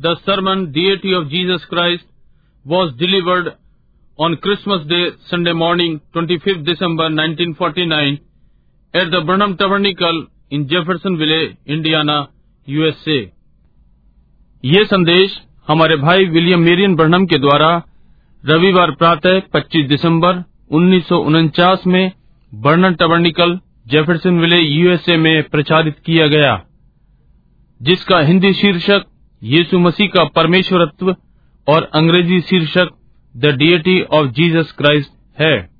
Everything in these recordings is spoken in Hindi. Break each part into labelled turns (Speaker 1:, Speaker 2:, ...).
Speaker 1: The sermon Deity of Jesus Christ was delivered on Christmas Day, Sunday morning, 25th December 1949 at the Burnham Tabernacle in Jeffersonville, Indiana, USA. ये संदेश हमारे भाई विलियम मेरियन बर्नम के द्वारा रविवार प्रातः 25 दिसंबर उन्नीस सौ उनचास में बर्नम टबर्निकल जेफरसनविले यूएसए में प्रचारित किया गया जिसका हिंदी शीर्षक यीशु मसीह का परमेश्वरत्व और अंग्रेज़ी शीर्षक the deity of Jesus Christ है।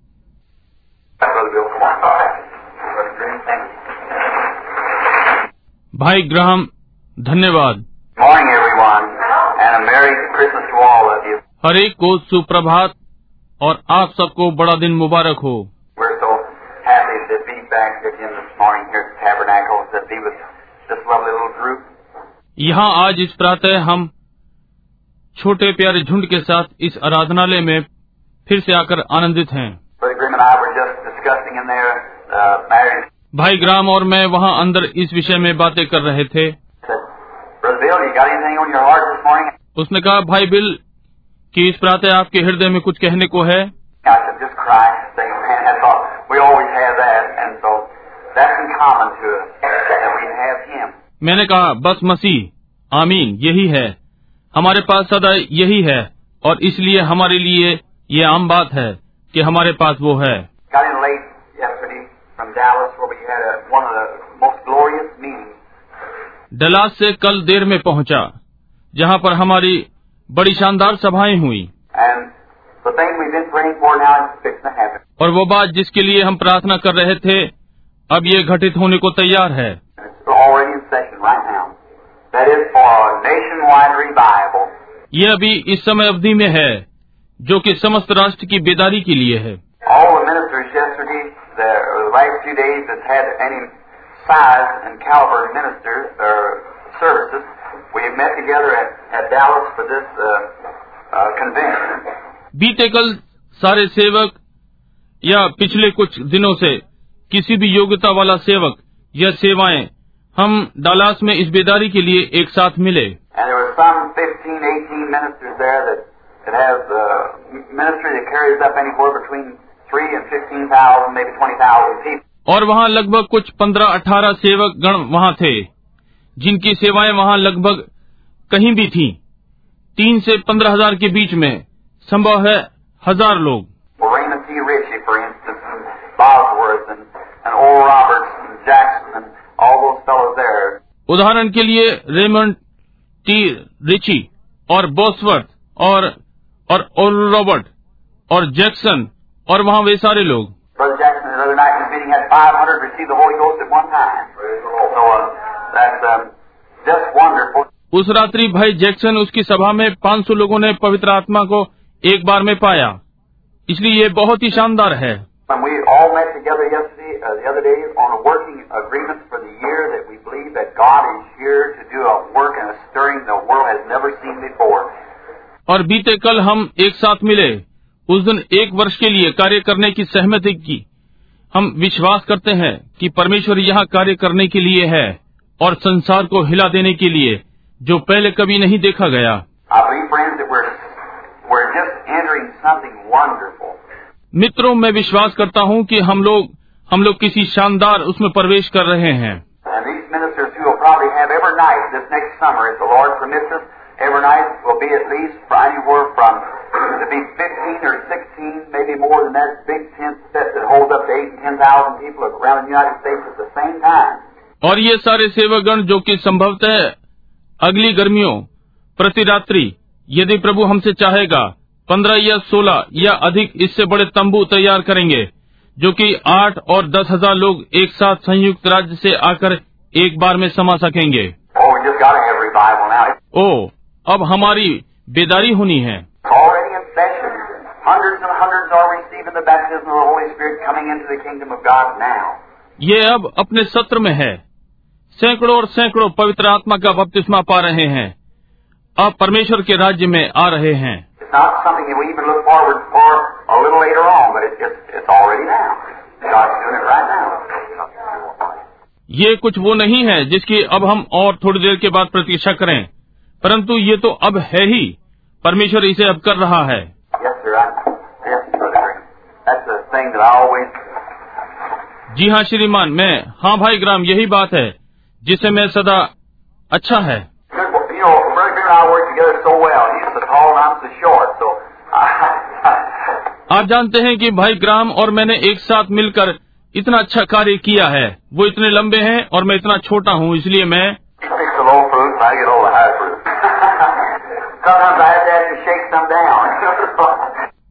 Speaker 1: भाई ग्राहम धन्यवाद। हरेक को सुप्रभात और आप सबको बड़ा दिन मुबारक हो। यहाँ आज इस प्रातः हम छोटे प्यारे झुंड के साथ इस आराधनालय में फिर से आकर आनंदित हैं। भाई ग्राम और मैं वहाँ अंदर इस विषय में बातें कर रहे थे। उसने कहा भाई बिल कि इस प्रातः आपके हृदय में कुछ कहने को है?
Speaker 2: Said,
Speaker 1: मैंने कहा बस मसीह आमीन यही है। हमारे पास सदा यही है और इसलिए हमारे लिए ये आम बात है कि हमारे पास वो है। डलास से कल देर में पहुँचा जहाँ पर हमारी बड़ी शानदार सभाएँ हुई। और वो बात जिसके लिए हम प्रार्थना कर रहे थे अब ये घटित होने को तैयार है। यह अभी इस समय अवधि में है जो कि समस्त राष्ट्र की बेदारी के लिए है। बीते कल सारे सेवक या पिछले कुछ दिनों से किसी भी योग्यता वाला सेवक या सेवाएँ हम डालास में इस बेदारी के लिए एक साथ मिले। और वहाँ लगभग कुछ पंद्रह अठारह सेवक गण वहाँ थे जिनकी सेवाएँ वहाँ लगभग कहीं भी थी। तीन से पंद्रह हज़ार के बीच में संभव है हज़ार लोग।
Speaker 2: Well, Jackson, and
Speaker 1: उदाहरण के लिए रेमंड टी रिची और बोसवर्थ और और रॉबर्ट और जैक्सन और वहाँ वे सारे लोग। उस रात्रि भाई जैक्सन उसकी सभा में 500 लोगों ने पवित्र आत्मा को एक बार में पाया। इसलिए ये बहुत ही शानदार है।
Speaker 2: When we all met together yesterday, uh, the other day, on a working agreement for the year that we believe that God is here to do a work and a stirring the world has never seen before.
Speaker 1: और बीते कल हम एक साथ मिले उस दिन एक वर्ष के लिए कार्य करने की सहमति की हम विश्वास करते हैं कि परमेश्वर यहाँ कार्य करने के लिए है और संसार को हिला देने के लिए जो पहले कभी नहीं देखा गया
Speaker 2: we're, we're just entering something wonderful.
Speaker 1: मित्रों मैं विश्वास करता हूँ कि हम लोग हम लोग किसी शानदार उसमें प्रवेश कर रहे हैं। और ये सारे सेवागण जो कि संभवतः अगली गर्मियों प्रति रात्रि यदि प्रभु हमसे चाहेगा पंद्रह या सोलह या अधिक इससे बड़े तंबू तैयार करेंगे जो कि आठ और दस हज़ार लोग एक साथ संयुक्त राज्य से आकर एक बार में समा सकेंगे। ओ oh, अब हमारी बेदारी होनी है। ये अब अपने सत्र में है। सैकड़ों और सैकड़ों पवित्र आत्मा का बपतिस्मा पा रहे हैं। अब परमेश्वर के राज्य में आ रहे हैं।
Speaker 2: It's not something that we even look forward for a little later on, but it's, it's, it's already now. God's doing it right now.
Speaker 1: ये कुछ वो नहीं है जिसकी अब हम और थोड़ी देर के बाद प्रतीक्षा करें परंतु ये तो अब है ही परमेश्वर इसे अब कर रहा है
Speaker 2: Yes, sir. I, yes, always.
Speaker 1: जी हाँ श्रीमान मैं हाँ भाई ग्राम यही बात है जिसे मैं सदा अच्छा है
Speaker 2: Good, you know, Brother Green and I work together so well. He's so tall and I'm so short, so. I,
Speaker 1: आप जानते हैं कि भाई ग्राम और मैंने एक साथ मिलकर इतना अच्छा कार्य किया है। वो इतने लंबे हैं और मैं इतना छोटा हूँ, इसलिए मैं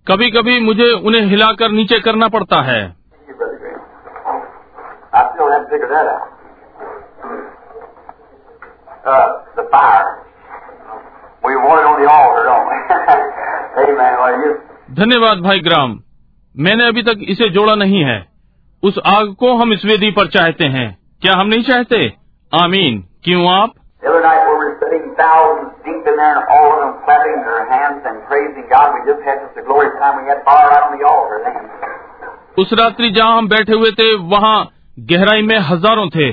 Speaker 1: कभी कभी मुझे उन्हें हिलाकर नीचे करना पड़ता है। धन्यवाद भाई ग्राम। मैंने अभी तक इसे जोड़ा नहीं है। उस आग को हम इस वेदी पर चाहते हैं। क्या हम नहीं चाहते? आमीन। क्यों आप? उस रात्रि जहाँ हम बैठे हुए थे वहाँ गहराई में हज़ारों थे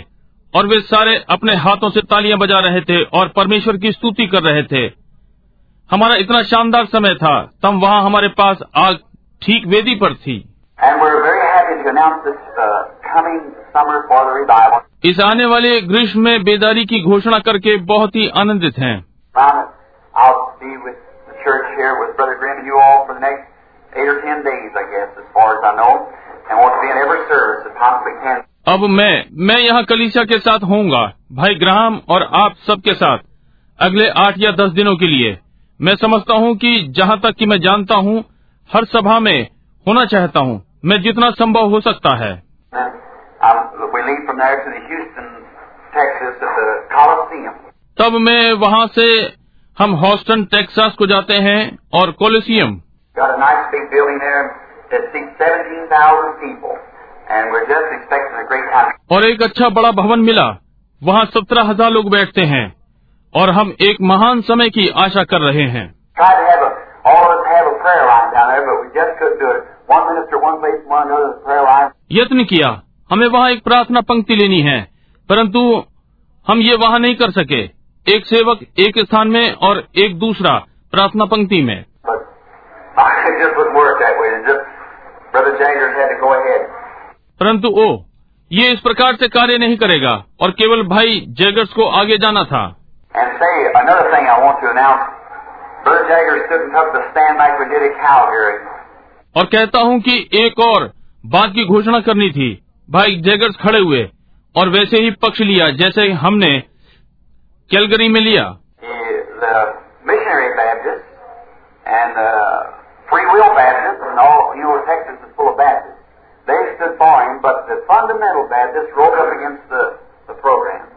Speaker 1: और वे सारे अपने हाथों से तालियाँ बजा रहे थे और परमेश्वर की स्तुति कर रहे थे। हमारा इतना शानदार समय था तब वहाँ हमारे पास आग ठीक वेदी पर थी। इस आने वाले ग्रीष्म में बेदारी की घोषणा करके बहुत ही आनंदित हैं। अब मैं मैं यहाँ कलीसिया के साथ होऊँगा भाई ग्राम और आप सबके साथ अगले आठ या दस दिनों के लिए। मैं समझता हूँ कि जहाँ तक कि मैं जानता हूँ, हर सभा में होना चाहता हूँ। मैं जितना संभव हो सकता है। तब मैं वहाँ से हम हॉस्टन, टेक्सास को जाते हैं और कोलिसियम। और एक अच्छा बड़ा भवन मिला। वहाँ सत्रह हज़ार लोग बैठते हैं। और हम एक महान समय की आशा कर रहे हैं। यत्न किया। हमें वहाँ एक प्रार्थना पंक्ति लेनी है। परंतु हम ये वहाँ नहीं कर सके। एक सेवक एक स्थान में और एक दूसरा प्रार्थना पंक्ति में। परंतु ओ ये इस प्रकार से कार्य नहीं करेगा और केवल भाई जेगर्स को आगे जाना था।
Speaker 2: And say another thing I want to announce. Brother Jaggers stood and took the stand like we did at Calgary.
Speaker 1: और कहता हूँ कि एक और बात की घोषणा करनी थी भाई जैगर्स खड़े हुए और वैसे ही पक्ष लिया जैसे हमने कैलगरी में लिया
Speaker 2: He, the missionary Baptists and the free will Baptists and all, you know, Texas is full of Baptists. They stood for him, but the fundamental Baptists rose up against the, the program.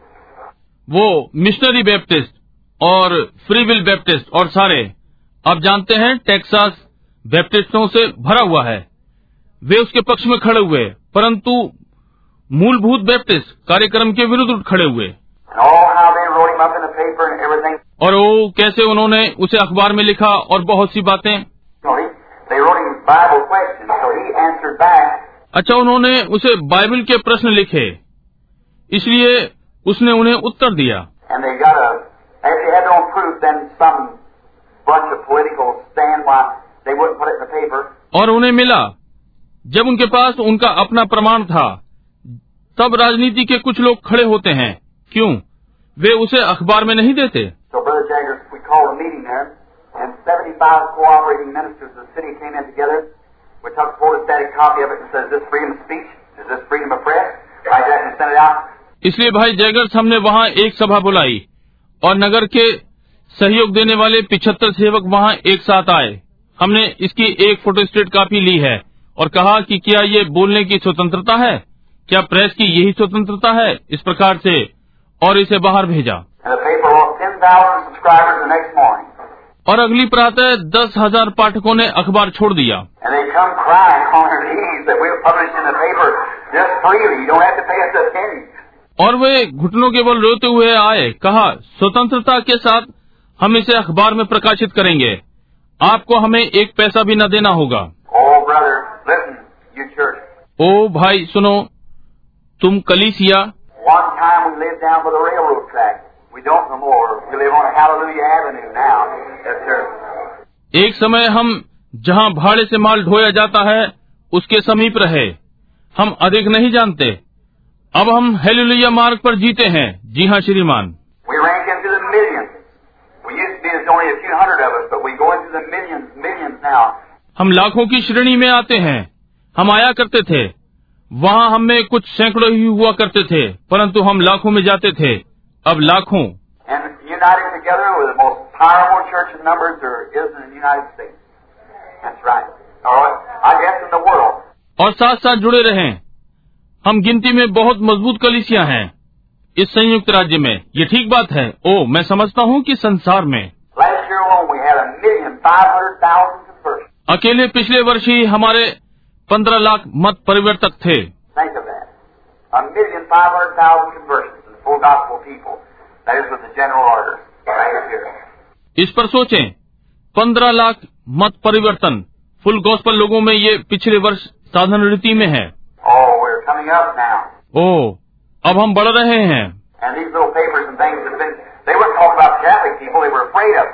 Speaker 1: वो मिशनरी बैप्टिस्ट और फ्री विल बैप्टिस्ट और सारे आप जानते हैं टेक्सास बैप्टिस्टों से भरा हुआ है वे उसके पक्ष में खड़े हुए परंतु मूलभूत बैप्टिस्ट कार्यक्रम के विरुद्ध खड़े हुए
Speaker 2: everything.
Speaker 1: और वो कैसे उन्होंने उसे अखबार में लिखा और बहुत सी बातें. अच्छा उन्होंने उसे बाइबल के प्रश्न लिखे इसलिए उसने उन्हें उत्तर दिया। और उन्हें मिला। जब उनके पास उनका अपना प्रमाण था तब राजनीति के कुछ लोग खड़े होते हैं। क्यों? वे उसे अखबार में नहीं देते।
Speaker 2: So
Speaker 1: इसलिए भाई जयगर्स हमने वहाँ एक सभा बुलाई और नगर के सहयोग देने वाले पिछहत्तर सेवक वहाँ एक साथ आए। हमने इसकी एक फोटोस्टेट कापी ली है और कहा कि क्या ये बोलने की स्वतंत्रता है? क्या प्रेस की यही स्वतंत्रता है इस प्रकार से? और इसे बाहर भेजा। और अगली प्रातः दस हज़ार पाठकों ने अखबार छोड़ दिया। और वे घुटनों के बल रोते हुए आए कहा स्वतंत्रता के साथ हम इसे अखबार में प्रकाशित करेंगे। आपको हमें एक पैसा भी न देना होगा।
Speaker 2: ओ oh, brother,
Speaker 1: भाई सुनो तुम कलीसिया।
Speaker 2: Yes,
Speaker 1: एक समय हम जहाँ भाड़े से माल ढोया जाता है उसके समीप रहे। हम अधिक नहीं जानते। अब हम हेलुलिया मार्ग पर जीते हैं। जी हाँ श्रीमान। हम लाखों की श्रेणी में आते हैं। हम आया करते थे। वहाँ हमें कुछ सैकड़ों ही हुआ करते थे परंतु हम लाखों में जाते थे। अब लाखों। और साथ साथ जुड़े रहें। हम गिनती में बहुत मज़बूत कलिसिया हैं। इस संयुक्त राज्य में ये ठीक बात है। ओ मैं समझता हूँ कि संसार में अकेले पिछले वर्ष ही हमारे पंद्रह लाख मत परिवर्तक थे। इस पर सोचें। पंद्रह लाख मत परिवर्तन। फुल गौस पर लोगों में ये पिछले वर्ष साधन रीति में है। ओ अब हम बढ़ रहे हैं
Speaker 2: And these little papers and things have been, they weren't talking about Catholic people, they were afraid of.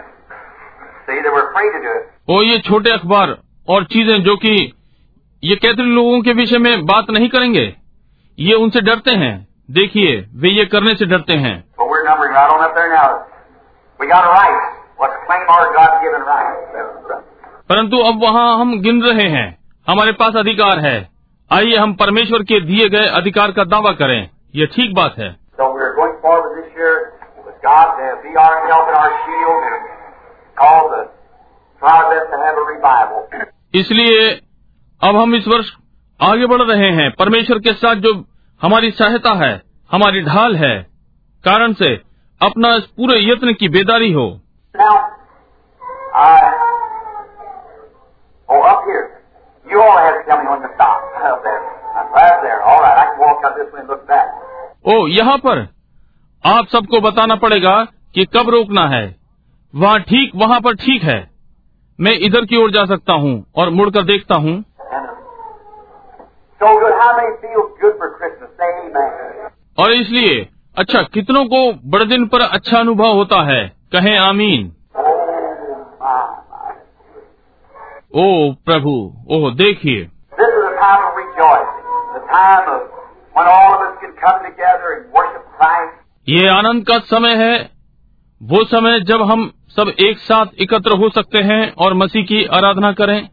Speaker 2: See, they were afraid to do it.
Speaker 1: ओ ये छोटे अखबार और चीज़ें जो कि ये कैथलिक लोगों के विषय में बात नहीं करेंगे ये उनसे डरते हैं देखिए वे ये करने से डरते हैं. परंतु अब वहाँ हम गिन रहे हैं हमारे पास अधिकार है आइए हम परमेश्वर के दिए गए अधिकार का दावा करें। ये ठीक बात है. इसलिए अब हम इस वर्ष आगे बढ़ रहे हैं। परमेश्वर के साथ जो हमारी सहायता है हमारी ढाल है कारण से अपना इस पूरे यत्न की बेदारी हो।
Speaker 2: Now, I, oh, up here.
Speaker 1: ओ, यहाँ पर। आप सबको बताना पड़ेगा कि कब रोकना है। वहाँ ठीक, वहाँ पर ठीक है। मैं इधर की ओर जा सकता हूँ और मुड़कर देखता हूँ। और इसलिए अच्छा कितनों को बड़े दिन पर अच्छा अनुभव होता है? कहें आमीन। ओ प्रभु ओ देखिए। ये आनंद का समय है वो समय जब हम सब एक साथ एकत्र हो सकते हैं और मसीह की आराधना करें।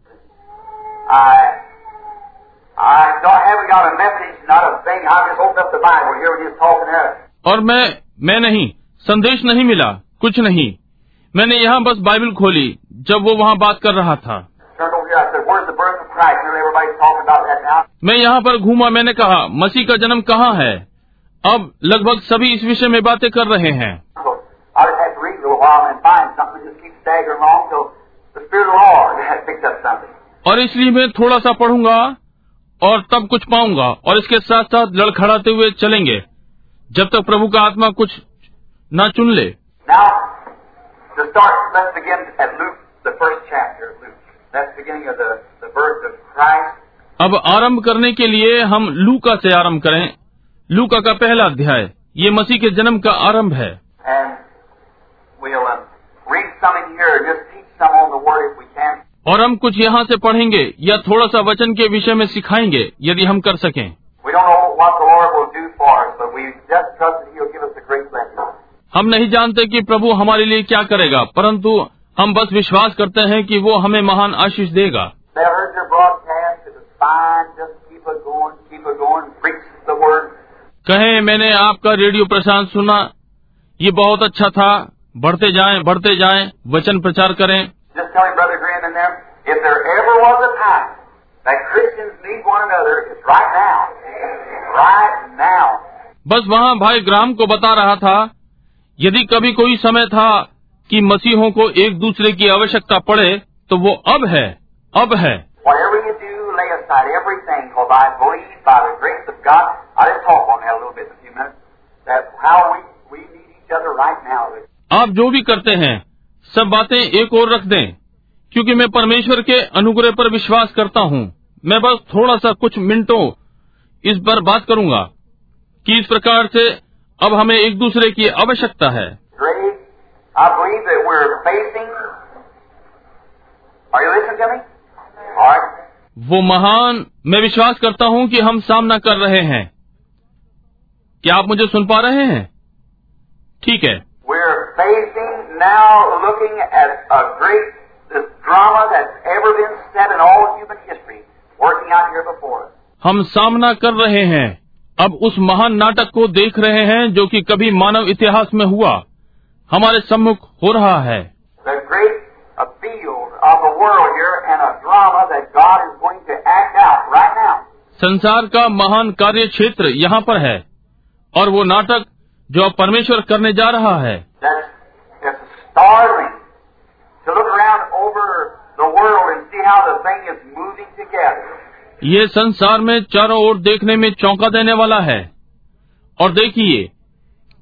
Speaker 1: और मैं मैं नहीं संदेश नहीं मिला कुछ नहीं। मैंने यहाँ बस बाइबल खोली जब वो वहाँ बात कर रहा था। मैं यहाँ पर घूमा मैंने कहा मसीह का जन्म कहाँ है? अब लगभग सभी इस विषय में बातें कर रहे हैं। और इसलिए मैं थोड़ा सा पढ़ूँगा और तब कुछ पाऊँगा और इसके साथ साथ लड़खड़ाते हुए चलेंगे जब तक प्रभु का आत्मा कुछ न चुन ले।
Speaker 2: Now,
Speaker 1: अब आरंभ करने के लिए हम लूका से आरंभ करें। लूका का पहला अध्याय, ये मसीह के जन्म का आरंभ है। और हम कुछ यहाँ से पढ़ेंगे, या थोड़ा सा वचन के विषय में सिखाएँगे, यदि हम कर सकें। हम नहीं जानते कि प्रभु हमारे लिए क्या करेगा, परंतु हम बस विश्वास करते हैं कि वो हमें महान आशीष देगा। कहे मैंने आपका रेडियो प्रसारण सुना। ये बहुत अच्छा था। बढ़ते जाएँ बढ़ते जाएँ वचन प्रचार करें। बस वहाँ भाई ग्राम को बता रहा था यदि कभी कोई समय था कि मसीहों को एक दूसरे की आवश्यकता पड़े तो वो अब है अब है।
Speaker 2: Aside everything, because I believe by the grace of God, I'll just talk on that a little bit in a few minutes, that how we, we need each other right now.
Speaker 1: आप जो भी करते हैं सब बातें एक और रख दें क्योंकि मैं परमेश्वर के अनुग्रह पर विश्वास करता हूँ मैं बस थोड़ा सा कुछ मिनटों इस पर बात करूँगा कि इस प्रकार से अब हमें एक दूसरे की आवश्यकता है
Speaker 2: I believe that we're facing. Are you listening to me? All right.
Speaker 1: वो महान मैं विश्वास करता हूँ कि हम सामना कर रहे हैं। क्या आप मुझे सुन पा रहे हैं? ठीक है। हम सामना कर रहे हैं। अब उस महान नाटक को देख रहे हैं जो कि कभी मानव इतिहास में हुआ। हमारे सम्मुख हो रहा है।
Speaker 2: The great appeal
Speaker 1: संसार का महान कार्य क्षेत्र यहाँ पर है और वो नाटक जो अब परमेश्वर करने जा रहा है। ये संसार में चारों ओर देखने में चौंका देने वाला है। और देखिए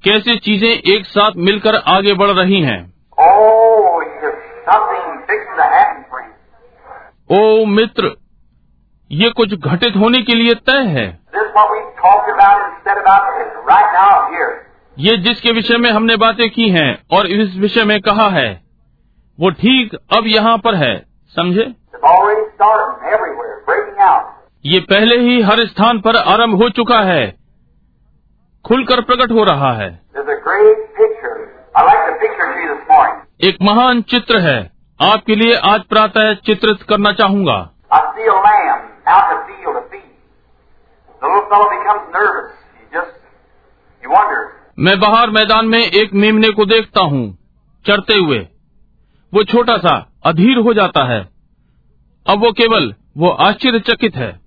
Speaker 1: कैसे चीज़ें एक साथ मिलकर आगे बढ़ रही हैं।
Speaker 2: oh,
Speaker 1: ओ मित्र ये कुछ घटित होने के लिए तय है। ये जिसके विषय में हमने बातें की हैं और इस विषय में कहा है वो ठीक अब यहाँ पर है समझे? ये पहले ही हर स्थान पर आरंभ हो चुका है खुलकर प्रकट हो रहा है। एक महान चित्र है। आपके लिए आज प्रातः चित्रित करना चाहूँगा। मैं बाहर मैदान में एक मेमने को देखता हूँ चढ़ते हुए। वो छोटा सा अधीर हो जाता है। अब वो केवल वो आश्चर्यचकित है।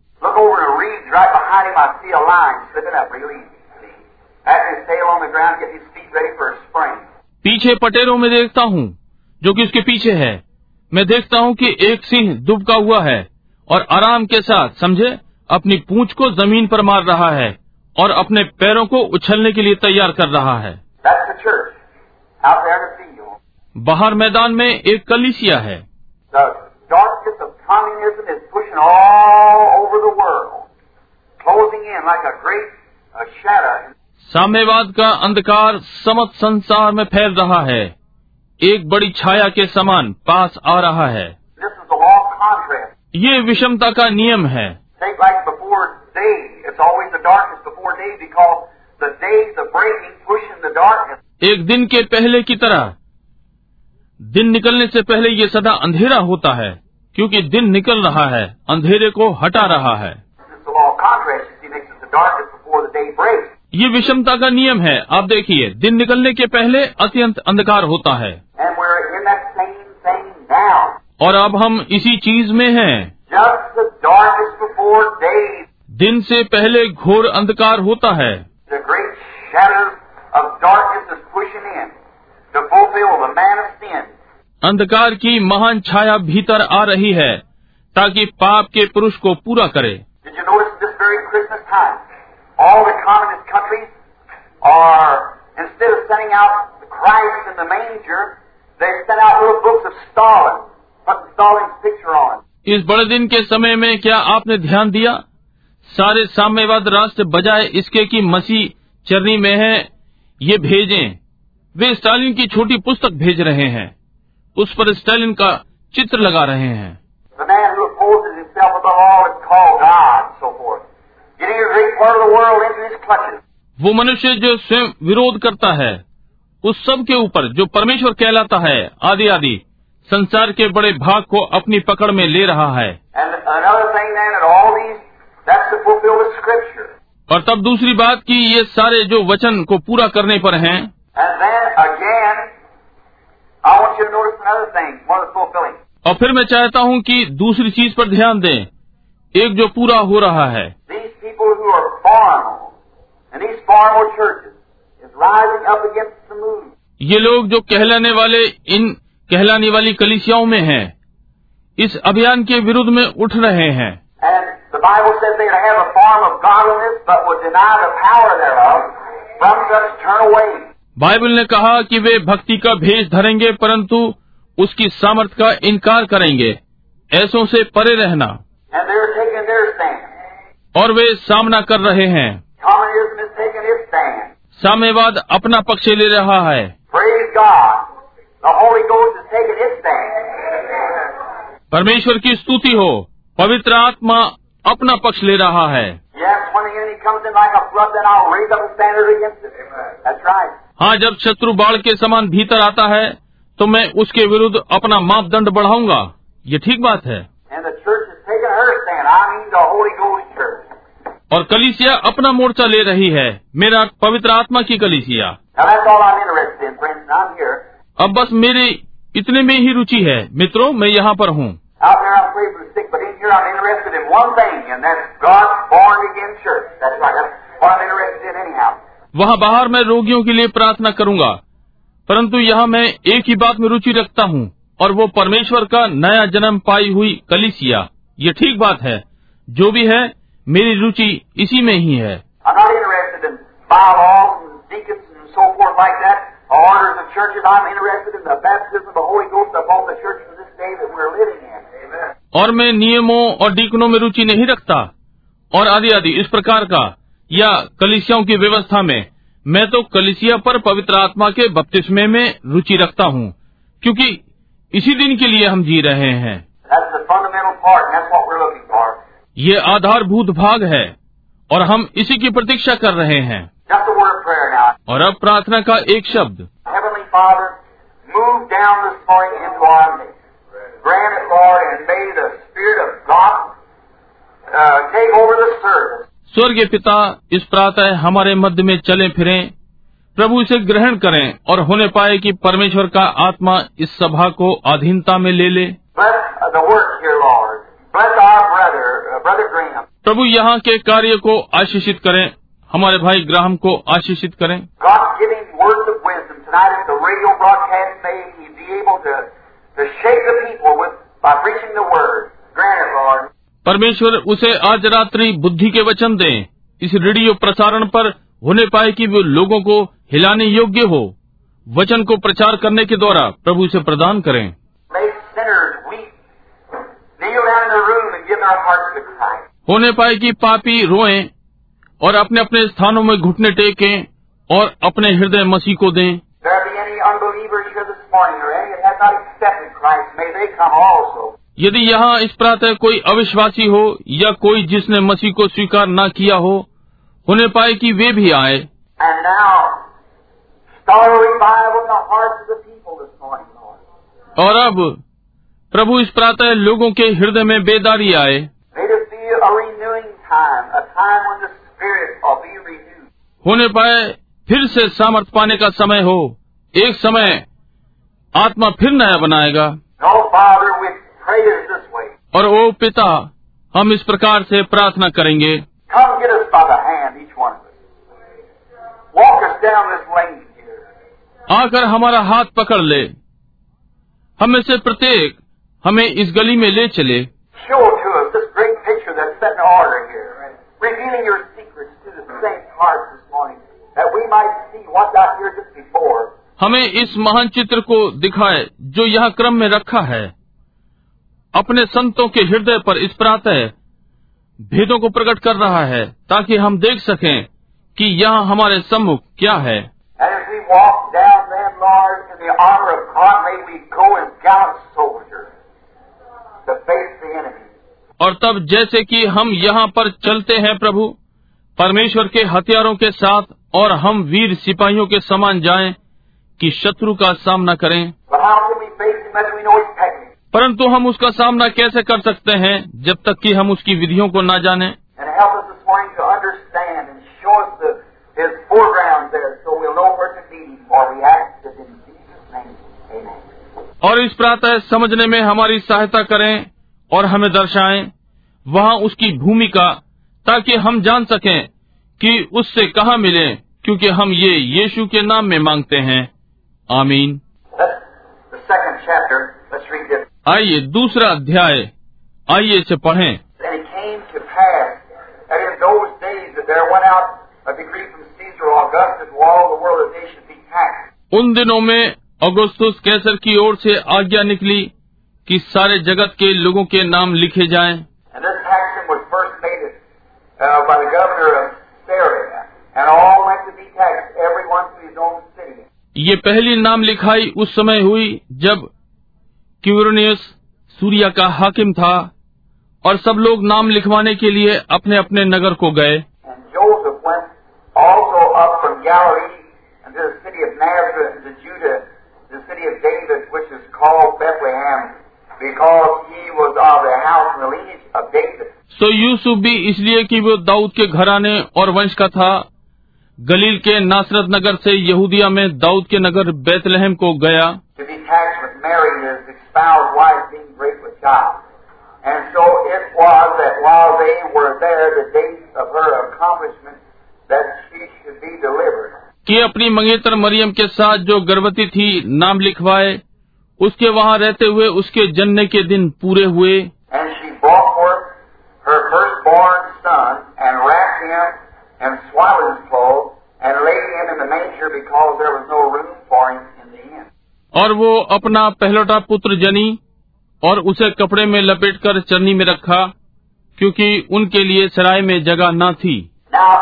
Speaker 1: पीछे पटेरों में देखता हूँ। जो कि उसके पीछे है। मैं देखता हूँ कि एक सिंह दुबका हुआ है और आराम के साथ समझे? अपनी पूंछ को ज़मीन पर मार रहा है और अपने पैरों को उछलने के लिए तैयार कर रहा है. बाहर मैदान में एक कलिसिया है. साम्यवाद का अंधकार समस्त संसार में फैल रहा है। एक बड़ी छाया के समान पास आ रहा है। ये विषमता का नियम है। एक दिन के पहले की तरह दिन निकलने से पहले ये सदा अंधेरा होता है क्योंकि दिन निकल रहा है अंधेरे को हटा रहा है। ये विषमता का नियम है। आप देखिए दिन निकलने के पहले अत्यंत अंधकार होता है। और अब हम इसी चीज़ में हैं। दिन से पहले घोर अंधकार होता है। अंधकार की महान छाया भीतर आ रही है ताकि पाप के पुरुष को पूरा करे।
Speaker 2: All the communist countries are, instead of sending out Christ in the manger, they sent out little books of Stalin, putting Stalin's picture on.
Speaker 1: इस बड़े दिन के समय में क्या आपने ध्यान दिया सारे साम्यवाद राष्ट्र बजाय इसके कि मसीह चरनी में है ये भेजें वे स्टालिन की छोटी पुस्तक भेज रहे हैं उस पर स्टालिन का चित्र लगा रहे हैं वो मनुष्य जो स्वयं विरोध करता है उस सब के ऊपर जो परमेश्वर कहलाता है आदि आदि संसार के बड़े भाग को अपनी पकड़ में ले रहा है. और तब दूसरी बात कि ये सारे जो वचन को पूरा करने पर हैं. और फिर मैं चाहता हूँ कि दूसरी चीज़ पर ध्यान दें एक जो पूरा हो रहा है
Speaker 2: These people who are
Speaker 1: ये लोग जो कहलाने वाले इन कहलाने वाली कलिसियाओं में हैं, इस अभियान के विरुद्ध में उठ रहे हैं। बाइबल ने कहा कि वे भक्ति का भेज धरेंगे परंतु उसकी सामर्थ का इनकार करेंगे। ऐसों से परे रहना। और वे सामना कर रहे हैं। साम्यवाद अपना पक्ष ले रहा है। परमेश्वर की स्तुति हो पवित्र आत्मा अपना पक्ष ले रहा है। हाँ जब शत्रु बाढ़ के समान भीतर आता है तो मैं उसके विरुद्ध अपना मापदंड बढ़ाऊँगा। ये ठीक बात है। और कलिसिया अपना मोर्चा ले रही है। मेरा पवित्र आत्मा की कलिसिया। अब बस मेरी इतने में ही रुचि है। मित्रों मैं यहाँ पर हूँ। वहाँ बाहर मैं रोगियों के लिए प्रार्थना करूँगा। परंतु यहाँ मैं एक ही बात में रुचि रखता हूँ और वो परमेश्वर का नया जन्म पाई हुई कलिसिया। ये ठीक बात है। जो भी है मेरी रुचि इसी में ही है। और मैं नियमों और डीकनों में रुचि नहीं रखता। और आदि आदि इस प्रकार का या कलिसियाओं की व्यवस्था में मैं तो कलिसिया पर पवित्र आत्मा के बपतिस्मे में रुचि रखता हूँ क्योंकि इसी दिन के लिए हम जी रहे हैं। ये आधारभूत भाग है और हम इसी की प्रतीक्षा कर रहे हैं। और अब प्रार्थना का एक शब्द। स्वर्ग पिता इस प्रातः हमारे मध्य में चले फिरें। प्रभु इसे ग्रहण करें और होने पाए कि परमेश्वर का आत्मा इस सभा को अधीनता में ले ले।
Speaker 2: Bless the
Speaker 1: प्रभु यहाँ के कार्य को आशीषित करें हमारे भाई ग्राहम को आशीषित करें। परमेश्वर उसे आज रात्रि बुद्धि के वचन दें। इस रेडियो प्रसारण पर होने पाए कि वे लोगों को हिलाने योग्य हो। वचन को प्रचार करने के द्वारा प्रभु से प्रदान करें। होने पाए कि पापी रोएँ और अपने अपने स्थानों में घुटने टेकें और अपने हृदय मसीह को दें। यदि यहाँ इस प्रातः कोई अविश्वासी हो या कोई जिसने मसीह को स्वीकार न किया हो होने पाए कि वे भी आए। और अब प्रभु इस प्रातः लोगों के हृदय में बेदारी आए। होने पाए फिर से सामर्थ पाने का समय हो। एक समय आत्मा फिर नया बनाएगा।
Speaker 2: No, Father,
Speaker 1: और ओ पिता हम इस प्रकार से प्रार्थना करेंगे। आकर हमारा हाथ पकड़ ले। हमें से प्रत्येक हमें इस गली में ले चले। हमें इस महान चित्र को दिखाए जो यह क्रम में रखा है। अपने संतों के हृदय पर इस प्रातः भेदों को प्रकट कर रहा है ताकि हम देख सकें कि यह हमारे सम्मुख क्या है।
Speaker 2: Then,
Speaker 1: और तब जैसे कि हम यहाँ पर चलते हैं प्रभु परमेश्वर के हथियारों के साथ और हम वीर सिपाहियों के समान जाएँ कि शत्रु का सामना करें। परंतु हम उसका सामना कैसे कर सकते हैं जब तक कि हम उसकी विधियों को ना जाने? और इस प्रातः समझने में हमारी सहायता करें और हमें दर्शाएँ वहाँ उसकी भूमिका, ताकि हम जान सकें कि उससे कहा मिले, क्योंकि हम ये यीशु के नाम में मांगते हैं। आमीन। आइए दूसरा अध्याय। आइए इसे पढ़े। उन दिनों में अगस्तुस कैसर की ओर से आज्ञा निकली कि सारे जगत के लोगों के नाम लिखे जाएँ। ये पहली नाम लिखाई उस समय हुई जब क्यूरनियस सूर्या का हाकिम था और सब लोग नाम लिखवाने के लिए अपने अपने नगर को गए
Speaker 2: Judah the city of David, which is called Bethlehem, because he was of the house and the lineage of David.
Speaker 1: सो यूसुफ भी इसलिए कि वो दाऊद के घराने और वंश का था गलील के नासरत नगर से यहूदिया में दाऊद के नगर बैतलहम को गया
Speaker 2: to be taxed with Mary, his espoused wife, being great with child. And so it was that while they were there, the date of her accomplishment, that she should be delivered.
Speaker 1: कि अपनी मंगेतर मरियम के साथ जो गर्भवती थी नाम लिखवाए। उसके वहाँ रहते हुए उसके जन्ने के दिन पूरे हुए। और वो अपना पहलोटा पुत्र जनी और उसे कपड़े में लपेटकर चरनी में रखा क्योंकि उनके लिए सराय में जगह न थी।
Speaker 2: Now,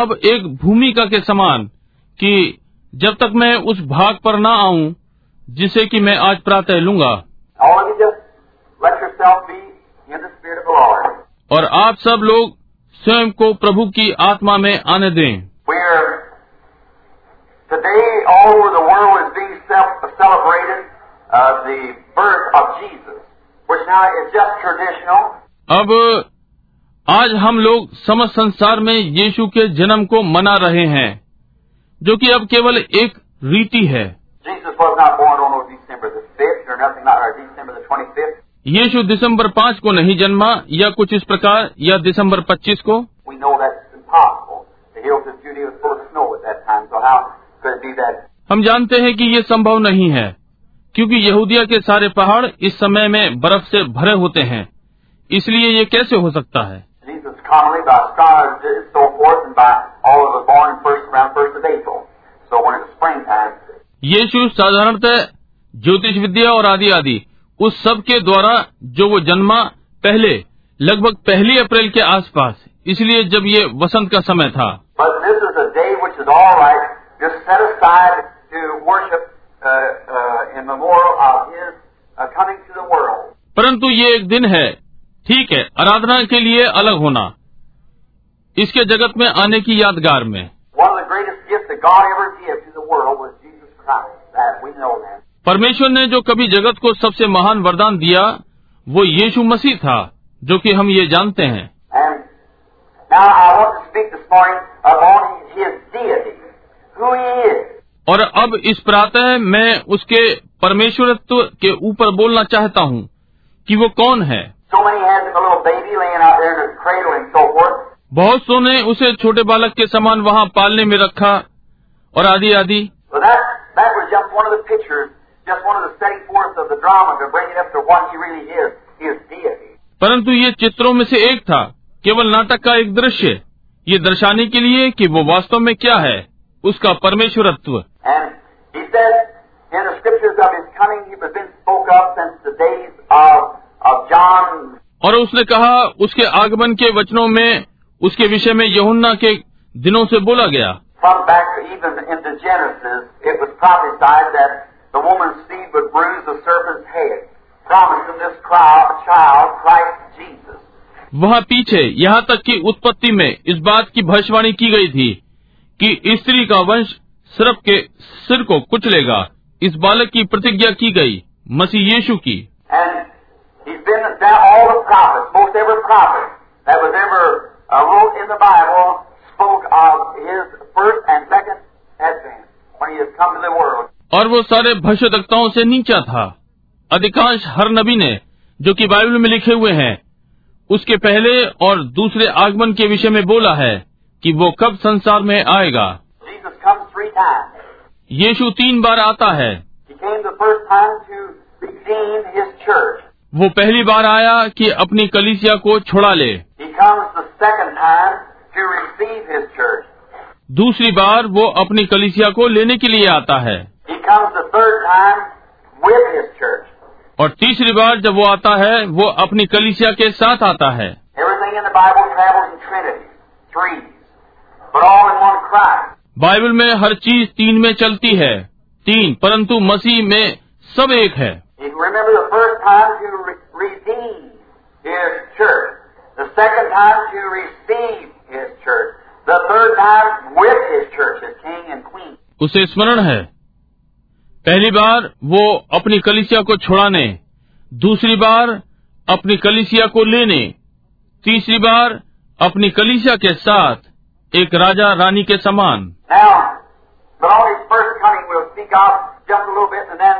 Speaker 1: अब एक भूमिका के समान कि जब तक मैं उस भाग पर ना आऊँ जिसे कि मैं आज प्रातः लूँगा। और आप सब लोग स्वयं को प्रभु की आत्मा में आने दें। अब आज हम लोग समस्त संसार में यीशु के जन्म को मना रहे हैं जो कि अब केवल एक रीति है। यीशु दिसंबर पाँच को नहीं जन्मा या कुछ इस प्रकार या दिसंबर पच्चीस को। हम जानते हैं कि ये संभव नहीं है क्योंकि यहूदिया के सारे पहाड़ इस समय में बर्फ़ से भरे होते हैं। इसलिए ये कैसे हो सकता है?
Speaker 2: ये
Speaker 1: यीशु साधारणतः ज्योतिष विद्या और आदि आदि उस सब के द्वारा जो वो जन्मा पहले लगभग पहली अप्रैल के आसपास इसलिए जब ये वसंत का समय था। परंतु ये एक दिन है ठीक है आराधना के लिए अलग होना। इसके जगत में आने की यादगार में। परमेश्वर ने जो कभी जगत को सबसे महान वरदान दिया वो यीशु मसीह था जो कि हम ये जानते हैं। और अब इस प्रातः मैं उसके परमेश्वरत्व के ऊपर बोलना चाहता हूँ कि वो कौन है? बहुत सो ने उसे छोटे बालक के समान वहाँ पालने में रखा और आदि आदि। परंतु ये चित्रों में से एक था केवल नाटक का एक दृश्य। ये दर्शाने के लिए कि वो वास्तव में क्या है उसका परमेश्वरत्व। और उसने कहा उसके आगमन के वचनों में उसके विषय में यहुन्ना के दिनों से बोला गया। वहाँ पीछे यहाँ तक कि उत्पत्ति में इस बात की भविष्यवाणी की गई थी कि स्त्री का वंश सर्प के सिर को कुचलेगा। इस बालक की प्रतिज्ञा की गई मसीह यीशु की।
Speaker 2: He's been down all the prophets, most every prophet that was ever uh, wrote in the Bible spoke of his first and second advent when he has come to the world.
Speaker 1: और वो सारे भविष्यवक्ताओं से नीचा था अधिकांश हर नबी ने जो कि बाइबल में लिखे हुए हैं उसके पहले और दूसरे आगमन के विषय में बोला है कि वो कब संसार में आएगा. यीशु तीन बार आता है वो पहली बार आया कि अपनी कलिसिया को छुड़ा ले। दूसरी बार वो अपनी कलिसिया को लेने के लिए आता है। और तीसरी बार जब वो आता है वो अपनी कलिसिया के साथ आता है। बाइबल में हर चीज़ तीन में चलती है। तीन परंतु मसीह में सब एक है।
Speaker 2: You can remember the first time to re- redeem His church, the second time to receive His church, the third time with His church as King and Queen.
Speaker 1: उसे स्मरण है पहली बार वो अपनी कलिसिया को छुड़ाने दूसरी बार अपनी कलिसिया को लेने तीसरी बार अपनी कलिसिया के साथ एक राजा रानी के समान
Speaker 2: Now, but on His first coming we'll speak of just a little bit, and then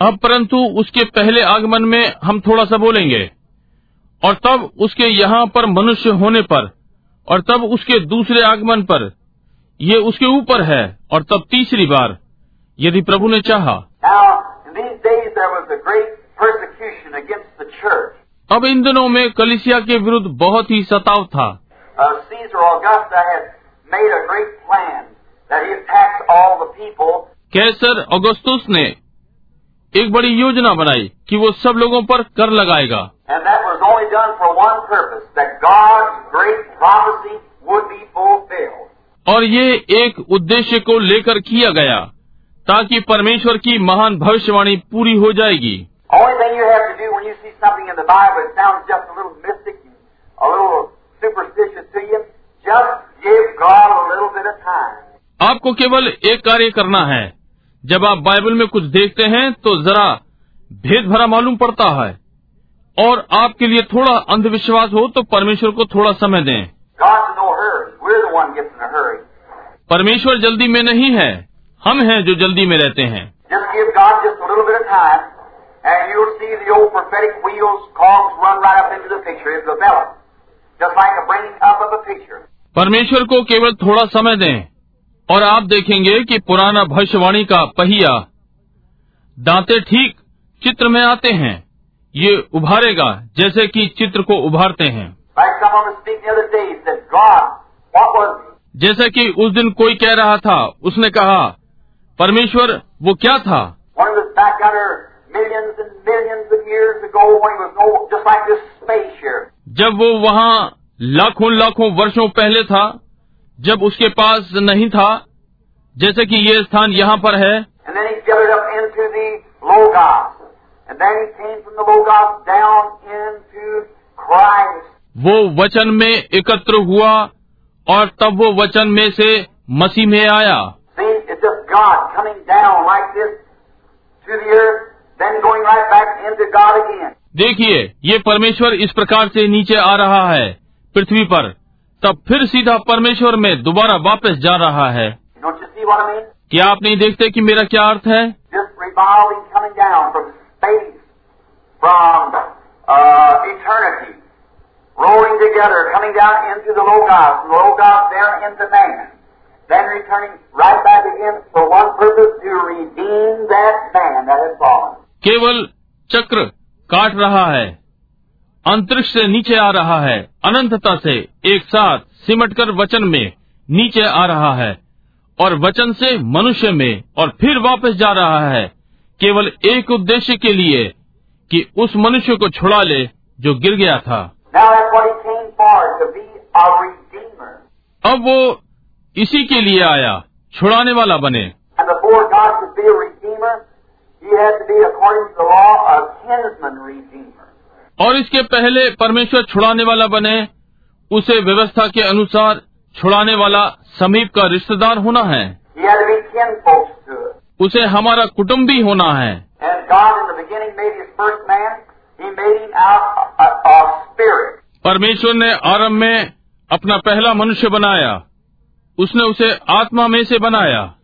Speaker 1: अब परंतु उसके पहले आगमन में हम थोड़ा सा बोलेंगे। और तब उसके यहाँ पर मनुष्य होने पर और तब उसके दूसरे आगमन पर ये उसके ऊपर है और तब तीसरी बार यदि प्रभु ने चाहा। अब इन दिनों में कलिसिया के विरुद्ध बहुत ही सताव था।
Speaker 2: Uh, Caesar Augusta had made a great plan that he'd tax all the people
Speaker 1: Caesar Augustus ने एक बड़ी योजना बनाई कि वो सब लोगों पर कर लगाएगा
Speaker 2: And that was only done for one purpose, that God's great prophecy would be fulfilled.
Speaker 1: और ये एक उद्देश्य को लेकर किया गया ताकि परमेश्वर की महान भविष्यवाणी पूरी हो जाएगी
Speaker 2: Only thing you have to do when you see something in the Bible that sounds just a little mystic, a little superstitious to you. Just give God a little bit of time.
Speaker 1: आपको केवल एक कार्य करना है। जब आप बाइबल में कुछ देखते हैं तो जरा भेद भरा मालूम पड़ता है। और आपके लिए थोड़ा अंधविश्वास हो तो परमेश्वर को थोड़ा समय दें। परमेश्वर जल्दी में नहीं है। हम हैं जो जल्दी में रहते हैं।
Speaker 2: Just
Speaker 1: परमेश्वर को केवल थोड़ा समय दें और आप देखेंगे कि पुराना भविष्यवाणी का पहिया दांते ठीक चित्र में आते हैं। ये उभारेगा जैसे कि चित्र को उभारते हैं। जैसे कि उस दिन कोई कह रहा था उसने कहा परमेश्वर वो क्या था. जब वो वहाँ लाखों लाखों वर्षों पहले था जब उसके पास नहीं था जैसे कि ये स्थान यहाँ पर है वो वचन में एकत्र हुआ और तब वो वचन में से मसीह में आया।
Speaker 2: See,
Speaker 1: देखिए ये परमेश्वर इस प्रकार से नीचे आ रहा है पृथ्वी पर। तब फिर सीधा परमेश्वर में दोबारा वापस जा रहा है। क्या आप नहीं देखते कि मेरा क्या अर्थ है? केवल चक्र काट रहा है। अंतरिक्ष से नीचे आ रहा है। अनंतता से एक साथ सिमटकर वचन में नीचे आ रहा है और वचन से मनुष्य में और फिर वापस जा रहा है। केवल एक उद्देश्य के लिए कि उस मनुष्य को छुड़ा ले जो गिर गया था. अब वो इसी के लिए आया छुड़ाने वाला बने
Speaker 2: And before God could be a redeemer, he had to be, according to the law, a kinsman redeemer.
Speaker 1: और इसके पहले परमेश्वर छुड़ाने वाला बने उसे व्यवस्था के अनुसार छुड़ाने वाला समीप का रिश्तेदार होना है. उसे हमारा कुटुम्बी होना है. परमेश्वर ने आरंभ में अपना पहला मनुष्य बनाया। उसने उसे आत्मा में से बनाया।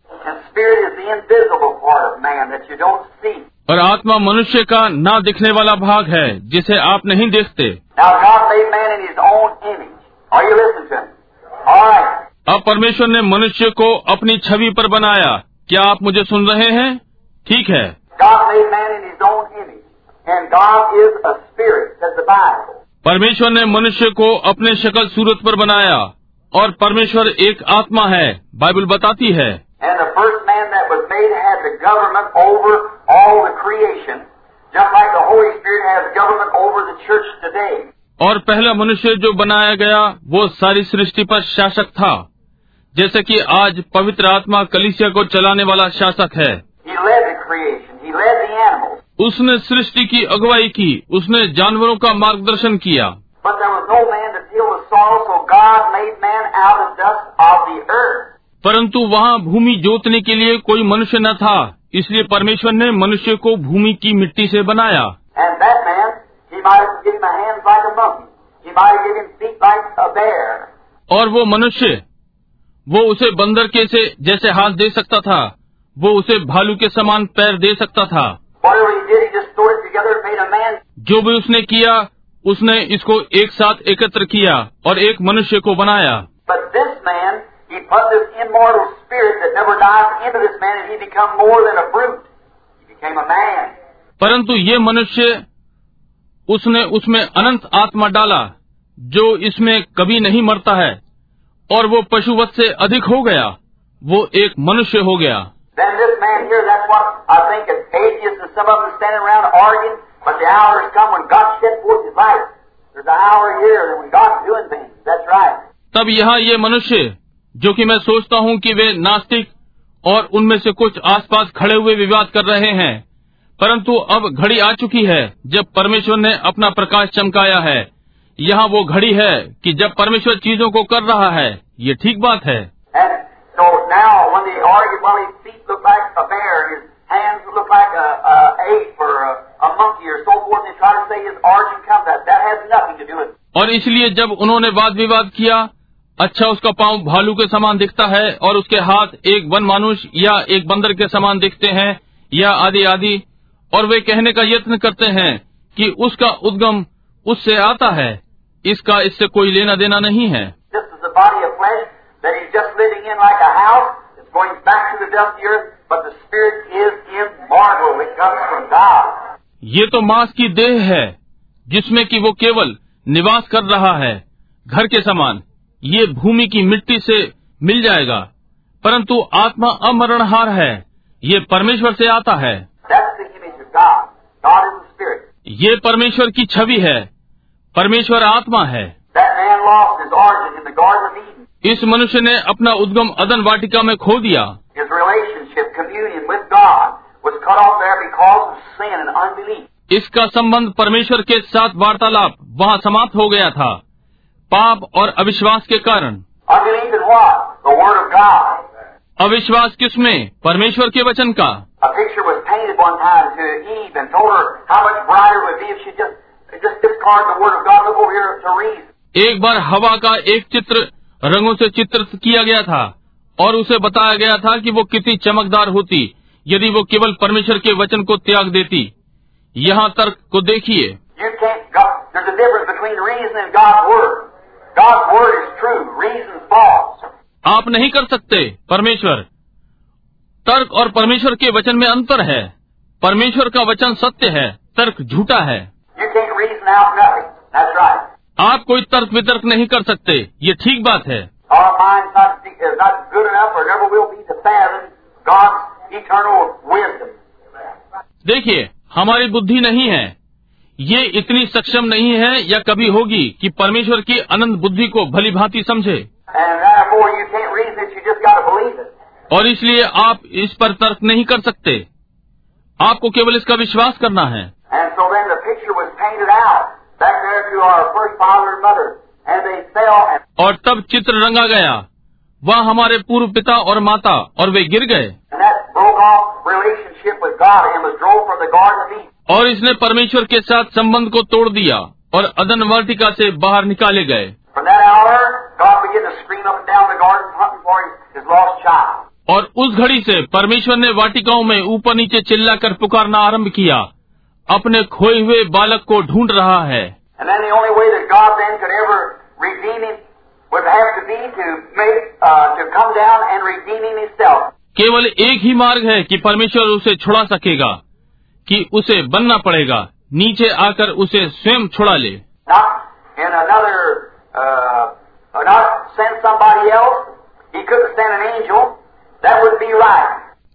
Speaker 1: और आत्मा मनुष्य का न दिखने वाला भाग है जिसे आप नहीं देखते। अब परमेश्वर ने मनुष्य को अपनी छवि पर बनाया। क्या आप मुझे सुन रहे हैं? ठीक है। परमेश्वर ने मनुष्य को अपने शक्ल सूरत पर बनाया। और परमेश्वर एक आत्मा है बाइबल बताती है।
Speaker 2: The government over all the creation, just like the Holy Spirit has government over the church today.
Speaker 1: और पहला मनुष्य जो बनाया गया वो सारी सृष्टि पर शासक था जैसे कि आज पवित्र आत्मा कलिसिया को चलाने वाला शासक है
Speaker 2: He led the creation. He led the animals.
Speaker 1: उसने सृष्टि की अगुवाई की उसने जानवरों का मार्गदर्शन किया
Speaker 2: But there was no man to till the soil, so God made man out of dust of the earth.
Speaker 1: परंतु वहाँ भूमि जोतने के लिए कोई मनुष्य न था इसलिए परमेश्वर ने मनुष्य को भूमि की मिट्टी से बनाया। और वो मनुष्य वो उसे बंदर के से जैसे हाथ दे सकता था वो उसे भालू के समान पैर दे सकता था। जो भी उसने किया उसने इसको एक साथ एकत्र किया और एक मनुष्य को बनाया।
Speaker 2: He put this immortal spirit that never dies into this man, and he become more than a brute. He became a man.
Speaker 1: परंतु ये मनुष्य उसने उसमें अनंत आत्मा डाला जो इसमें कभी नहीं मरता है और वो पशुवत से अधिक हो गया वो एक मनुष्य हो गया
Speaker 2: Then this man here, that's what I think is atheists and some of them standing around arguing, but the hour has come when God shed forth His light. There's an hour here when God's doing things. That's right.
Speaker 1: तब यहाँ ये मनुष्य जो कि मैं सोचता हूँ कि वे नास्तिक और उनमें से कुछ आसपास खड़े हुए विवाद कर रहे हैं। परंतु अब घड़ी आ चुकी है जब परमेश्वर ने अपना प्रकाश चमकाया है। यहाँ वो घड़ी है कि जब परमेश्वर चीज़ों को कर रहा है ये ठीक बात है। और इसलिए जब उन्होंने वाद विवाद किया अच्छा उसका पाँव भालू के समान दिखता है और उसके हाथ एक वन मानुष या एक बंदर के समान दिखते हैं या आदि आदि। और वे कहने का यत्न करते हैं कि उसका उद्गम उससे आता है इसका इससे कोई लेना देना नहीं है. ये तो मांस की देह है जिसमें कि वो केवल निवास कर रहा है घर के समान। ये भूमि की मिट्टी से मिल जाएगा परंतु आत्मा अमरणहार है ये परमेश्वर से आता है। ये परमेश्वर की छवि है परमेश्वर आत्मा है। इस मनुष्य ने अपना उद्गम अदन वाटिका में खो दिया। इसका संबंध परमेश्वर के साथ वार्तालाप वहाँ समाप्त हो गया था। पाप और अविश्वास के कारण। अविश्वास किसमें? परमेश्वर के वचन का। एक बार हवा का एक चित्र रंगों से चित्रित किया गया था और उसे बताया गया था कि वो कितनी चमकदार होती यदि वो केवल परमेश्वर के वचन को त्याग देती। यहाँ तर्क को देखिए। आप नहीं कर सकते परमेश्वर। तर्क और परमेश्वर के वचन में अंतर है। परमेश्वर का वचन सत्य है तर्क झूठा है।
Speaker 2: Right.
Speaker 1: आप कोई तर्क वितर्क नहीं कर सकते ये ठीक बात है। देखिए हमारी बुद्धि नहीं है। ये इतनी सक्षम नहीं है या कभी होगी कि परमेश्वर की अनंत बुद्धि को भली भांति समझे? और इसलिए आप इस पर तर्क नहीं कर सकते। आपको केवल इसका विश्वास करना है। और तब चित्र रंगा गया। वह हमारे पूर्व पिता और माता और वे गिर गए। और इसने परमेश्वर के साथ संबंध को तोड़ दिया और अदन वर्टिका से बाहर निकाले गए। और उस घड़ी से परमेश्वर ने वाटिकाओं में ऊपर नीचे चिल्लाकर पुकारना आरंभ किया। अपने खोए हुए बालक को ढूंढ रहा है। केवल एक ही मार्ग है कि परमेश्वर उसे छुड़ा सकेगा। कि उसे बनना पड़ेगा। नीचे आकर उसे स्वयं छुड़ा ले।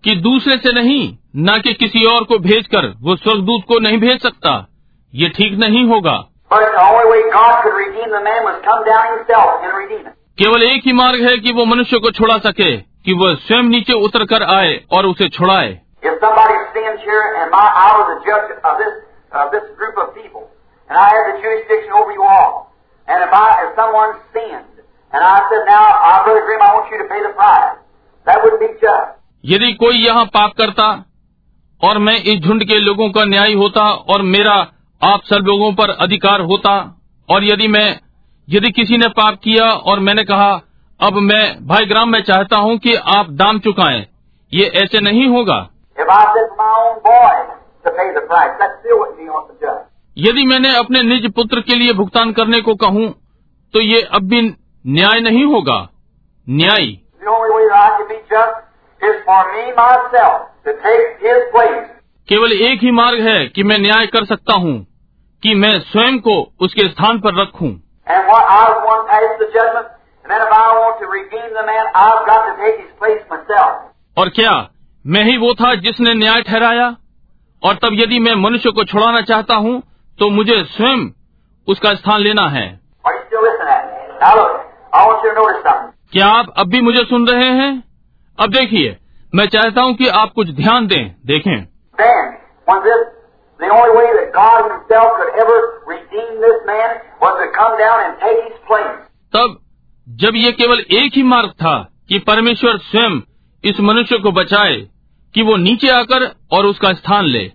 Speaker 1: कि दूसरे से नहीं न कि किसी और को भेजकर वो स्वर्गदूत को नहीं भेज सकता। ये ठीक नहीं होगा। केवल एक ही मार्ग है कि वो मनुष्य को छुड़ा सके कि वह स्वयं नीचे उतर कर आए और उसे छुड़ाए।
Speaker 2: If somebody stands here and my, I was a judge of this, of this group of people, and I had the jurisdiction over you all, and if I, if someone sinned, and I said, now, I, Brother Grimm, I want you to pay the price, that wouldn't be just.
Speaker 1: यदि कोई यहाँ पाप करता और मैं इस झुंड के लोगों का न्याय होता और मेरा आप सब लोगों पर अधिकार होता और यदि मैं यदि किसी ने पाप किया और मैंने कहा अब मैं भाई ग्राम में चाहता हूँ कि आप दाम चुकाएँ ये ऐसे नहीं होगा यदि मैंने अपने निज पुत्र के लिए भुगतान करने को कहूँ, तो ये अब भी न्याय नहीं होगा। न्याय। केवल एक ही मार्ग है कि मैं न्याय कर सकता हूँ कि मैं स्वयं को उसके स्थान पर रखूँ। और क्या? मैं ही वो था जिसने न्याय ठहराया। और तब यदि मैं मनुष्य को छुड़ाना चाहता हूँ तो मुझे स्वयं उसका स्थान लेना है। क्या आप अब भी मुझे सुन रहे हैं? अब देखिए, मैं चाहता हूँ कि आप कुछ ध्यान दें, देखें। तब, जब ये केवल एक ही मार्ग था कि परमेश्वर स्वयं इस मनुष्य को बचाए कि वो नीचे आकर और उसका स्थान ले।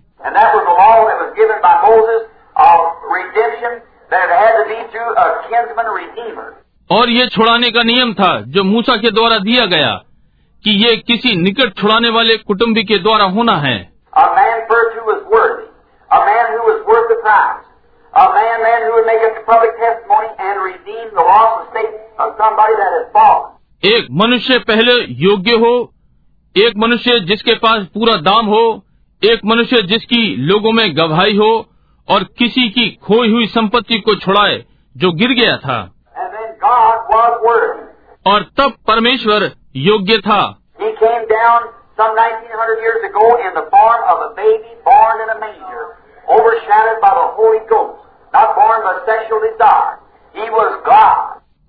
Speaker 1: और ये छुड़ाने का नियम था जो मूसा के द्वारा दिया गया कि ये किसी निकट छुड़ाने वाले कुटुम्बी के द्वारा होना है। एक मनुष्य पहले योग्य हो एक मनुष्य जिसके पास पूरा दाम हो एक मनुष्य जिसकी लोगों में गवाही हो और किसी की खोई हुई संपत्ति को छुड़ाए जो गिर गया था। और तब परमेश्वर योग्य था।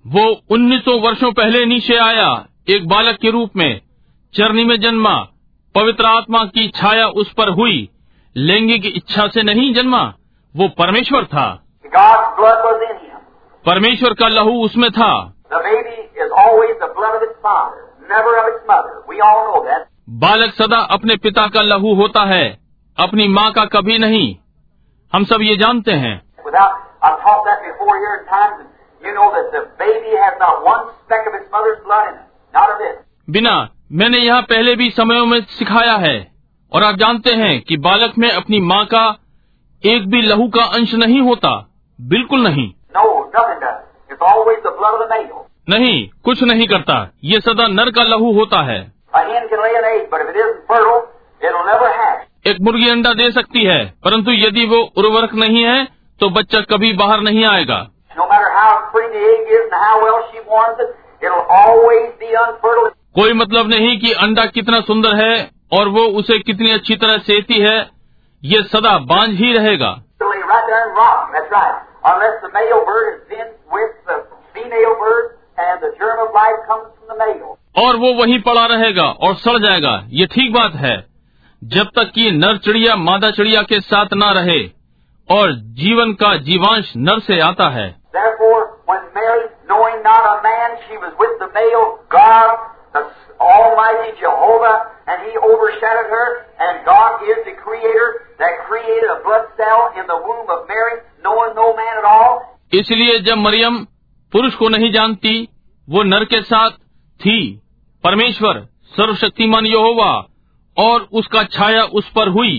Speaker 1: वो 1900 वर्षों पहले नीचे आया एक बालक के रूप में। चरणी में जन्मा पवित्र आत्मा की छाया उस पर हुई। लैंगिक इच्छा से नहीं जन्मा वो परमेश्वर था। परमेश्वर का लहू उसमें था। बालक सदा अपने पिता का लहू होता है अपनी माँ का कभी नहीं। हम सब ये जानते हैं। बिना मैंने यहाँ पहले भी समयों में सिखाया है और आप जानते हैं कि बालक में अपनी माँ का एक भी लहू का अंश नहीं होता बिल्कुल नहीं।
Speaker 2: No.
Speaker 1: नहीं कुछ नहीं करता ये सदा नर का लहू होता है।
Speaker 2: Egg.
Speaker 1: एक मुर्गी अंडा दे सकती है परंतु यदि वो उर्वरक नहीं है तो बच्चा कभी बाहर नहीं आएगा।
Speaker 2: No
Speaker 1: कोई मतलब नहीं कि अंडा कितना सुंदर है और वो उसे कितनी अच्छी तरह सेती है ये सदा बांझ ही रहेगा। और वो वहीं पड़ा रहेगा और सड़ जाएगा ये ठीक बात है। जब तक कि नर चिड़िया मादा चिड़िया के साथ ना रहे और जीवन का जीवांश नर से आता है।
Speaker 2: The Almighty Jehovah, and He overshadowed her, and God is the Creator that created a blood cell in the womb of Mary, knowing no man at all.
Speaker 1: इसलिए जब मरियम पुरुष को नहीं जानती वो नर के साथ थी परमेश्वर सर्वशक्तिमान यहोवा और उसका छाया उस पर हुई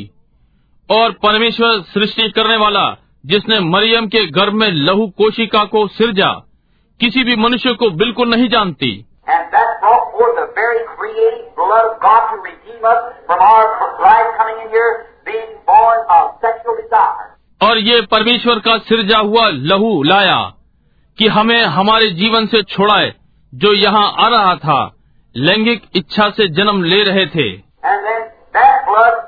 Speaker 1: और परमेश्वर सृष्टि करने वाला जिसने मरियम के गर्भ में लहू कोशिका को सिरजा किसी भी मनुष्य को बिल्कुल नहीं जानती
Speaker 2: And that forth the very creative blood of God to redeem us from our life coming in here being born of sexual desire.
Speaker 1: और ये परमेश्वर का सिरजा हुआ लहू लाया कि हमें हमारे जीवन से छोड़ाए जो यहाँ आ रहा था लैंगिक इच्छा से जन्म ले रहे थे
Speaker 2: And then that blood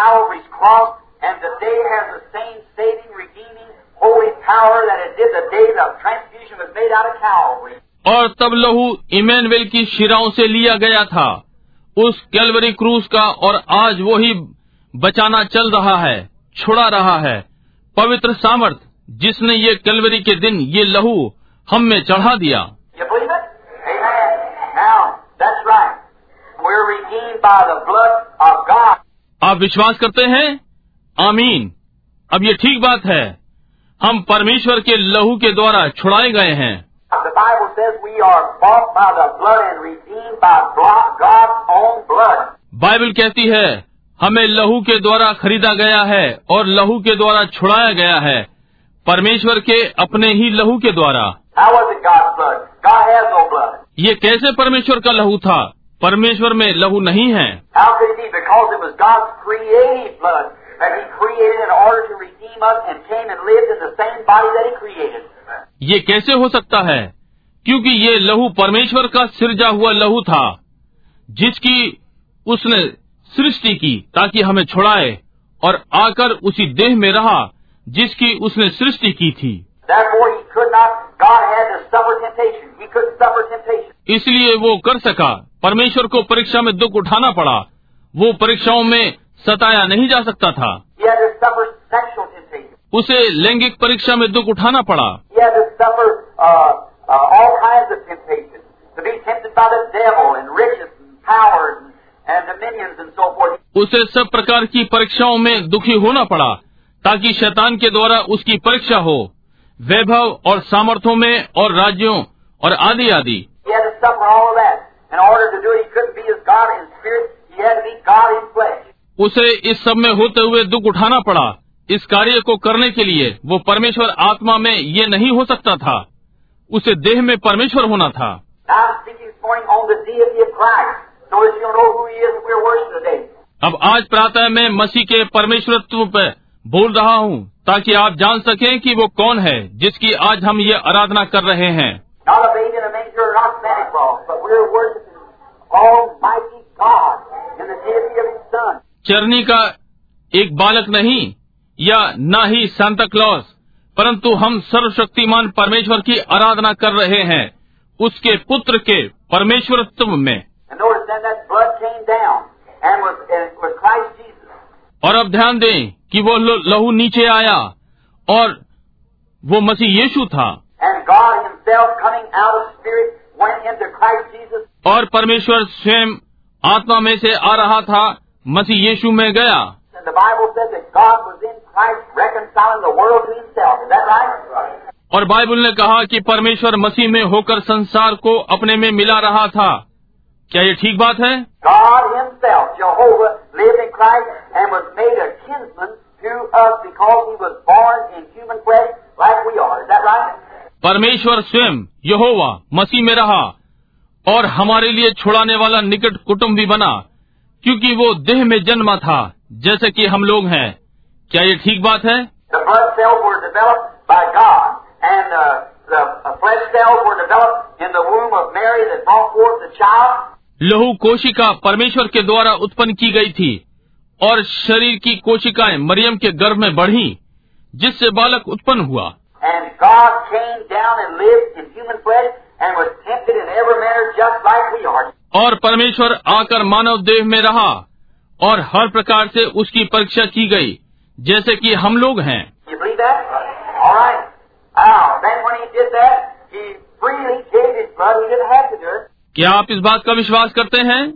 Speaker 2: Calvary's cross, and today has the same saving, redeeming, holy power that it did the day the transfusion was made out of Calvary.
Speaker 1: और तब लहू इमेनवेल की शिराओं से लिया गया था। उस कैलवरी क्रूज का और आज वो ही बचाना चल रहा है छुड़ा रहा है। पवित्र सामर्थ जिसने ये कैलवरी के दिन ये लहू हम में चढ़ा दिया. आप विश्वास करते हैं? आमीन। अब ये ठीक बात है। हम परमेश्वर के लहू के द्वारा छुड़ाए गए हैं
Speaker 2: The Bible says we
Speaker 1: Bible कहती है हमें लहू के द्वारा खरीदा गया है और लहू के द्वारा छुड़ाया गया है। परमेश्वर के अपने ही लहू के द्वारा। ये कैसे परमेश्वर का लहू था? परमेश्वर में लहू नहीं है। ये कैसे हो सकता है? क्योंकि ये लहू परमेश्वर का सिरजा हुआ लहू था जिसकी उसने सृष्टि की ताकि हमें छुड़ाए और आकर उसी देह में रहा जिसकी उसने सृष्टि की थी. इसलिए वो कर सका। परमेश्वर को परीक्षा में दुख उठाना पड़ा। वो परीक्षाओं में सताया नहीं जा सकता था. उसे लैंगिक परीक्षा में दुख उठाना पड़ा।
Speaker 2: uh, all kinds of temptations, to be tempted by the devil and riches and power and, and dominions and so forth.
Speaker 1: उसे सब प्रकार की परीक्षाओं में दुखी होना पड़ा ताकि शैतान के द्वारा उसकी परीक्षा हो। वैभव और सामर्थ्यों में और राज्यों और आदि आदि। उसे इस सब में होते हुए दुख उठाना पड़ा। इस कार्य को करने के लिए वो परमेश्वर आत्मा में ये नहीं हो सकता था। उसे देह में परमेश्वर होना था। अब आज प्रातः मैं मसीह के परमेश्वरत्व पर बोल रहा हूँ ताकि आप जान सकें कि वो कौन है जिसकी आज हम ये आराधना कर रहे हैं। चरनी का एक बालक नहीं या न ही सांता क्लॉस परंतु हम सर्वशक्तिमान परमेश्वर की आराधना कर रहे हैं उसके पुत्र के परमेश्वरत्व में। और अब ध्यान दें कि वो लहू नीचे आया और वो मसीह यीशु था। और परमेश्वर स्वयं आत्मा में से आ रहा था मसीह यीशु में गया। और बाइबल ने कहा कि परमेश्वर मसीह में होकर संसार को अपने में मिला रहा था। क्या ये ठीक बात है? परमेश्वर स्वयं यहोवा मसीह में रहा और हमारे लिए छुड़ाने वाला निकट कुटुंब भी बना क्योंकि वो देह में जन्मा था जैसे कि हम लोग हैं। क्या ये ठीक बात है? लहू कोशिका परमेश्वर के द्वारा उत्पन्न की गई थी और शरीर की कोशिकाएँ मरियम के गर्भ में बढ़ी जिससे बालक उत्पन्न हुआ। और परमेश्वर आकर मानव देह में रहा और हर प्रकार से उसकी परीक्षा की गई। जैसे कि हम लोग हैं। क्या आप इस बात का विश्वास करते हैं?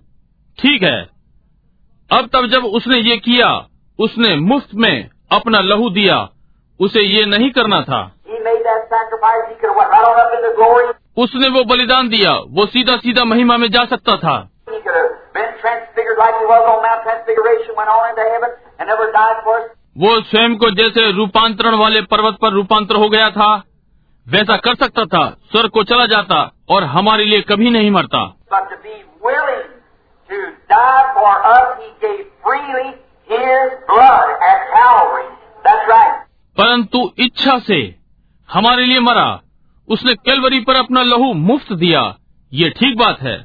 Speaker 1: ठीक है। अब तब जब उसने ये किया उसने मुफ़्त में अपना लहू दिया उसे ये नहीं करना था। उसने वो बलिदान दिया वो सीधा सीधा महिमा में जा सकता था। वो स्वयं को जैसे रूपांतरण वाले पर्वत पर रूपांतर हो गया था वैसा कर सकता था स्वर को चला जाता और हमारे लिए कभी नहीं मरता। परंतु इच्छा से हमारे लिए मरा उसने कैलवरी पर अपना लहू मुफ़्त दिया ये ठीक बात है।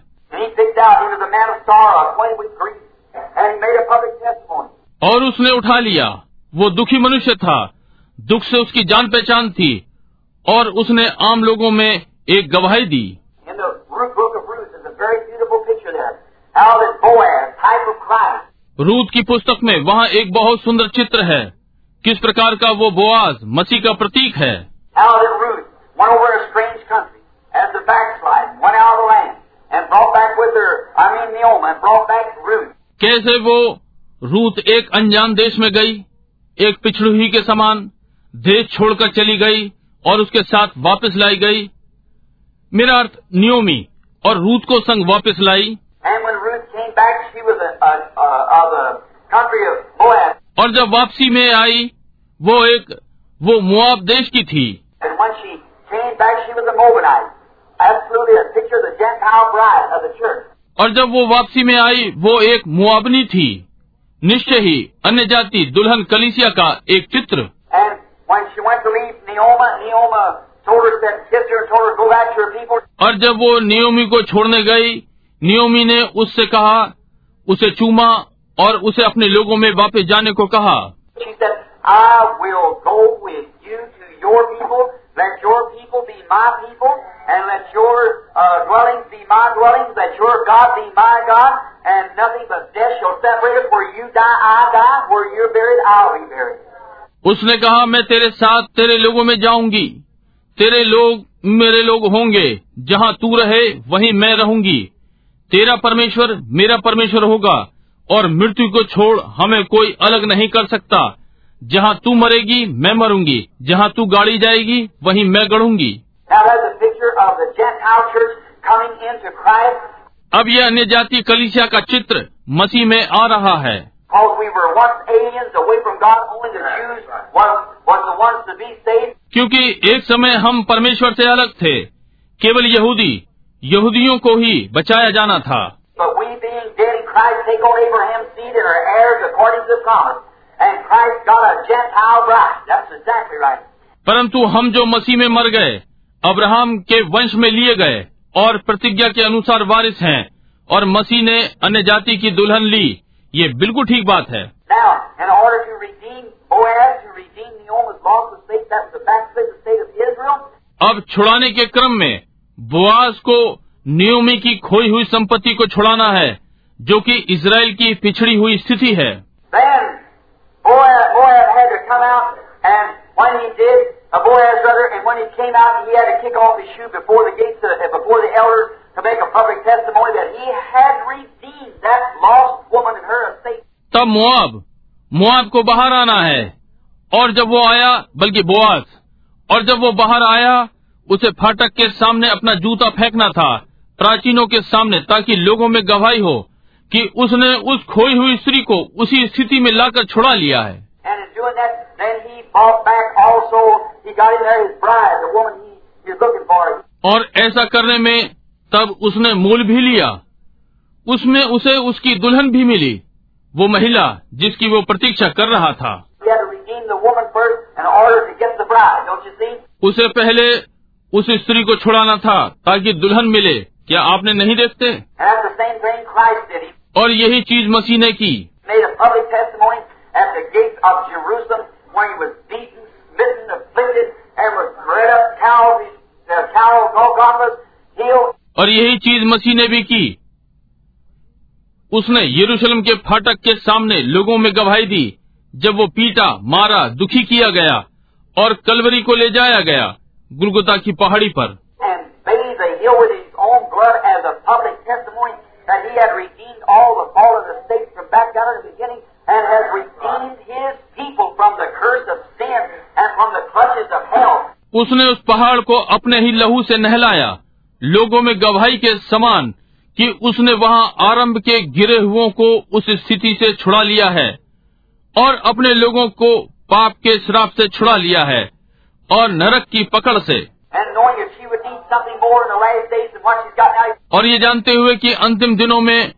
Speaker 1: और उसने उठा लिया वो दुखी मनुष्य था। दुख से उसकी जान पहचान थी और उसने आम लोगों में एक गवाही दी। रूद की पुस्तक में वहाँ एक बहुत सुंदर चित्र है। किस प्रकार का वो बोआज मसीह का प्रतीक है? कैसे वो रूत एक अनजान देश में गई? एक पिछड़ू ही के समान देश छोड़कर चली गई और उसके साथ वापस लाई गई। मेरा अर्थ नियोमी और रूत को संग वापस लाई।
Speaker 2: Back, a, a, a, a
Speaker 1: और जब वापसी में आई वो एक वो मुआब देश की थी। और जब वो वापसी में आई वो एक मुआबनी थी। निश्चय ही अन्य जाति दुल्हन कलिसिया का एक चित्र और जब वो नियोमी को छोड़ने गई नियोमी ने उससे कहा उसे चूमा और उसे अपने लोगों में वापस जाने को कहा।
Speaker 2: Let your people be my people, and let your uh, dwellings be my dwellings. Let your God be my God, and nothing but death shall separate us. Where you die, I die. Where you're buried, I'll be buried.
Speaker 1: उसने कहा मैं तेरे साथ तेरे लोगों में जाऊँगी तेरे लोग मेरे लोग होंगे जहाँ तू रहे वहीं मैं रहूँगी तेरा परमेश्वर मेरा परमेश्वर होगा और मृत्यु को छोड़ हमें कोई अलग नहीं कर सकता जहाँ तू मरेगी मैं मरूँगी। जहाँ तू गाड़ी जाएगी वहीं मैं गढ़ूँगी अब यह अन्य जाति कलिसिया का चित्र मसीह में आ रहा है। क्योंकि एक समय हम परमेश्वर से अलग थे। केवल यहूदी यहूदियों को ही बचाया जाना था। परंतु हम जो मसीह में मर गए अब्राहम के वंश में लिए गए और प्रतिज्ञा के अनुसार वारिस हैं और मसीह ने अन्य जाति की दुल्हन ली ये बिल्कुल ठीक बात है। अब छुड़ाने के क्रम में बुआज को नियोमी की खोई हुई संपत्ति को छुड़ाना है जो कि इसराइल की पिछड़ी हुई स्थिति है।
Speaker 2: When he did, uh, Boaz rather, and when he came out, he had to kick off his shoe before the gates, of, uh, before the elders, to make a public testimony that he had redeemed that lost woman and her estate.
Speaker 1: तब मुआब मुआब को बाहर आना है और जब वो आया बल्कि बोआज और जब वो बाहर आया उसे फाटक के सामने अपना जूता फेंकना था प्राचीनों के सामने ताकि लोगों में गवाही हो कि उसने उस खोई हुई स्त्री को उसी स्थिति में लाकर छुड़ा लिया है
Speaker 2: doing that, then he bought back also, he got in there his bride, the woman he is looking for.
Speaker 1: और ऐसा करने में तब उसने मूल भी लिया। उसमें उसे उसकी दुल्हन भी मिली वो महिला जिसकी वो प्रतीक्षा कर रहा था। उसे पहले उस स्त्री को छुड़ाना था ताकि दुल्हन मिले। क्या आपने नहीं देखते? और यही चीज़ मसीह ने की।
Speaker 2: made a public testimony at the gates of Jerusalem when he was beaten, smitten, afflicted, and was led up Calvary's, uh, Calvary, Golgotha's hill.
Speaker 1: और यही चीज मसीह ने भी की उसने यरूशलेम के फाटक के सामने लोगों में गवाही दी जब वो पीटा मारा दुखी किया गया और कलवरी को ले जाया गया गुलगुता की पहाड़ी पर
Speaker 2: and bathed the hill with his own blood as a public testimony that he had redeemed all the fallen estates from back down at the beginning and has redeemed his people from the curse of sin and from the clutches of hell.
Speaker 1: उसने उस पहाड़ को अपने ही लहू से नहलाया लोगों में गवाही के समान कि उसने वहाँ आरंभ के गिरे हुओं को उस स्थिति से छुड़ा लिया है और अपने लोगों को पाप के श्राप से छुड़ा लिया है और नरक की पकड़ से और ये जानते हुए कि अंतिम दिनों में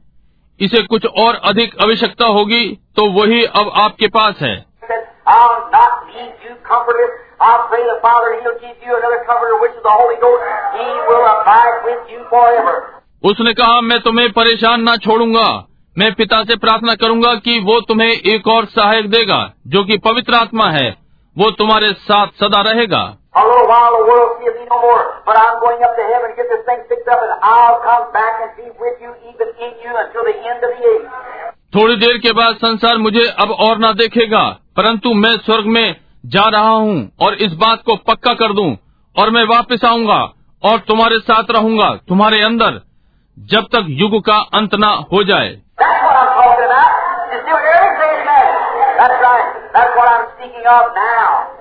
Speaker 1: इसे कुछ और अधिक आवश्यकता होगी तो वही अब आपके पास है। उसने कहा मैं तुम्हें परेशान न छोड़ूँगा। मैं पिता से प्रार्थना करूँगा कि वो तुम्हें एक और सहायक देगा जो कि पवित्र आत्मा है। वो तुम्हारे साथ सदा रहेगा।
Speaker 2: A little while the world seeth me no more, but I'm going up to heaven to get this thing fixed up, and I'll come back and be with you, even in you, until the end of the age.
Speaker 1: थोड़ी देर के बाद संसार मुझे अब और ना देखेगा परंतु मैं स्वर्ग में जा रहा हूँ और इस बात को पक्का कर दूँ और मैं वापस आऊँगा और तुम्हारे साथ रहूँगा तुम्हारे अंदर जब तक युग का अंत न हो जाए
Speaker 2: That's what I'm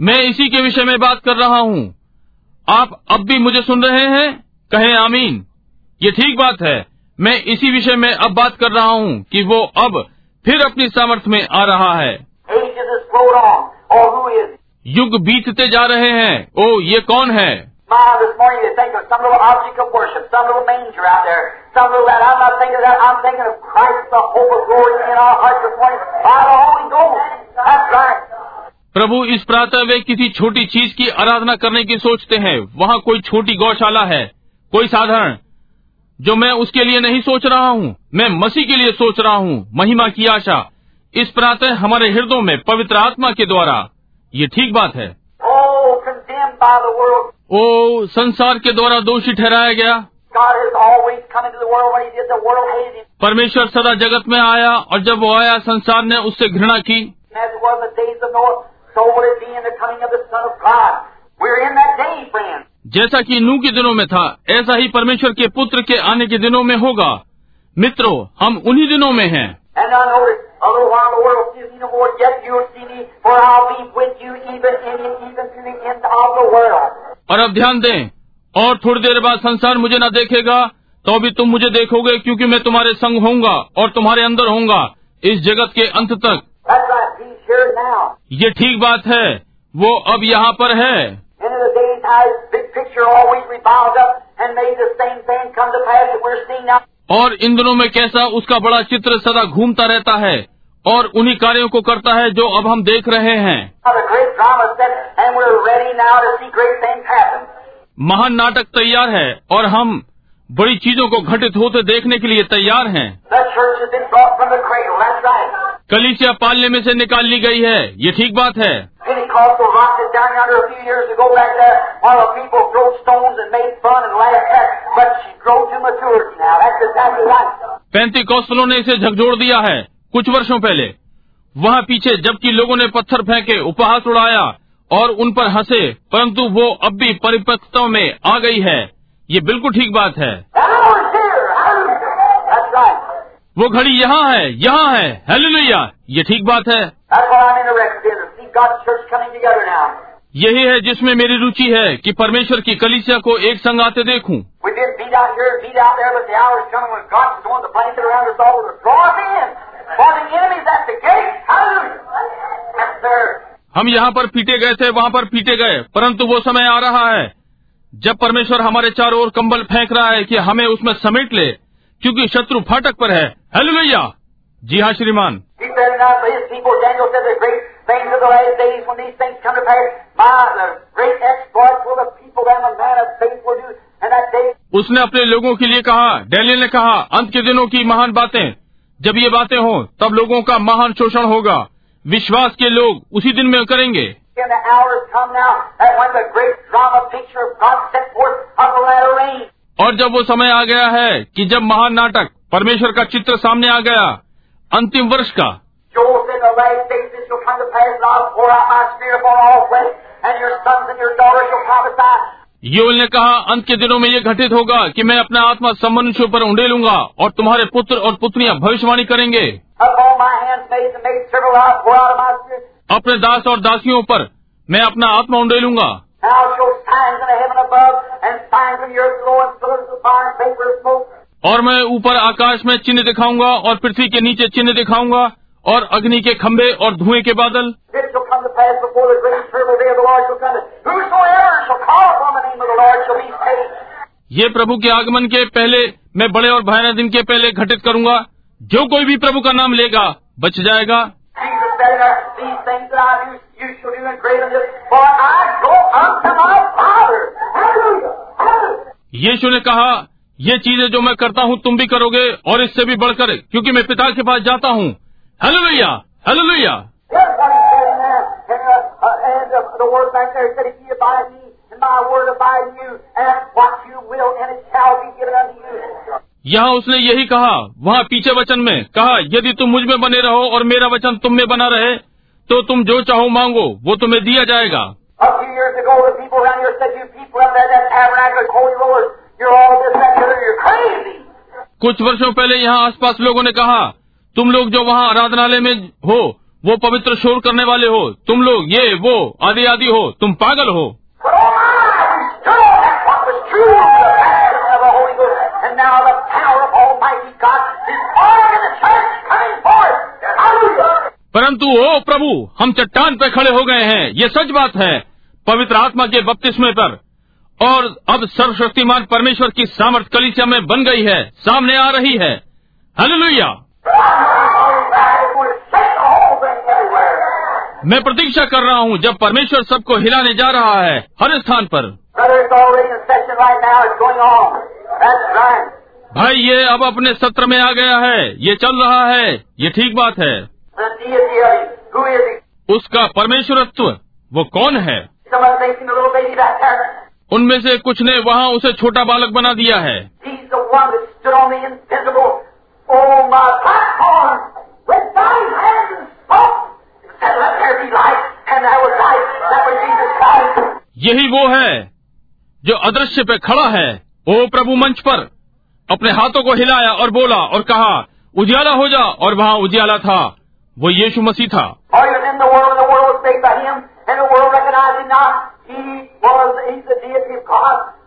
Speaker 1: मैं इसी के विषय में बात कर रहा हूँ। आप अब भी मुझे सुन रहे हैं? कहें आमीन। ये ठीक बात है। मैं इसी विषय में अब बात कर रहा हूँ कि वो अब फिर अपनी सामर्थ्य में आ रहा है। युग बीतते जा रहे हैं। ओ ये कौन है?
Speaker 2: My, this morning they think of some little object of worship, some little manger out there, some little that. I'm not thinking of that. I'm thinking of Christ, the hope of glory in our hearts this morning by the Holy Ghost. That's right.
Speaker 1: प्रभु इस प्रातः वे किसी छोटी चीज़ की आराधना करने की सोचते हैं वहाँ कोई छोटी गौशाला है कोई साधारण जो मैं उसके लिए नहीं सोच रहा हूँ मैं मसीह के लिए सोच रहा हूँ महिमा की आशा इस प्रातः हमारे हृदयों में पवित्र आत्मा के द्वारा ये ठीक बात है
Speaker 2: Oh,
Speaker 1: वो संसार के द्वारा दोषी ठहराया गया। परमेश्वर सदा जगत में आया और जब वो आया संसार ने उससे घृणा की। जैसा कि नू के दिनों में था ऐसा ही परमेश्वर के पुत्र के आने के दिनों में होगा। मित्रों हम उन्हीं दिनों में हैं।
Speaker 2: And now notice, a little while the world sees me no more, yet you'll see me, for I'll be with you even in even to the end of the world.
Speaker 1: और अब ध्यान दें और थोड़ी देर बाद संसार मुझे न देखेगा तो भी तुम मुझे देखोगे क्योंकि मैं तुम्हारे संग होऊँगा और तुम्हारे अंदर होऊँगा इस जगत के अंत तक
Speaker 2: right.
Speaker 1: ये ठीक बात है वो अब यहाँ पर है
Speaker 2: days
Speaker 1: और इन दिनों में कैसा उसका बड़ा चित्र सदा घूमता रहता है और उन्हीं कार्यों को करता है जो अब हम देख रहे हैं। महान नाटक तैयार है और हम बड़ी चीज़ों को घटित होते देखने के लिए तैयार हैं। कलीचिया पालने में से निकाल ली गई है ये ठीक बात है। पैंती कौशलों ने इसे झकझोड़ दिया है कुछ वर्षों पहले। वहाँ पीछे जबकि लोगों ने पत्थर फेंके उपहास उड़ाया और उन पर हंसे परंतु वो अब भी परिपक्वता में आ गई है। ये बिल्कुल ठीक बात है। वो घड़ी यहाँ है यहाँ है। हेलो हेलुलुया ये ठीक बात है। यही है जिसमें मेरी रुचि है कि परमेश्वर की कलिसिया को एक संग आते देखूँ। हम यहाँ पर पीटे गए थे, वहाँ पर पीटे गए, परंतु वो समय आ रहा है। जब परमेश्वर हमारे चारों ओर कंबल फेंक रहा है कि हमें उसमें समेट ले, क्योंकि शत्रु फाटक पर है। हेलो हेलुया जी हाँ श्रीमान। उसने अपने लोगों के लिए कहा, डेनियल ने कहा, अंत के दिनों की महान बातें। जब ये बातें हों, तब लोगों का महान शोषण होगा। विश्वास के लोग उसी दिन में करेंगे।
Speaker 2: in the hours come now that when the great drama picture of God set forth of the latter rain.
Speaker 1: और जब वो समय आ गया है कि जब महान नाटक परमेश्वर का चित्र सामने आ गया अंतिम वर्ष का। ये उन्होंने कहा अंत के दिनों में ये घटित होगा कि मैं अपना आत्मा सब मनुष्यों पर उंडे लूँगा और तुम्हारे पुत्र और पुत्रियाँ भविष्यवाणी करेंगे। अपने दास और दासियों पर मैं अपना आत्मा
Speaker 2: उंडे लूँगा
Speaker 1: और मैं ऊपर आकाश में चिन्ह दिखाऊँगा और पृथ्वी के नीचे चिन्ह दिखाऊँगा और अग्नि के खंभे और धुएँ के बादल। ये प्रभु के आगमन के पहले मैं बड़े और भयानक दिन के पहले घटित करूँगा। जो कोई भी प्रभु का नाम लेगा बच जाएगा।
Speaker 2: There, these things that I do, you shall do in greater than this, for I go unto my Father. Hallelujah! Hallelujah!
Speaker 1: यीशु ने कहा ये चीज़ें जो मैं करता हूँ तुम भी करोगे और इससे भी बढ़कर क्योंकि मैं पिता के पास जाता हूँ हेलो लोहिया हेलो लोहिया यहाँ उसने यही कहा वहाँ पीछे वचन में कहा यदि तुम मुझमें बने रहो और मेरा वचन तुम में बना रहे तो तुम जो चाहो मांगो वो तुम्हें दिया जाएगा। कुछ वर्षों पहले यहाँ आसपास लोगों ने कहा तुम लोग जो वहाँ आराधनालय में हो वो पवित्र शोर करने वाले हो। तुम लोग ये वो आदि आदि हो। तुम पागल हो। परंतु, ओ प्रभु, हम चट्टान पर खड़े हो गए हैं। ये सच बात है, पवित्र आत्मा के बपतिस्मे पर। और अब सर्वशक्तिमान परमेश्वर की सामर्थ कलिसिया में बन गई है, सामने आ रही है। हालेलुया। मैं प्रतीक्षा कर रहा हूँ, जब परमेश्वर सबको हिलाने जा रहा है, हर स्थान पर. भाई, ये अब अपने सत्र में आ गया है, ये चल रहा है, ये ठीक बात है। उसका परमेश्वरत्व, वो कौन है? उनमें से कुछ ने वहाँ उसे छोटा बालक बना दिया है। यही वो है, जो अदृश्य पे खड़ा है। वो प्रभु मंच पर, अपने हाथों को हिलाया और बोला और कहा, उजियाला हो जा, और वहाँ उजियाला था। वो यीशु मसीह था।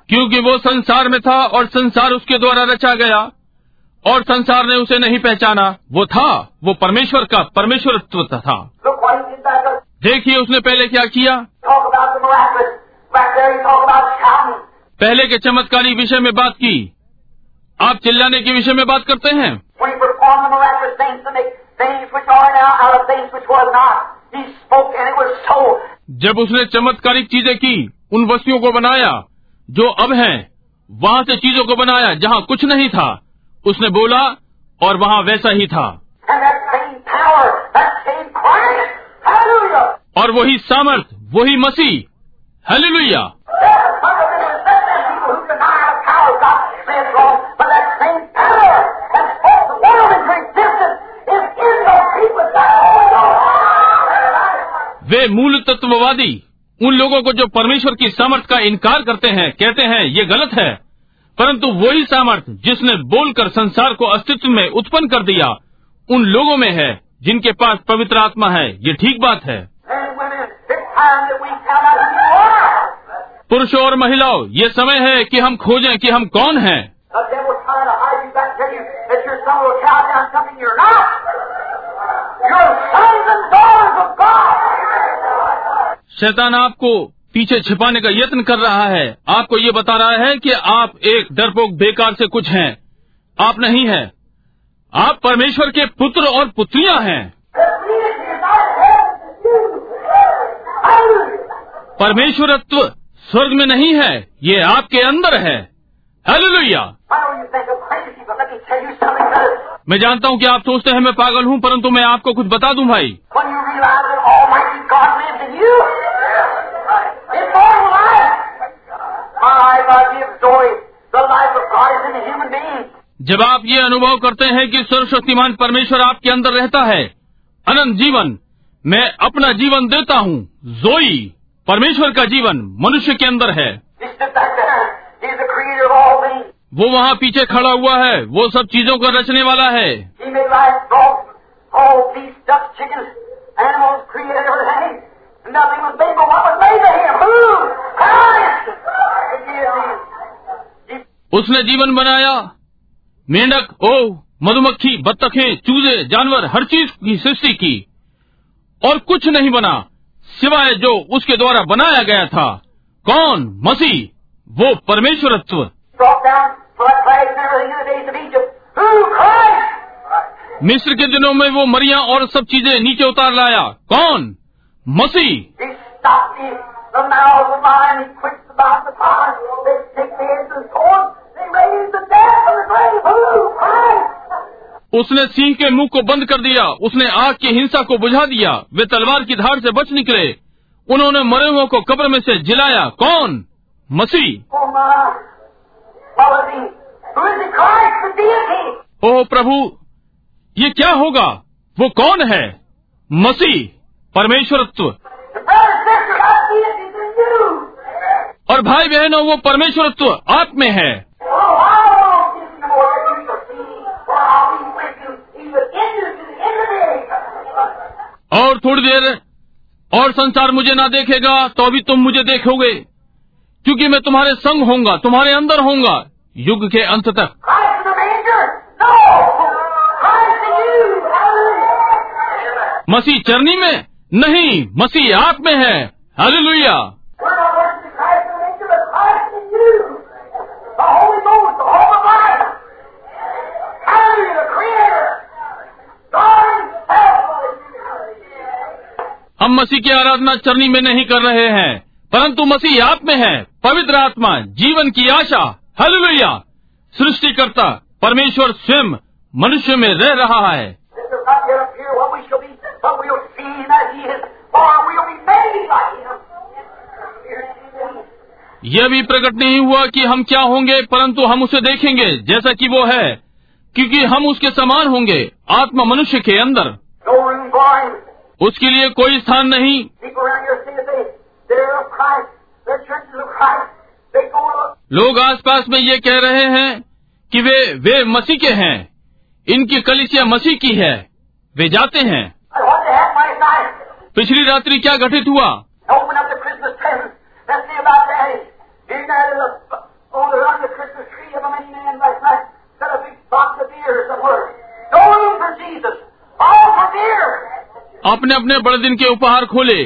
Speaker 1: क्योंकि वो संसार में था और संसार उसके द्वारा रचा गया और संसार ने उसे नहीं पहचाना। वो था वो परमेश्वर का परमेश्वर था। देखिए उसने पहले क्या किया? पहले के चमत्कारी विषय में बात की। आप चिल्लाने के विषय में बात करते हैं? जब उसने चमत्कारिक चीज़ें की उन वस्तुओं को बनाया जो अब हैं, वहाँ से चीज़ों को बनाया जहाँ कुछ नहीं था उसने बोला और वहाँ वैसा ही था। और वही सामर्थ वही मसीह
Speaker 2: हेलुया yeah!
Speaker 1: वे मूल तत्ववादी उन लोगों को जो परमेश्वर की सामर्थ का इनकार करते हैं, कहते हैं, ये गलत है। परंतु वही सामर्थ जिसने बोलकर संसार को अस्तित्व में उत्पन्न कर दिया, उन लोगों में है, जिनके पास पवित्र आत्मा है। ये ठीक बात है। पुरुषों और महिलाओं, ये समय है कि हम खोजें कि हम कौन हैं। शैतान आपको पीछे छिपाने का यत्न कर रहा है। आपको ये बता रहा है कि आप एक डरपोक बेकार से कुछ हैं। आप नहीं हैं। आप परमेश्वर के पुत्र और पुत्रियाँ हैं. परमेश्वरत्व स्वर्ग में नहीं है, ये आपके अंदर है।
Speaker 2: better.
Speaker 1: मैं जानता हूँ कि आप सोचते हैं मैं पागल हूँ, परंतु मैं आपको कुछ बता दूँ भाई
Speaker 2: When you realize that Almighty God lives in you, immortal life. My life I give joy. The life of God is in the human being.
Speaker 1: जब आप ये अनुभव करते हैं कि सर्वशक्तिमान परमेश्वर आपके अंदर रहता है अनंत जीवन मैं अपना जीवन देता हूँ जोई परमेश्वर का जीवन मनुष्य के अंदर है. वो वहाँ पीछे खड़ा हुआ है वो सब चीज़ों को रचने वाला है.
Speaker 2: Nothing was made but what was made him. Who? Christ!
Speaker 1: उसने जीवन बनाया। मेंढक, ओ, मधुमक्खी, बत्तखें, चूजे, जानवर, हर चीज़ की सृष्टि की। और कुछ नहीं बना, सिवाय जो उसके द्वारा बनाया गया था। कौन? मसीह। वो परमेश्वरत्व! मिस्र के दिनों में वो मरिया और सब चीज़ें नीचे उतार लाया। कौन? मसीह। उसने सिंह के मुँह को बंद कर दिया। उसने आग की हिंसा को बुझा दिया। वे तलवार की धार से बच निकले। उन्होंने मरे हुओं को कब्र में से जिलाया। कौन? मसीह। ओ प्रभु ये क्या होगा? वो कौन है? मसीह परमेश्वरत्व। और भाई बहनों, वो परमेश्वरत्व आप में है। और थोड़ी देर और संसार मुझे ना देखेगा तो अभी तुम मुझे देखोगे। क्योंकि मैं तुम्हारे संग होऊँगा, तुम्हारे अंदर होऊँगा, युग के अंत तक। मसीह चरनी में नहीं, मसीह आप में है।
Speaker 2: हरे
Speaker 1: हम मसीह की आराधना चरनी में नहीं कर रहे हैं, परंतु मसीह आप में है, पवित्र आत्मा, जीवन की आशा, हालेलुया सृष्टिकर्ता परमेश्वर स्वयं मनुष्य में रह रहा है. यह भी प्रकट नहीं हुआ कि हम क्या होंगे, परंतु हम उसे देखेंगे, जैसा कि वो है, क्योंकि हम उसके समान होंगे, आत्मा मनुष्य के अंदर उसके लिए कोई स्थान नहीं। लोग आसपास में ये कह रहे हैं कि वे वे मसीह के हैं। इनकी कलिसिया मसीह की है। वे जाते हैं। पिछली रात्रि क्या घटित हुआ?
Speaker 2: Oh, for Jesus. All for fear.
Speaker 1: अपने अपने बड़े दिन के उपहार खोले।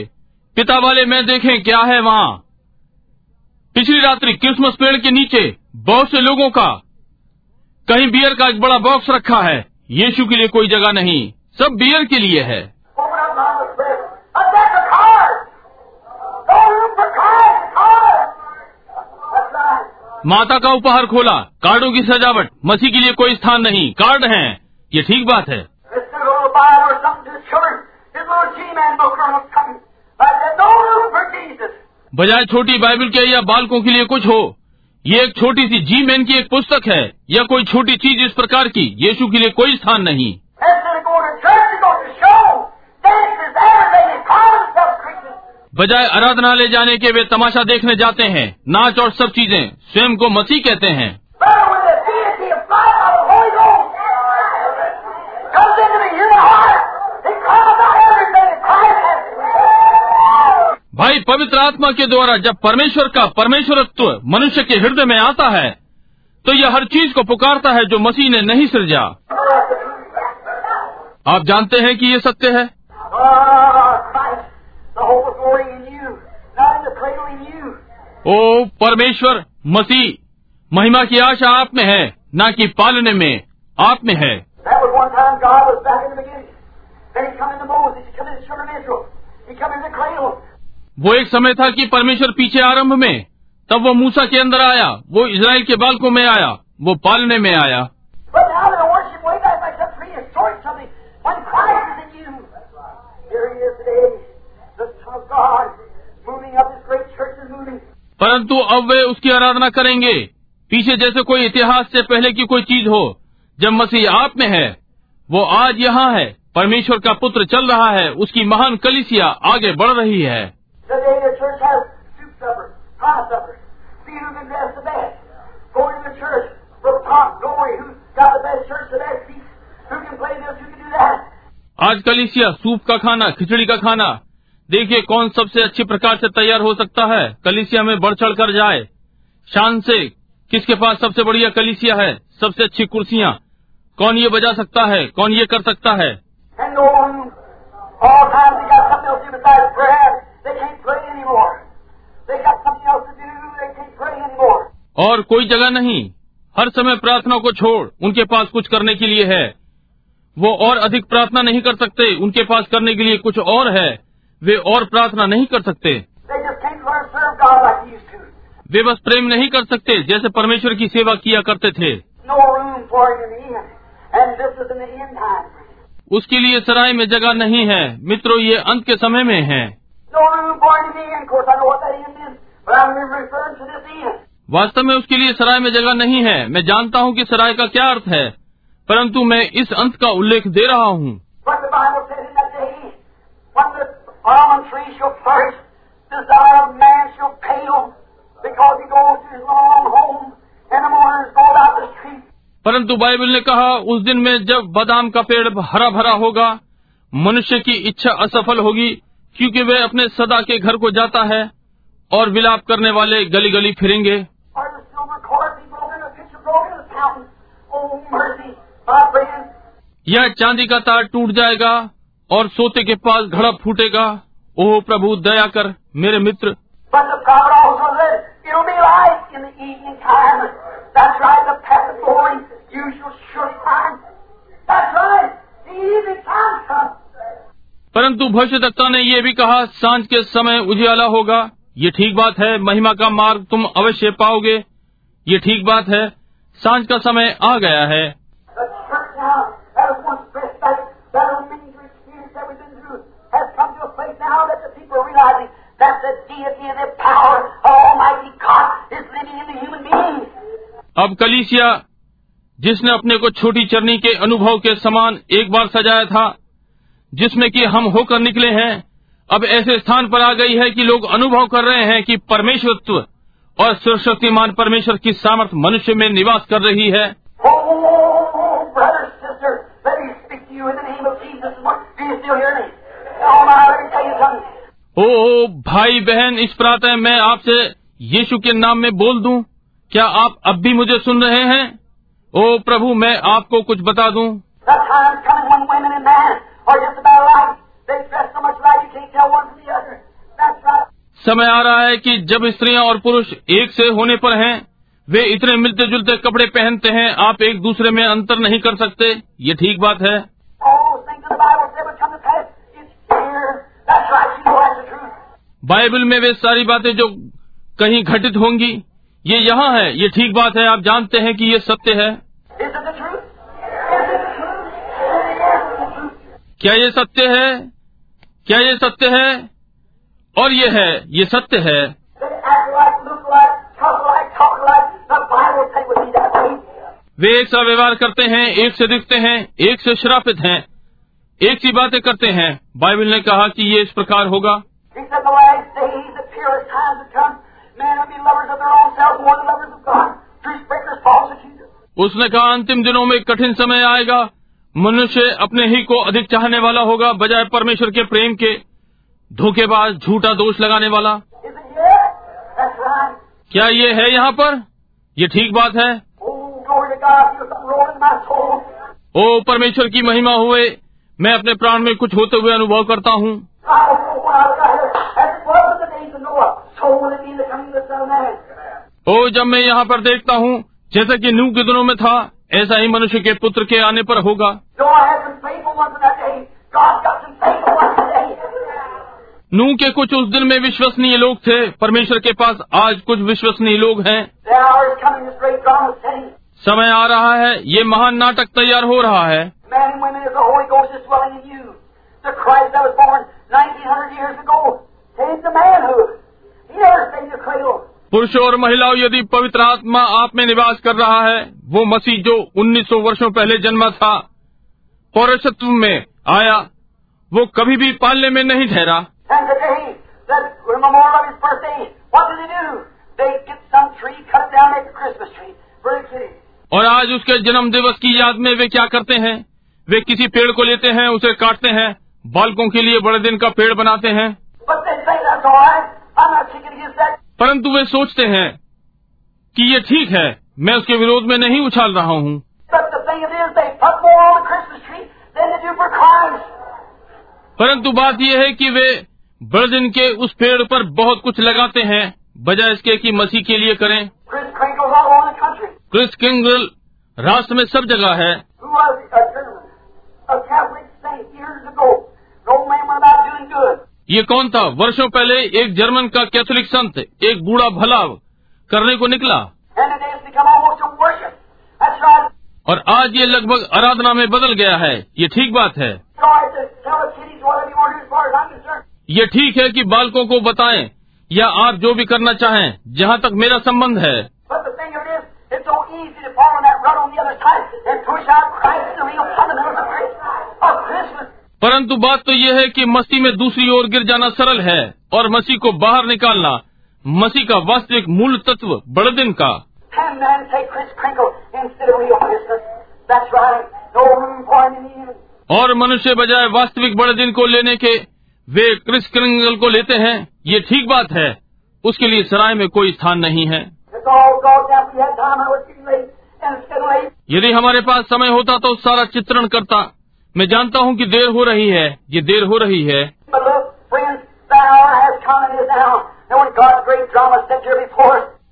Speaker 1: पिता वाले, में देखें क्या है वहाँ। पिछली रात्रि क्रिसमस पेड़ के नीचे बहुत से लोगों का कहीं बियर का एक बड़ा बॉक्स रखा है। यीशु के लिए कोई जगह नहीं, सब बियर के लिए है. माता का उपहार खोला, कार्डों की सजावट, मसीह के लिए कोई स्थान नहीं, कार्ड हैं। ये ठीक बात है। बजाय छोटी बाइबल के या बालकों के लिए कुछ हो ये एक छोटी सी जी मैन की एक पुस्तक है या कोई छोटी चीज़ इस प्रकार की यीशु के लिए कोई स्थान नहीं. बजाय आराधनालय जाने के वे तमाशा देखने जाते हैं नाच और सब चीज़ें स्वयं को मसीह कहते हैं
Speaker 2: Better when the deity of God by the Holy Ghost comes into the human heart. He calls out everything that Christ has.
Speaker 1: भाई पवित्र आत्मा के द्वारा जब परमेश्वर का परमेश्वरत्व मनुष्य के हृदय में आता है तो यह हर चीज़ को पुकारता है जो मसीह ने नहीं सृजा। आप जानते हैं कि ये सत्य है? ओ परमेश्वर मसीह महिमा की आशा आप में है न कि पालने में आप में है।
Speaker 2: He come in Moses, he come in the sugar natural, he come in the cradle.
Speaker 1: वो एक समय था कि परमेश्वर पीछे आरंभ में तब वो मूसा के अंदर आया वो इसराइल के बालकों में आया वो पालने में आया. परंतु अब वे उसकी आराधना करेंगे। पीछे जैसे कोई इतिहास से पहले की कोई चीज़ हो जब मसीह आप में है वो आज यहाँ है परमेश्वर का पुत्र चल रहा है उसकी महान कलिसिया आगे बढ़ रही है
Speaker 2: Today the church has soup pie suppers. See who can dress the best. Going to the church for top glory. Who's got the best church, the best seats. Who can play this, who can do that.
Speaker 1: आज कलिसिया सूप का खाना खिचड़ी का खाना देखिए कौन सबसे अच्छी प्रकार से तैयार हो सकता है कलिसिया में बढ़ चढ़ कर जाए शान से किसके पास सबसे बढ़िया कलिसिया है सबसे अच्छी कुर्सियाँ कौन ये बजा सकता है कौन ये कर सकता है
Speaker 2: no one, all times they got something else to besides prayer. They can't pray anymore.
Speaker 1: और कोई जगह नहीं। हर समय प्रार्थना को छोड़ उनके पास कुछ करने के लिए है। वो और अधिक प्रार्थना नहीं कर सकते उनके पास करने के लिए कुछ और है। वे और प्रार्थना नहीं कर सकते. वे बस प्रेम नहीं कर सकते जैसे परमेश्वर की सेवा किया करते थे. उसके लिए सराय में जगह नहीं है। मित्रों ये अंत के समय में है। वास्तव में उसके लिए सराय में जगह नहीं है। मैं जानता हूँ कि सराय का क्या अर्थ है परंतु मैं इस अंत का उल्लेख दे रहा हूँ। परंतु बाइबल ने कहा उस दिन में जब बादाम का पेड़ हरा भरा होगा मनुष्य की इच्छा असफल होगी क्योंकि वे अपने सदा के घर को जाता है और विलाप करने वाले गली गली फिरेंगे। यह चांदी का तार टूट जाएगा और सोते के पास घड़ा फूटेगा। ओह प्रभु, दया कर मेरे मित्र। परंतु भविष्य दत्ता ने यह भी कहा, साँझ के समय उजियाला होगा। ये ठीक बात है, महिमा का मार्ग तुम अवश्य पाओगे। ये ठीक बात है, साँझ का समय आ गया है। अब कलिसिया, जिसने अपने को छोटी चरनी के अनुभव के समान एक बार सजाया था जिसमें कि हम होकर निकले हैं। अब ऐसे स्थान पर आ गई है कि लोग अनुभव कर रहे हैं कि परमेश्वरत्व और सर्वशक्तिमान परमेश्वर की सामर्थ मनुष्य में निवास कर रही है।
Speaker 2: Oh, me? Oh.
Speaker 1: ओ ओ, भाई बहन इस प्रातः मैं आपसे यीशु के नाम में बोल दूँ। क्या आप अब भी मुझे सुन रहे हैं? ओ प्रभु मैं आपको कुछ बता दूँ। समय आ रहा है कि जब स्त्रियाँ और पुरुष एक से होने पर हैं, वे इतने मिलते जुलते कपड़े पहनते हैं आप एक दूसरे में अंतर नहीं कर सकते। ये ठीक बात है? बाइबल में वे सारी बातें जो कहीं घटित होंगी ये यहाँ है। ये ठीक बात है। आप जानते हैं कि ये सत्य है? क्या ये सत्य है? क्या ये सत्य है? और ये है ये सत्य है। वे एक सा व्यवहार करते हैं एक से दिखते हैं एक से श्रापित हैं, एक सी बातें करते हैं। बाइबल ने कहा कि ये इस प्रकार होगा। उसने कहा अंतिम दिनों में कठिन समय आएगा। मनुष्य अपने ही को अधिक चाहने वाला होगा, बजाय परमेश्वर के प्रेम के। धोखेबाज, झूठा दोष लगाने वाला। क्या ये है यहाँ पर? ये ठीक बात है? ओ, परमेश्वर की महिमा हुए, मैं अपने प्राण में कुछ होते हुए अनुभव करता हूँ। ओ, जब मैं यहाँ पर देखता हूँ, जैसा कि नू के दिनों में था ऐसा ही मनुष्य के पुत्र के आने पर होगा। नू के कुछ उस दिन में विश्वसनीय लोग थे। परमेश्वर के पास आज कुछ विश्वसनीय लोग हैं। समय आ रहा है ये महान नाटक तैयार हो रहा है। पुरुषों और महिलाओं यदि पवित्र आत्मा आप में निवास कर रहा है वो मसीह जो 1900 वर्षों पहले जन्मा था पौरुषत्व में आया वो कभी भी पालने में नहीं ठहरा। और आज उसके जन्म दिवस की याद में वे क्या करते हैं? वे किसी पेड़ को लेते हैं उसे काटते हैं बालकों के लिए बड़े दिन का पेड़ बनाते हैं। परंतु वे सोचते हैं कि ये ठीक है मैं उसके विरोध में नहीं उछाल रहा हूँ। परंतु बात यह है कि वे बर्जिन के उस पेड़ पर बहुत कुछ लगाते हैं बजाय इसके कि मसीह के लिए करें। क्रिस किंग राष्ट्र में सब जगह है। ये कौन था? वर्षों पहले एक जर्मन का कैथोलिक संत, एक बूढ़ा भला करने को निकला। और आज ये लगभग आराधना में बदल गया है। ये ठीक बात है। ये ठीक है कि बालकों को बताएँ या आप जो भी करना चाहें, जहाँ तक मेरा संबंध है। परंतु बात तो यह है कि मसीह में दूसरी ओर गिर जाना सरल है और मसीह को बाहर निकालना मसीह का वास्तविक मूल तत्व बड़े दिन का और मनुष्य बजाय वास्तविक बड़े दिन को लेने के वे क्रिस क्रिंगल को लेते हैं ये ठीक बात है। उसके लिए सराय में कोई स्थान नहीं है। यदि हमारे पास समय होता तो सारा चित्रण करता। मैं जानता हूँ कि देर हो रही है ये देर हो रही है।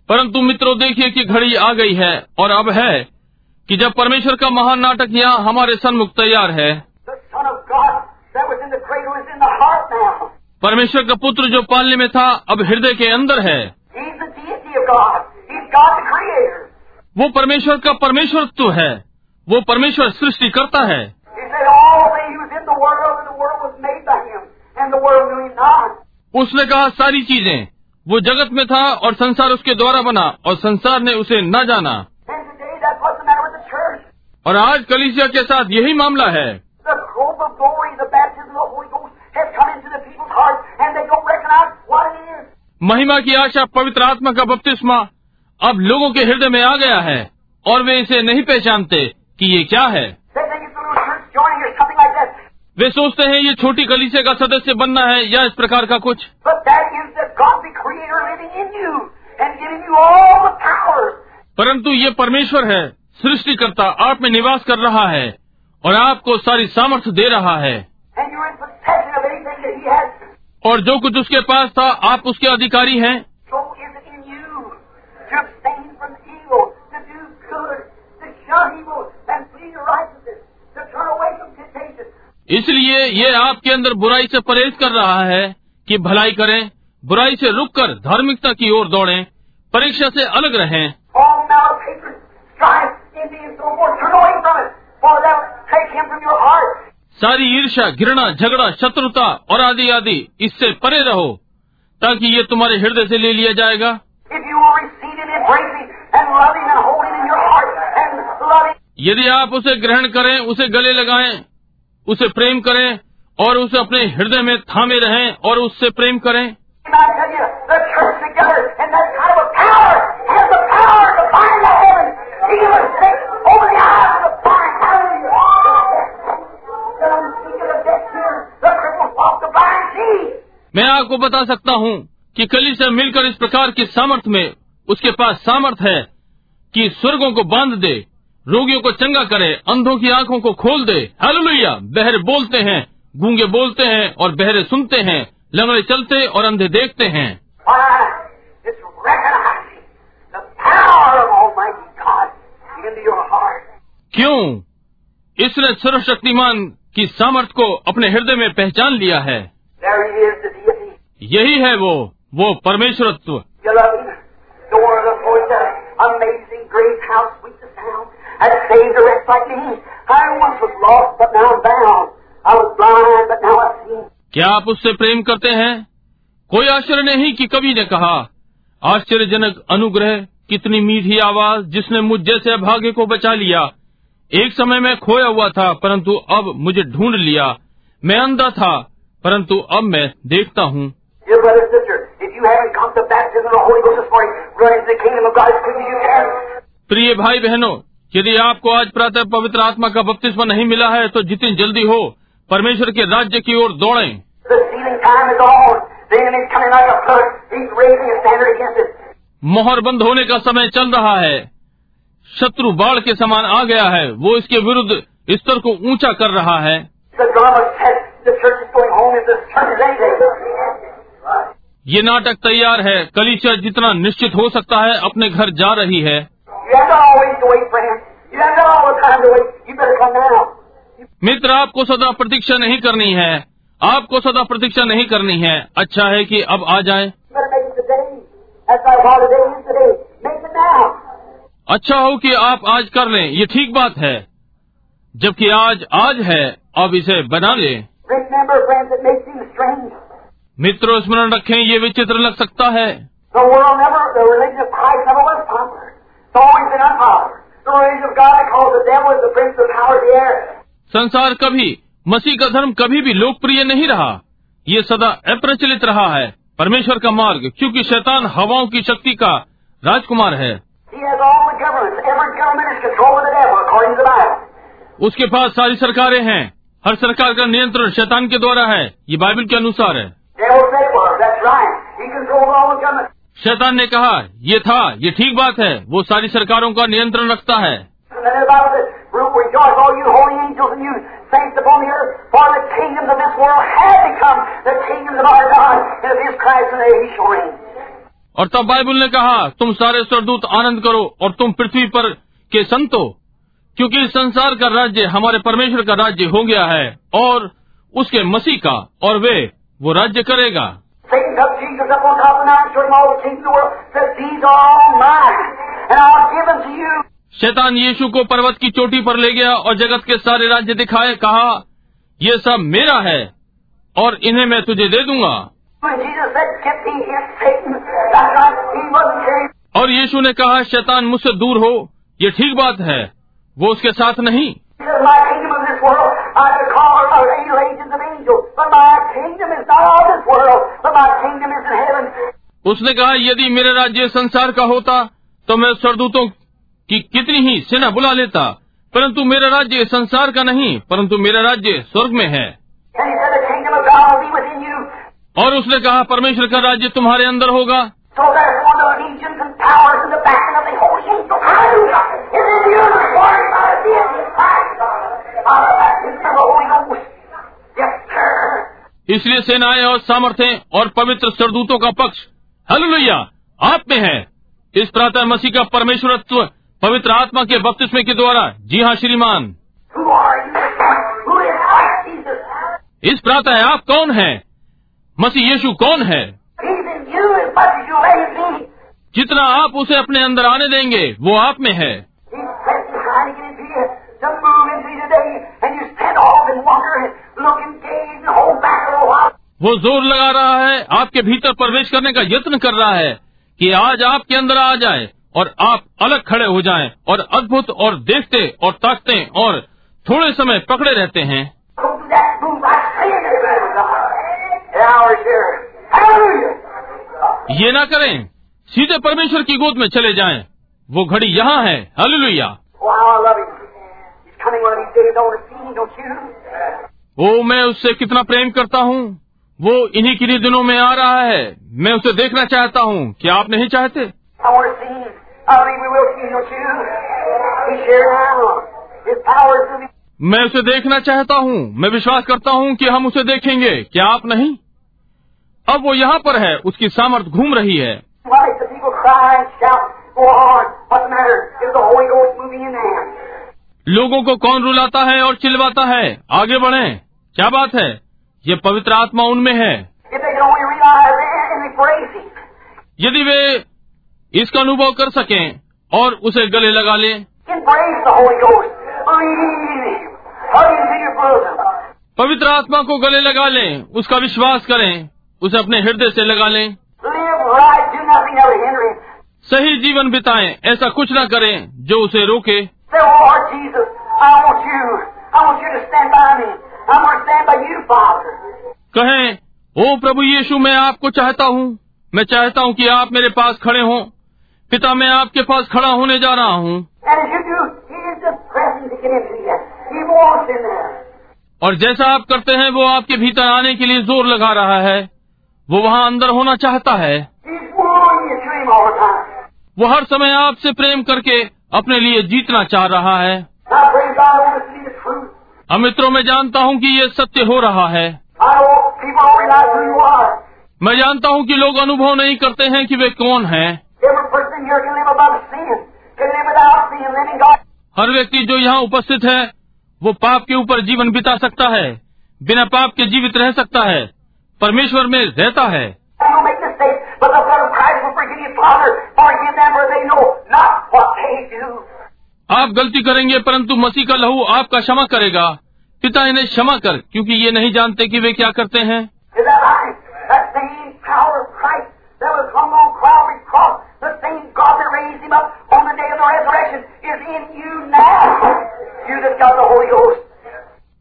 Speaker 1: परंतु मित्रों देखिए कि घड़ी आ गई है और अब है कि जब परमेश्वर का महान नाटक यहाँ हमारे सन्मुख तैयार है। परमेश्वर का पुत्र जो पालने में था अब हृदय के अंदर है। वो परमेश्वर का परमेश्वरत्व है। वो परमेश्वर सृष्टि करता है। उसने कहा सारी चीज़ें वो जगत में था और संसार उसके द्वारा बना और संसार ने उसे न जाना। और आज कलिसिया के साथ यही मामला है। महिमा की आशा पवित्र आत्मा का बपतिस्मा अब लोगों के हृदय में आ गया है और वे इसे नहीं पहचानते कि ये क्या है। वे सोचते हैं ये छोटी कलीसिया का सदस्य बनना है या इस प्रकार का कुछ? परंतु ये परमेश्वर है सृष्टिकर्ता आप में निवास कर रहा है और आपको सारी सामर्थ्य दे रहा है। और जो कुछ उसके पास था आप उसके अधिकारी हैं।
Speaker 2: So
Speaker 1: इसलिए ये आपके अंदर बुराई से परहेज कर रहा है कि भलाई करें बुराई से रुक कर धार्मिकता की ओर दौड़े परीक्षा से अलग रहें। सारी ईर्षा घृणा झगड़ा शत्रुता और आदि आदि इससे परे रहो ताकि ये तुम्हारे हृदय से ले लिया जाएगा। यदि आप उसे ग्रहण करें उसे गले लगाएँ, उसे प्रेम करें और उसे अपने हृदय में थामे रहें और उससे प्रेम करें। मैं आपको बता सकता हूँ कि कली से मिलकर इस प्रकार के सामर्थ में उसके पास सामर्थ है कि स्वर्गों को बाँध दे रोगियों को चंगा करे अंधों की आँखों को खोल दे। हालेलुया। बहरे बोलते हैं गूँगे बोलते हैं और बहरे सुनते हैं लंगड़े चलते और अंधे देखते हैं. क्यों? इसने सर्वशक्तिमान की सामर्थ को अपने हृदय में पहचान लिया है. यही है वो वो परमेश्वरत्व
Speaker 2: You love Him. Door of the voice of amazing grace, how sweet the sound had saved a wretch like me. I once was lost, but now I'm bound. I was blind, but now I see.
Speaker 1: क्या आप उससे प्रेम करते हैं कोई आश्चर्य नहीं कि कवि ने कहा आश्चर्यजनक अनुग्रह कितनी मीठी आवाज़ जिसने मुझ जैसे भाग्य को बचा लिया एक समय मैं खोया हुआ था परंतु अब मुझे ढूंढ लिया मैं अंधा था परंतु अब मैं देखता हूँ प्रिय भाई बहनों यदि आपको आज प्रातः पवित्र आत्मा का बपतिस्मा नहीं मिला है तो जितनी जल्दी हो परमेश्वर के राज्य की ओर दौड़ें. मोहर बंद होने का समय चल रहा है। शत्रु बाढ़ के समान आ गया है। वो इसके विरुद्ध स्तर को ऊँचा कर रहा है. ये नाटक तैयार है। कलीचर जितना निश्चित हो सकता है अपने घर जा रही है। मित्र आपको सदा प्रतीक्षा नहीं करनी है। आपको सदा प्रतीक्षा नहीं करनी है। अच्छा है कि अब आ जाए। अच्छा हो कि आप आज कर लें। ये ठीक बात है। जबकि आज आज है। अब इसे बना ले। मित्रों स्मरण रखें ये विचित्र लग सकता है। संसार कभी, मसीह का धर्म कभी भी लोकप्रिय नहीं रहा। ये सदा अप्रचलित रहा है। परमेश्वर का मार्ग, क्योंकि शैतान हवाओं की शक्ति का राजकुमार है। उसके पास सारी सरकारें हैं। हर सरकार का नियंत्रण शैतान के द्वारा है। ये बाइबल के अनुसार है। शैतान ने कहा ये था ये ठीक बात है वो सारी सरकारों का नियंत्रण रखता है। और तब बाइबल ने कहा तुम सारे सरदूत आनंद करो और तुम पृथ्वी पर के संतो क्योंकि इस संसार का राज्य हमारे परमेश्वर का राज्य हो गया है और उसके मसीह का और वे वो राज्य करेगा।
Speaker 2: Satan took Jesus up on top of the mountain, showed him all the kingdoms of the world, said, These are all mine, and I'll give them to you.
Speaker 1: शैतान यीशु को पर्वत की चोटी पर ले गया और जगत के सारे राज्य दिखाए कहा ये सब मेरा है और इन्हें मैं तुझे दे दूँगा. और यीशु ने कहा शैतान मुझसे दूर हो ये ठीक बात है वो उसके साथ नहीं उसने कहा यदि मेरा राज्य संसार का होता तो मैं सरदूतों की कितनी ही सेना बुला लेता परंतु मेरा राज्य संसार का नहीं परंतु मेरा राज्य स्वर्ग में है. और उसने कहा परमेश्वर का राज्य तुम्हारे अंदर होगा इसलिए सेनाएँ और सामर्थ्य और पवित्र सरदूतों का पक्ष, हालेलुया, आप में है इस प्रातः मसीह का परमेश्वरत्व, पवित्र आत्मा के बपतिस्मे के द्वारा जी हाँ श्रीमान? इस प्रातः आप कौन हैं मसीह यीशु कौन है. जितना आप उसे अपने अंदर आने देंगे, वो आप में है
Speaker 2: He's pressing trying to get into you to move into you today, and you stand off and wonder and look and gaze and hold back a little while.
Speaker 1: वो ज़ोर लगा रहा है आपके भीतर प्रवेश करने का यत्न कर रहा है कि आज आपके अंदर आ जाए और आप अलग खड़े हो जाएँ और अद्भुत और देखते और ताकते और थोड़े समय पकड़े रहते हैं. ये ना करें सीधे परमेश्वर की गोद में चले जाएँ। वो घड़ी यहाँ है।
Speaker 2: you?
Speaker 1: ओ मैं उससे कितना प्रेम करता हूँ? वो इन्हीं किन्हीं दिनों में आ रहा है। मैं उसे देखना चाहता हूँ। क्या आप नहीं चाहते? मैं उसे देखना चाहता हूँ। मैं विश्वास करता हूँ कि हम उसे देखेंगे। क्या आप नहीं? अब वो यहाँ पर है। उसकी सामर्थ घूम रही है। लोगों को कौन रुलाता है और चिलवाता है? आगे बढ़े। क्या बात है? ये पवित्र आत्मा उनमें है। यदि वे इसका अनुभव कर सकें और उसे गले लगा ले। पवित्र आत्मा को गले लगा लें उसका विश्वास करें उसे अपने हृदय से लगा लें। सही जीवन बिताएँ, ऐसा कुछ न करें जो उसे रोके। कहें ओ प्रभु यीशु मैं आपको चाहता हूँ। मैं चाहता हूँ कि आप मेरे पास खड़े हों। पिता मैं आपके पास खड़ा होने जा रहा हूँ। और जैसा आप करते हैं वो आपके भीतर आने के लिए ज़ोर लगा रहा है। वो वहाँ अंदर होना चाहता है। वो हर समय आपसे प्रेम करके अपने लिए जीतना चाह रहा है।
Speaker 2: God,
Speaker 1: अमित्रों में जानता हूँ की ये सत्य हो रहा है। मैं जानता हूँ की लोग अनुभव नहीं करते हैं की वे कौन है। हर व्यक्ति जो यहाँ उपस्थित है, वो पाप के ऊपर जीवन बिता सकता है, बिना पाप के जीवित रह सकता है, परमेश्वर में रहता है। आप गलती करेंगे परंतु मसीह का लहू आपका क्षमा करेगा। पिता इन्हें क्षमा कर क्योंकि ये नहीं जानते कि वे क्या करते हैं।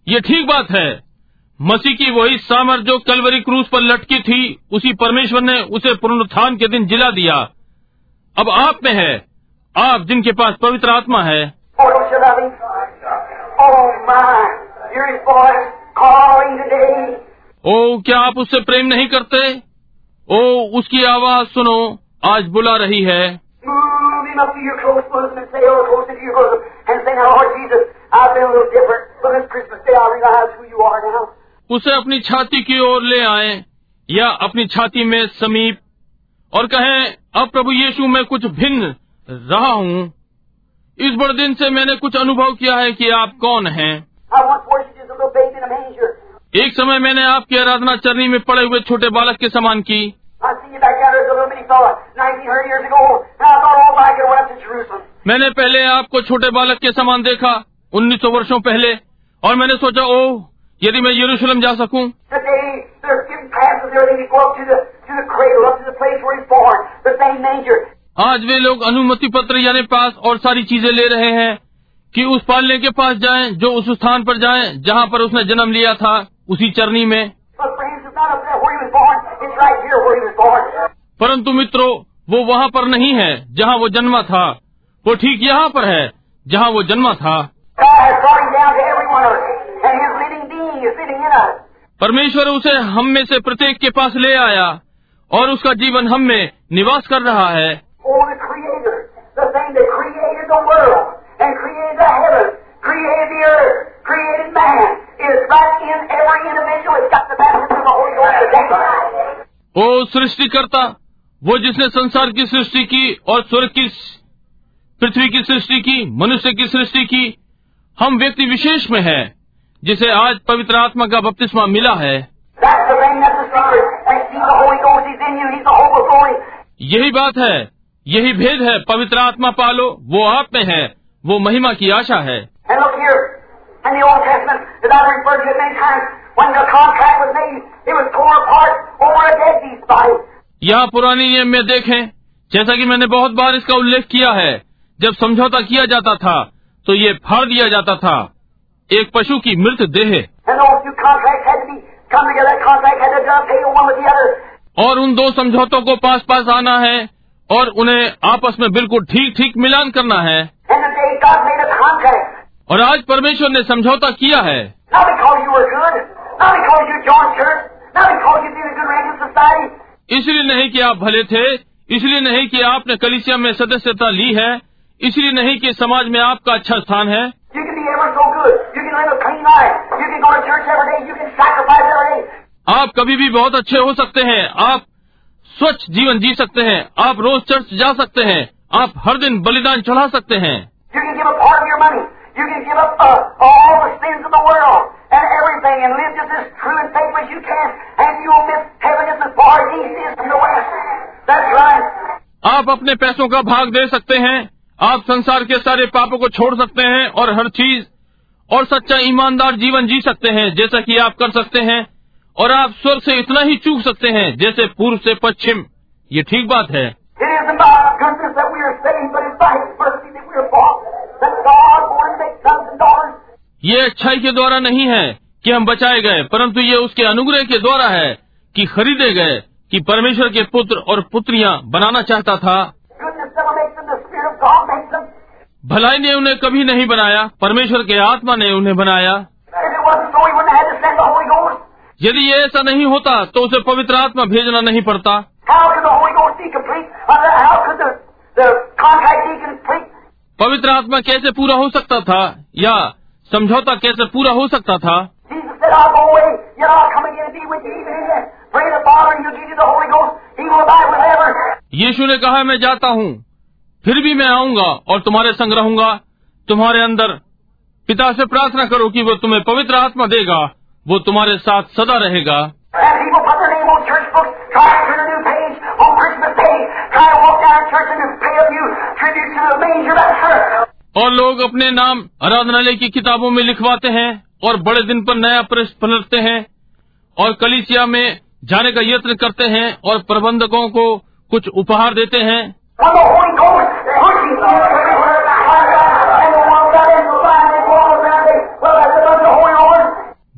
Speaker 1: ये ठीक बात है। मसीह की वही सामर जो कलवरी क्रूज पर लटकी थी उसी परमेश्वर ने उसे पुनरुत्थान के दिन जिला दिया। अब आप में है। आप जिनके पास पवित्र आत्मा है। ओ, क्या आप उससे प्रेम नहीं करते? ओ, उसकी आवाज़ सुनो, आज बुला रही है। उसे अपनी छाती की ओर ले आए, या अपनी छाती में समीप, और कहें, अब प्रभु यीशु मैं कुछ भिन्न रहा हूँ इस बड़े दिन से मैंने कुछ अनुभव किया है कि आप कौन हैं एक समय मैंने आपकी आराधना चरनी में पड़े हुए छोटे बालक के समान की मैंने पहले आपको छोटे बालक के समान देखा 1900 वर्षों पहले और मैंने सोचा ओह यदि मैं यरूशलेम जा सकूँ आज वे लोग अनुमति पत्र यानी पास और सारी चीज़ें ले रहे हैं कि उस पालने के पास जाएँ, जो उस स्थान पर जाएँ, जहाँ पर उसने जन्म लिया था, उसी चरनी में। परंतु मित्रों, वो वहाँ पर नहीं है, जहाँ वो जन्मा था। वो ठीक यहाँ पर है, जहाँ वो जन्मा था। परमेश्वर उसे हम में से प्रत्येक के पास ले आया और उसका जीवन हम में निवास कर रहा है।
Speaker 2: Oh, the Creator, the thing that created the world, and created the heavens, created the earth, created man, is right in every individual that's got the baptism of the Holy Ghost today.
Speaker 1: ओ सृष्टिकर्ता वो जिसने संसार की सृष्टि की और स्वर्ग की पृथ्वी की सृष्टि की मनुष्य की सृष्टि की हम व्यक्ति विशेष में है जिसे आज पवित्र आत्मा का बपतिस्मा मिला है. यही बात है यही भेद है पवित्र आत्मा पालो वो आप में है वो महिमा की आशा है। यहाँ पुरानी नियम में देखें जैसा कि मैंने बहुत बार इसका उल्लेख किया है जब समझौता किया जाता था तो ये फाड़ दिया जाता था एक पशु की मृत देह। और उन दो समझौतों को पास पास आना है और उन्हें आपस में बिल्कुल ठीक ठीक मिलान करना है। और आज परमेश्वर ने समझौता किया है। इसलिए नहीं कि आप भले थे इसलिए नहीं कि आपने कलिसिया में सदस्यता ली है इसलिए नहीं कि समाज में आपका अच्छा स्थान है। आप कभी भी बहुत अच्छे हो सकते हैं। आप स्वच्छ जीवन जी सकते हैं। आप रोज चर्च जा सकते हैं। आप हर दिन बलिदान चढ़ा सकते हैं। आप अपने पैसों का भाग दे सकते हैं। आप संसार के सारे पापों को छोड़ सकते हैं और हर चीज़ और सच्चा ईमानदार जीवन जी सकते हैं जैसा कि आप कर सकते हैं। और आप स्वर से इतना ही चूक सकते हैं जैसे पूर्व से पश्चिम। ये ठीक बात है। ये अच्छाई के द्वारा नहीं है कि हम बचाए गए परंतु ये उसके अनुग्रह के द्वारा है कि खरीदे गए कि परमेश्वर के पुत्र और पुत्रियाँ बनाना चाहता था। भलाई ने उन्हें कभी नहीं बनाया परमेश्वर के आत्मा ने उन्हें बनाया। यदि ये ऐसा नहीं होता तो उसे पवित्र आत्मा भेजना नहीं पड़ता। पवित्र आत्मा कैसे पूरा हो सकता था? या समझौता कैसे पूरा हो सकता था? यीशु ने कहा मैं जाता हूँ। फिर भी मैं आऊँगा और तुम्हारे संग रहूँगा। तुम्हारे अंदर पिता से प्रार्थना करो कि वो तुम्हें पवित्र आत्मा देगा। वो तुम्हारे साथ सदा रहेगा। और लोग अपने नाम आराधनालय की किताबों में लिखवाते हैं और बड़े दिन पर नया प्रेस पलटते हैं और कलिसिया में जाने का यत्न करते हैं और प्रबंधकों को कुछ उपहार देते हैं।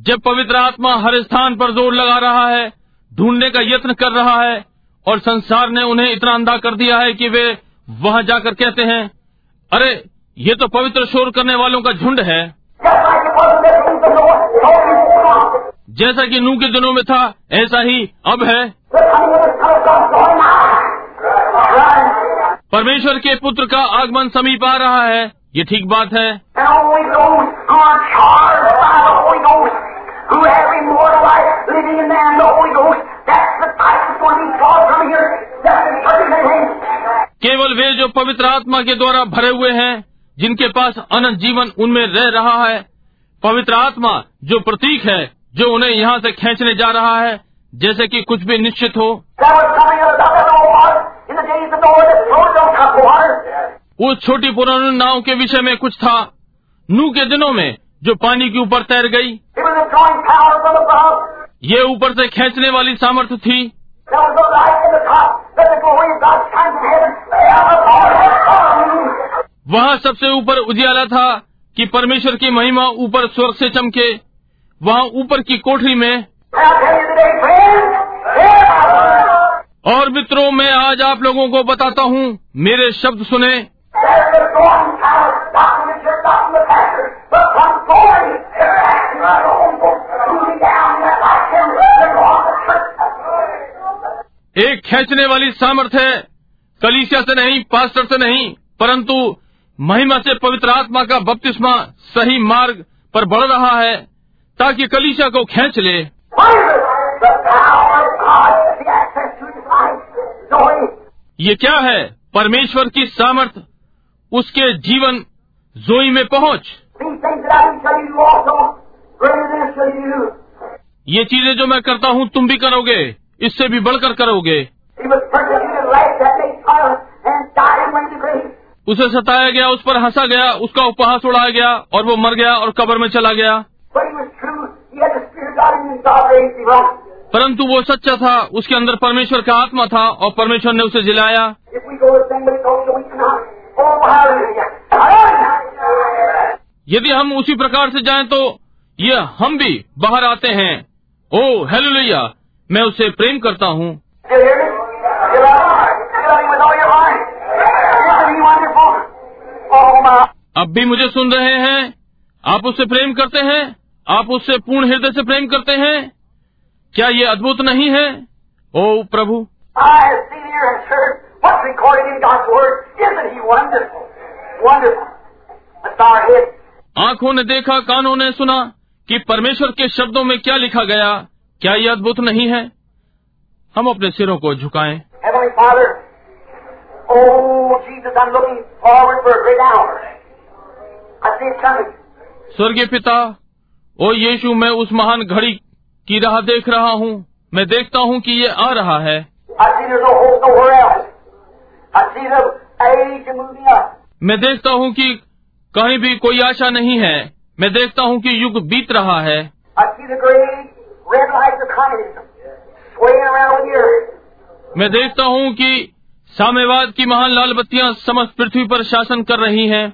Speaker 1: जब पवित्र आत्मा हर स्थान पर ज़ोर लगा रहा है, ढूँढने का यत्न कर रहा है, और संसार ने उन्हें इतना अंधा कर दिया है कि वे वहाँ जाकर कहते हैं, अरे, ये तो पवित्र शोर करने वालों का झुंड है. जैसा कि नू के दिनों में था, ऐसा ही अब है? परमेश्वर के पुत्र का आगमन समीप आ रहा है, ये ठीक बात है
Speaker 2: who have immortal life living in them, the Holy Ghost, that's the type that's going to be drawn from here. That's the of the
Speaker 1: केवल वे जो पवित्र आत्मा के द्वारा भरे हुए हैं जिनके पास अनंत जीवन उनमें रह रहा है पवित्र आत्मा जो प्रतीक है जो उन्हें यहाँ से खींचने जा रहा है जैसे कि कुछ भी निश्चित हो. उस छोटी पुरानी नाव के विषय में कुछ था नू के दिनों में जो पानी के ऊपर तैर गई। ये ऊपर से खींचने वाली सामर्थ्य थी। वहाँ सबसे ऊपर उजियाला था कि परमेश्वर की महिमा ऊपर स्वर्ग से चमके। वहाँ ऊपर की कोठरी में, और मित्रों, मैं आज आप लोगों को बताता हूँ, मेरे शब्द सुने। एक खेचने वाली सामर्थ है। कलीसिया से नहीं, पास्टर से नहीं, परंतु महिमा से पवित्र आत्मा का बपतिस्मा सही मार्ग पर बढ़ रहा है, ताकि कलीसिया को खेच ले। ये क्या है? परमेश्वर की सामर्थ, उसके जीवन जोई में पहुँच। ये चीज़ें जो मैं करता हूँ, तुम भी करोगे। इससे भी बढ़कर करोगे। उसे सताया गया, उस पर हंसा गया, उसका उपहास उड़ाया गया, और वो मर गया और कब्र में चला गया। परंतु वो सच्चा था, उसके अंदर परमेश्वर का आत्मा था, और परमेश्वर ने उसे जिलाया। यदि हम उसी प्रकार से जाएँ तो ये हम भी बाहर आते हैं। Oh hello hallelujah. मैं उसे प्रेम करता हूँ। अब भी मुझे सुन रहे हैं? आप उससे प्रेम करते हैं? आप उससे पूर्ण हृदय से प्रेम करते हैं? क्या ये अद्भुत नहीं है? ओ, प्रभु।
Speaker 2: Wonderful? Wonderful.
Speaker 1: आँखों ने देखा कानों ने सुना कि परमेश्वर के शब्दों में क्या लिखा गया क्या यह अद्भुत नहीं है? हम अपने सिरों को झुकाएँ। स्वर्गीय पिता ओ यीशु मैं उस महान घड़ी की राह देख रहा हूँ। मैं देखता हूँ कि ये आ रहा है। मैं देखता हूँ कि कहीं भी कोई आशा नहीं है। मैं देखता हूँ कि युग बीत रहा है। मैं देखता हूँ कि साम्यवाद की महान लाल बत्तियाँ समस्त पृथ्वी पर शासन कर रही हैं।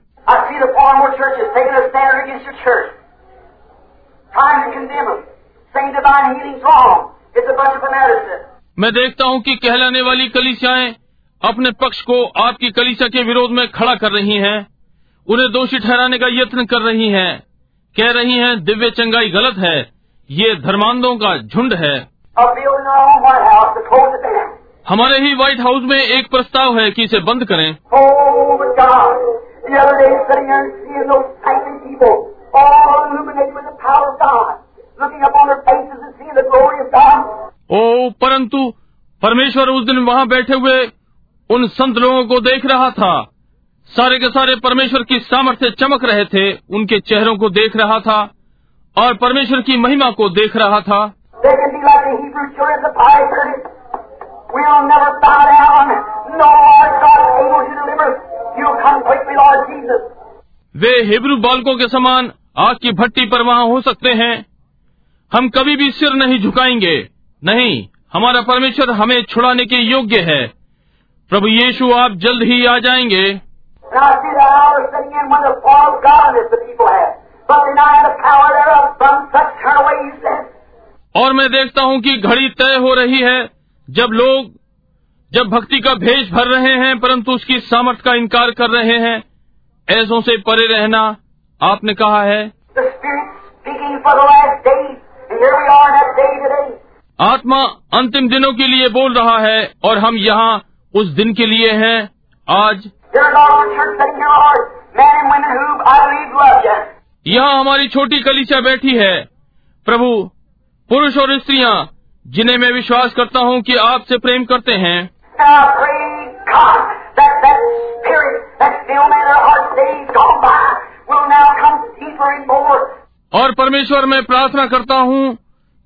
Speaker 1: मैं देखता हूँ कि कहलाने वाली कलिसियाएँ अपने पक्ष को आपकी कलिसा के विरोध में खड़ा कर रही हैं। उन्हें दोषी ठहराने का यत्न कर रही हैं। कह रही हैं, दिव्य चंगाई गलत है, ये धर्मांधों का झुंड है। हमारे ही व्हाइट हाउस में एक प्रस्ताव है कि इसे बंद करें। ओ, परंतु परमेश्वर उस दिन वहाँ बैठे हुए उन संत लोगों को देख रहा था। सारे के सारे परमेश्वर की सामर्थ्य चमक रहे थे उनके चेहरों को देख रहा था और परमेश्वर की महिमा को देख रहा था। वे हिब्रू बालकों के समान आग की भट्टी पर वहाँ हो सकते हैं। हम कभी भी सिर नहीं झुकाएँगे। नहीं हमारा परमेश्वर हमें छुड़ाने के योग्य है। प्रभु यीशु आप जल्द ही आ जाएँगे।
Speaker 2: And I see that hour setting in when the fall of godliness the people have. But denying the power thereof, from such turn away, he said.
Speaker 1: और मैं देखता हूँ कि घड़ी तय हो रही है जब लोग जब भक्ति का भेष भर रहे हैं परंतु उसकी सामर्थ का इनकार कर रहे हैं ऐसों से परे रहना आपने कहा है. आत्मा अंतिम दिनों के लिए बोल रहा है और हम यहाँ उस दिन के लिए हैं आज यहाँ हमारी छोटी कलीसिया बैठी है। प्रभु पुरुष और स्त्रियाँ जिन्हें मैं विश्वास करता हूँ कि आपसे प्रेम करते हैं। और परमेश्वर मैं प्रार्थना करता हूँ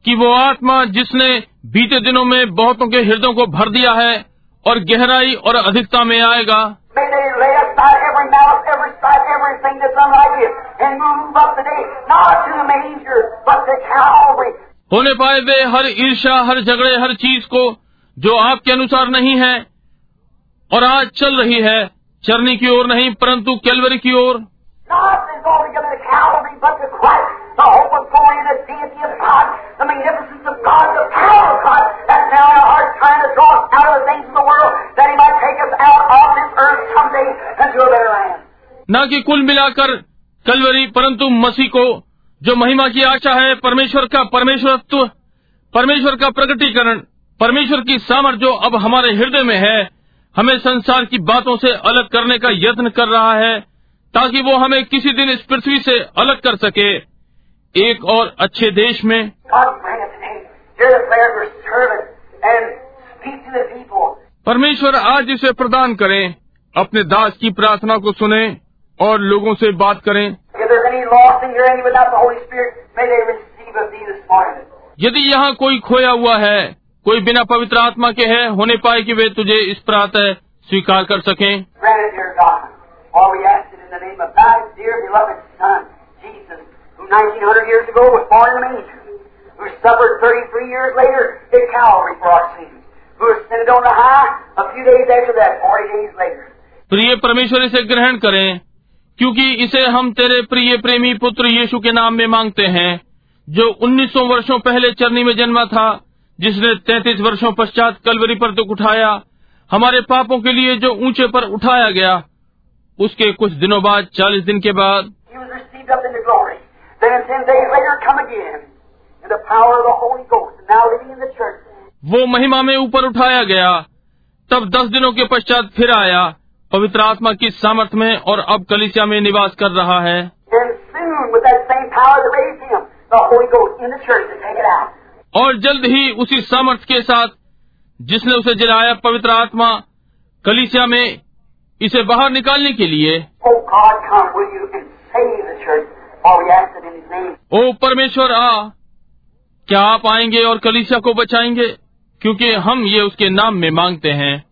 Speaker 1: कि वो आत्मा जिसने बीते दिनों में बहुतों के हृदयों को भर दिया है और गहराई और अधिकता में आएगा
Speaker 2: May they lay aside every malice, every spite, everything that's unlike you, and move up today, not to the manger, but to Calvary.
Speaker 1: होने पाए वे हर ईर्षा हर झगड़े हर चीज़ को जो आपके अनुसार नहीं है और आज चल रही है चरनी की ओर नहीं परंतु कैलवरी की ओर
Speaker 2: the magnificence God, now our hearts trying to draw us out of the things of the world, that He might take us out of this earth someday into a better land.
Speaker 1: न कि कुल मिलाकर कलवरी परंतु मसीह को जो महिमा की आशा है परमेश्वर का परमेश्वरत्व परमेश्वर का प्रकटीकरण परमेश्वर की सामर्थ जो अब हमारे हृदय में है हमें संसार की बातों से अलग करने का यत्न कर रहा है ताकि वो हमें किसी दिन इस पृथ्वी से अलग कर सके एक और अच्छे देश में परमेश्वर आज इसे प्रदान करें अपने दास की प्रार्थना को सुने और लोगों से बात करें। यदि यहाँ कोई खोया हुआ है कोई बिना पवित्र आत्मा के है होने पाए कि वे तुझे इस प्रातः स्वीकार कर सकें।
Speaker 2: Who suffered 33 years later at Calvary for our sins, who ascended on the high a few days after that, 40 days later.
Speaker 1: प्रिय परमेश्वर इसे ग्रहण करें क्योंकि इसे हम तेरे प्रिय प्रेमी पुत्र यीशु के नाम में मांगते हैं जो 1900 वर्षों पहले चरनी में जन्मा था जिसने 33 वर्षों पश्चात कलवरी पर दुख उठाया हमारे पापों के लिए जो ऊँचे पर उठाया गया उसके कुछ दिनों बाद 40 दिन के बाद वो महिमा में ऊपर उठाया गया। तब दस दिनों के पश्चात फिर आया पवित्र आत्मा की सामर्थ्य में और अब कलिसिया में निवास कर रहा है। और जल्द ही उसी सामर्थ के साथ जिसने उसे जलाया पवित्र आत्मा कलिसिया में इसे बाहर निकालने के लिए ओ परमेश्वर आ क्या आप आएँगे और कलीसिया को बचाएँगे? क्योंकि हम ये उसके नाम में मांगते हैं।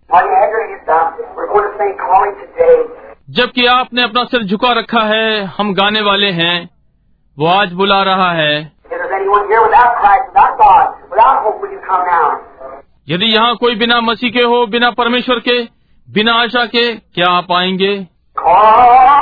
Speaker 1: जबकि आपने अपना सिर झुका रखा है हम गाने वाले हैं। वो आज बुला रहा है। यदि यहाँ कोई बिना मसीह के हो बिना परमेश्वर के बिना आशा के क्या आप आएँगे?
Speaker 2: Oh.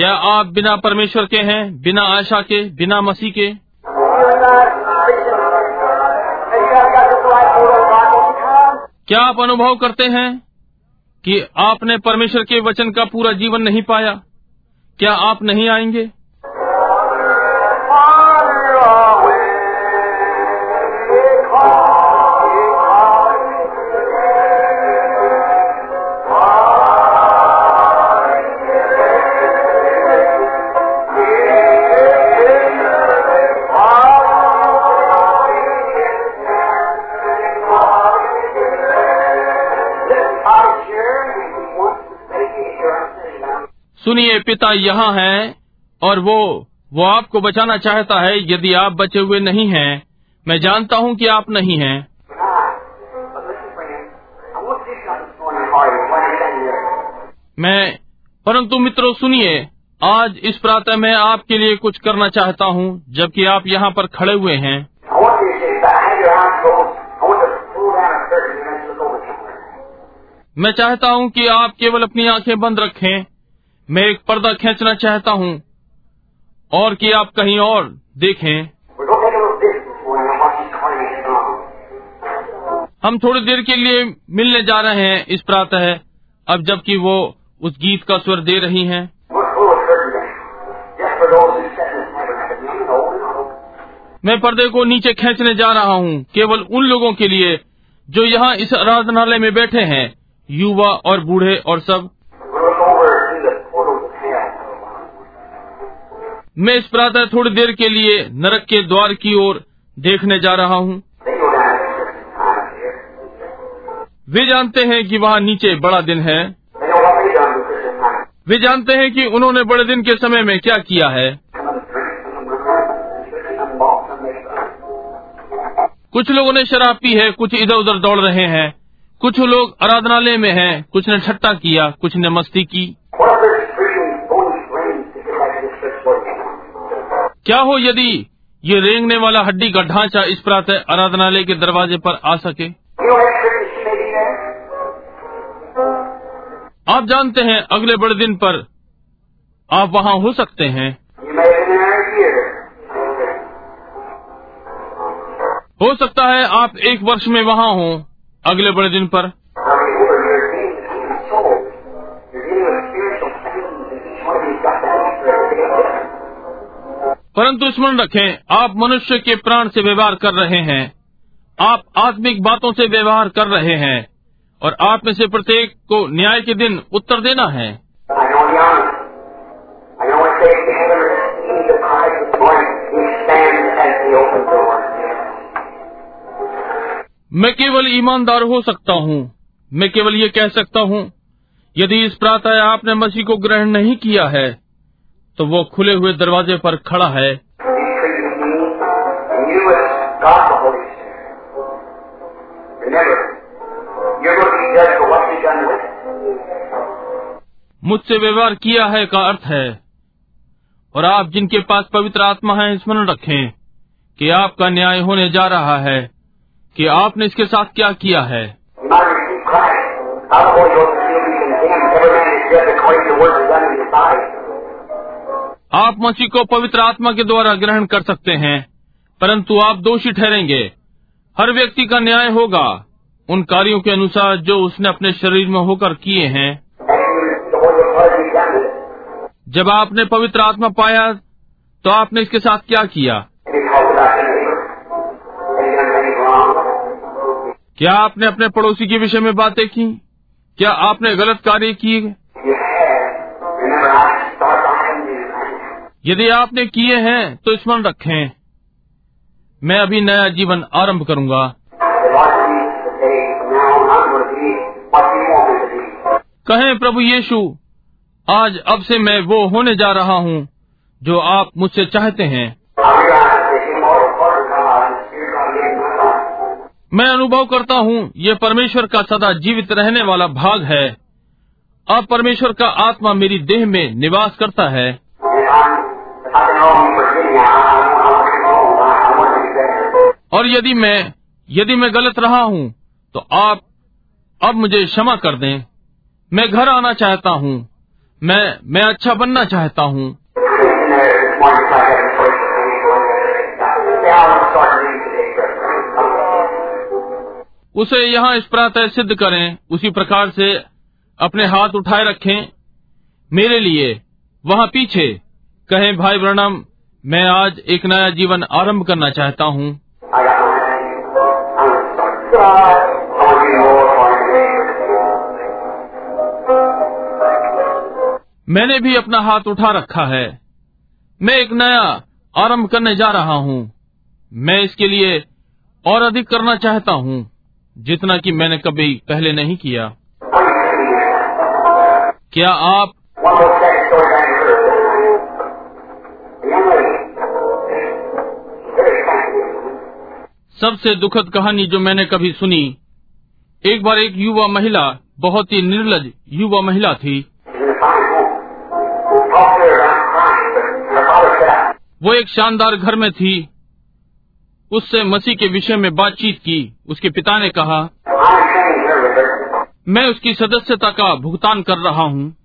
Speaker 1: क्या आप बिना परमेश्वर के हैं, बिना आशा के, बिना मसीह के? क्या आप अनुभव करते हैं कि आपने परमेश्वर के वचन का पूरा जीवन नहीं पाया क्या आप नहीं आएँगे सुनिए, पिता यहाँ है और वो वो आपको बचाना चाहता है यदि आप बचे हुए नहीं हैं। मैं जानता हूँ कि आप नहीं हैं। मैं, परंतु मित्रों, सुनिए, आज इस प्रातः मैं आपके लिए कुछ करना चाहता हूँ, जबकि आप यहाँ पर खड़े हुए हैं। मैं चाहता हूँ कि आप केवल अपनी आँखें बंद रखें। मैं एक पर्दा खींचना चाहता हूँ और कि आप कहीं और देखें। हम थोड़ी देर के लिए मिलने जा रहे हैं इस प्रातः, अब जबकि वो उस गीत का स्वर दे रही हैं। मैं पर्दे को नीचे खींचने जा रहा हूँ, केवल उन लोगों के लिए जो यहाँ इस आराधनालय में बैठे हैं, युवा और बूढ़े और सब। मैं इस प्रातः थोड़ी देर के लिए नरक के द्वार की ओर देखने जा रहा हूँ. वे जानते हैं कि वहाँ नीचे बड़ा दिन है. वे जानते हैं कि उन्होंने बड़े दिन के समय में क्या किया है. कुछ लोगों ने शराब पी है, कुछ इधर उधर दौड़ रहे हैं कुछ लोग आराधनालय में हैं, कुछ ने ठट्टा किया, कुछ ने मस्ती की क्या हो यदि ये रेंगने वाला हड्डी का ढांचा इस प्रातः आराधनालय के दरवाजे पर आ सके? आप जानते हैं, अगले बड़े दिन पर आप वहाँ हो सकते हैं. हो सकता है आप एक वर्ष में वहाँ हो, अगले बड़े दिन पर परंतु स्मरण रखें आप मनुष्य के प्राण से व्यवहार कर रहे हैं। आप आत्मिक बातों से व्यवहार कर रहे हैं और आप में से प्रत्येक को न्याय के दिन उत्तर देना है. मैं केवल ईमानदार हो सकता हूँ। मैं केवल ये कह सकता हूँ यदि इस प्रातः आपने मसीह को ग्रहण नहीं किया है तो वो खुले हुए दरवाजे पर खड़ा है मुझसे व्यवहार किया है का अर्थ है और आप जिनके पास पवित्र आत्मा है स्मरण रखें कि आपका न्याय होने जा रहा है कि आपने इसके साथ क्या किया है आप मसीह को पवित्र आत्मा के द्वारा ग्रहण कर सकते हैं, परंतु आप दोषी ठहरेंगे हर व्यक्ति का न्याय होगा उन कार्यों के अनुसार जो उसने अपने शरीर में होकर किए हैं? जब आपने पवित्र आत्मा पाया तो आपने इसके साथ क्या किया? क्या आपने अपने पड़ोसी के विषय में बातें की क्या आपने गलत कार्य किए यदि आपने किए हैं तो स्मरण रखें मैं अभी नया जीवन आरंभ करूँगा. कहें, प्रभु यीशु, आज अब से मैं वो होने जा रहा हूँ, जो आप मुझसे चाहते हैं. मैं अनुभव करता हूँ, ये परमेश्वर का सदा जीवित रहने वाला भाग है अब परमेश्वर का आत्मा मेरी देह में निवास करता है और यदि मैं यदि मैं गलत रहा हूँ तो आप अब मुझे क्षमा कर दें। मैं घर आना चाहता हूँ। मैं मैं अच्छा बनना चाहता हूँ. उसे यहाँ इस प्रातः सिद्ध करें। उसी प्रकार से अपने हाथ उठाए रखें। मेरे लिए, वहाँ पीछे। कहें, भाई ब्रणम मैं आज एक नया जीवन आरंभ करना चाहता हूँ. मैंने भी अपना हाथ उठा रखा है मैं एक नया आरंभ करने जा रहा हूँ मैं इसके लिए और अधिक करना चाहता हूँ, जितना कि मैंने कभी पहले नहीं किया? क्या आप सबसे दुखद कहानी जो मैंने कभी सुनी। एक बार एक युवा महिला, बहुत ही निर्लज युवा महिला थी। वो एक शानदार घर में थी। उससे मसीह के विषय में बातचीत की। उसके पिता ने कहा, मैं उसकी सदस्यता का भुगतान कर रहा हूँ।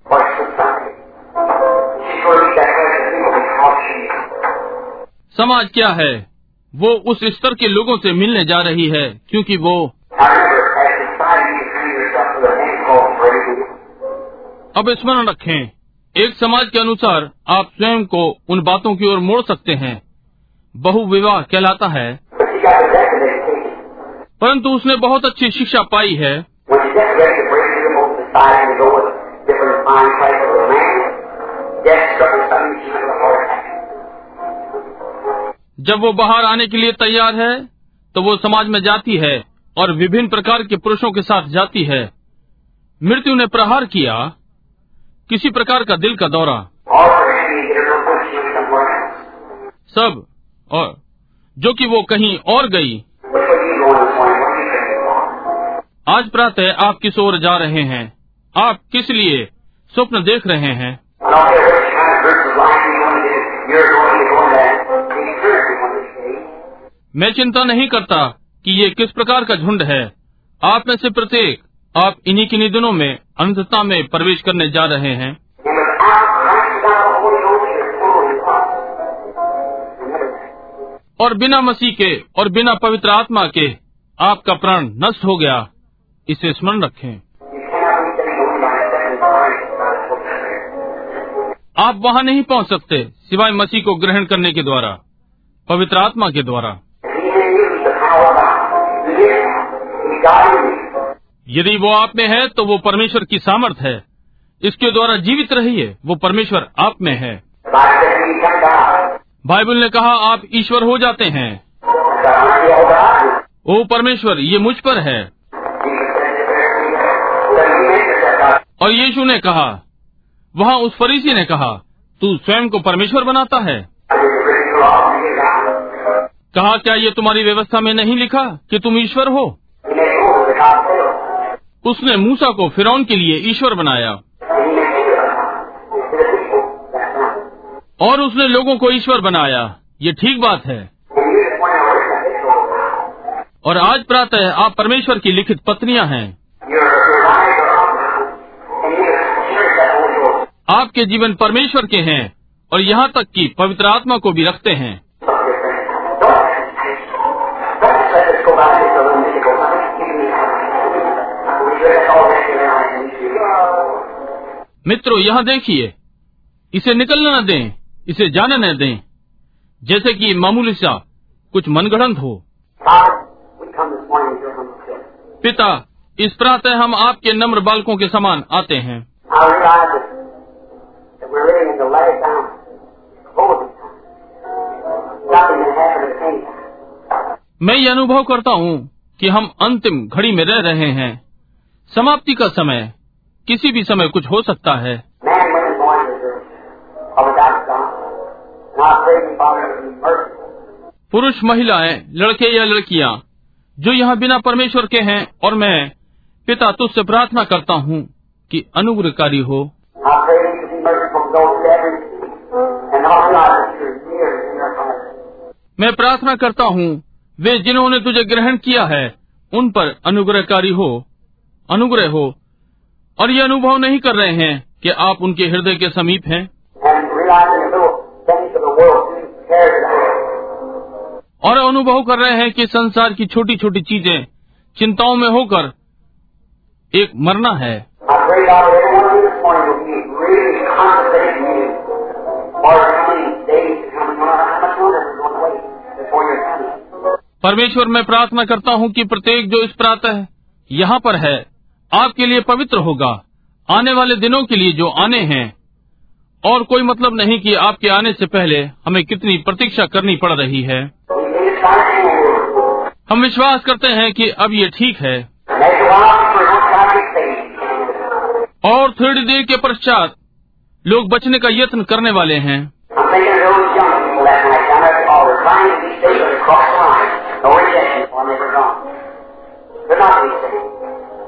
Speaker 1: समाज क्या है? वो उस स्तर के लोगों से मिलने जा रही है, क्योंकि वो. अब स्मरण रखें, एक समाज के अनुसार आप स्वयं को उन बातों की ओर मोड़ सकते हैं बहुविवाह कहलाता है. परंतु उसने बहुत अच्छी शिक्षा पाई है जब वो बाहर आने के लिए तैयार है तो वो समाज में जाती है और विभिन्न प्रकार के पुरुषों के साथ जाती है मृत्यु ने प्रहार किया, किसी प्रकार का दिल का दौरा. सब, और जो कि वो कहीं और
Speaker 3: for?
Speaker 1: आज प्रातः आप किस ओर जा रहे हैं आप किस लिए स्वप्न देख रहे हैं मैं चिंता नहीं करता कि ये किस प्रकार का झुंड है आप में से प्रत्येक, आप इन्हीं किन्हीं दिनों में अनंतता में प्रवेश करने जा रहे हैं. और बिना मसीह के और बिना पवित्र आत्मा के आपका प्राण नष्ट हो गया इसे स्मरण रखें. आप वहाँ नहीं पहुँच सकते सिवाय मसीह को ग्रहण करने के द्वारा, पवित्र आत्मा के द्वारा यदि वो आप में है तो वो परमेश्वर की सामर्थ है इसके द्वारा जीवित रहिए, वो परमेश्वर आप में है. बाइबल ने कहा, आप ईश्वर हो जाते हैं. ओ परमेश्वर, ये मुझ पर है. और यीशु ने कहा, वहाँ उस फरीसी ने कहा, तू स्वयं को परमेश्वर बनाता है. कहा, क्या ये तुम्हारी व्यवस्था में नहीं लिखा कि तुम ईश्वर हो उसने मूसा को फिरौन के लिए ईश्वर बनाया। और उसने लोगों को ईश्वर बनाया। ये ठीक बात है। और आज प्रातः आप परमेश्वर की लिखित पत्नियाँ हैं। आपके जीवन परमेश्वर के हैं और यहाँ तक कि पवित्र आत्मा को भी रखते हैं। मित्रों, यहाँ देखिए। इसे निकलने न दें, इसे जाने न दें। जैसे कि मामूली सा कुछ मनगढ़ंत हो। पिता, इस प्रातः हम आपके नम्र बालकों के समान आते हैं। मैं ये अनुभव करता हूँ कि हम अंतिम घड़ी में रह रहे हैं। समाप्ति का समय। किसी भी समय कुछ हो सकता है। पुरुष महिलाएँ, लड़के या लड़कियाँ, जो यहाँ बिना परमेश्वर के हैं और मैं, पिता तुझसे प्रार्थना करता हूँ कि अनुग्रहकारी हो। मैं प्रार्थना करता हूँ, वे जिन्होंने तुझे ग्रहण किया है, उन पर अनुग्रहकारी हो। अनुग्रह हो। और ये अनुभव नहीं कर रहे हैं कि आप उनके हृदय के समीप हैं। और अनुभव कर रहे हैं कि संसार की छोटी छोटी चीज़ें चिंताओं में होकर एक मरना है। परमेश्वर, मैं प्रार्थना करता हूँ कि प्रत्येक जो इस प्रातः यहाँ पर है आपके लिए पवित्र होगा। आने वाले दिनों के लिए जो आने हैं। और कोई मतलब नहीं कि आपके आने से पहले हमें कितनी प्रतीक्षा करनी पड़ रही है। हम विश्वास करते हैं कि अब ये ठीक है। और थोड़ी देर के पश्चात लोग बचने का यत्न करने वाले हैं।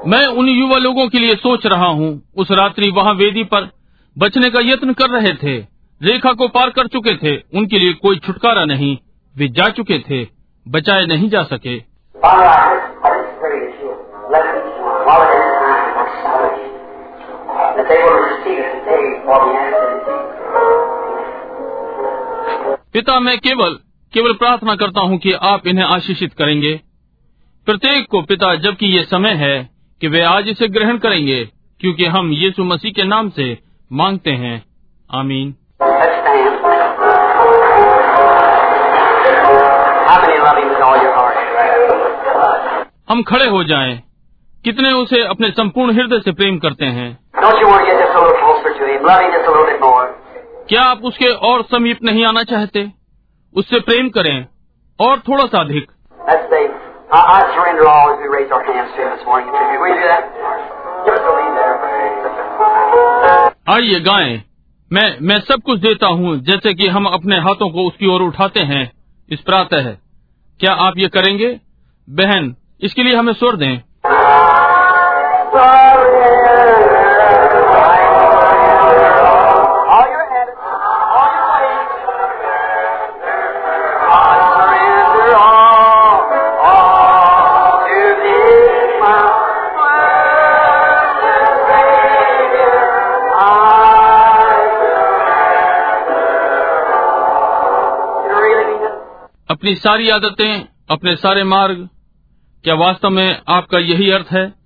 Speaker 1: मैं उन युवा लोगों के लिए सोच रहा हूँ। उस रात्रि वहाँ वेदी पर बचने का यत्न कर रहे थे। रेखा को पार कर चुके थे। उनके लिए कोई छुटकारा नहीं। वे जा चुके थे। बचाए नहीं जा सके. पिता, मैं केवल केवल प्रार्थना करता हूँ कि आप इन्हें आशीषित करेंगे। प्रत्येक को पिता, जबकि ये समय है कि वे आज इसे ग्रहण करेंगे, क्योंकि हम यीशु मसीह के नाम से मांगते हैं। आमीन। हम खड़े हो जाएँ। कितने उसे अपने संपूर्ण हृदय से प्रेम करते हैं। क्या आप उसके और समीप नहीं आना चाहते? उससे प्रेम करें, और थोड़ा सा अधिक।
Speaker 2: I, I surrender all as we raise our hands to this morning. Can we do that?
Speaker 1: आइए गाएँ। मैं मैं सब कुछ देता हूँ जैसे कि हम अपने हाथों को उसकी ओर उठाते हैं। इस प्रातः। है क्या आप ये करेंगे? बहन इसके लिए हमें स्वर दें। अपनी सारी आदतें अपने सारे मार्ग क्या वास्तव में आपका यही अर्थ है?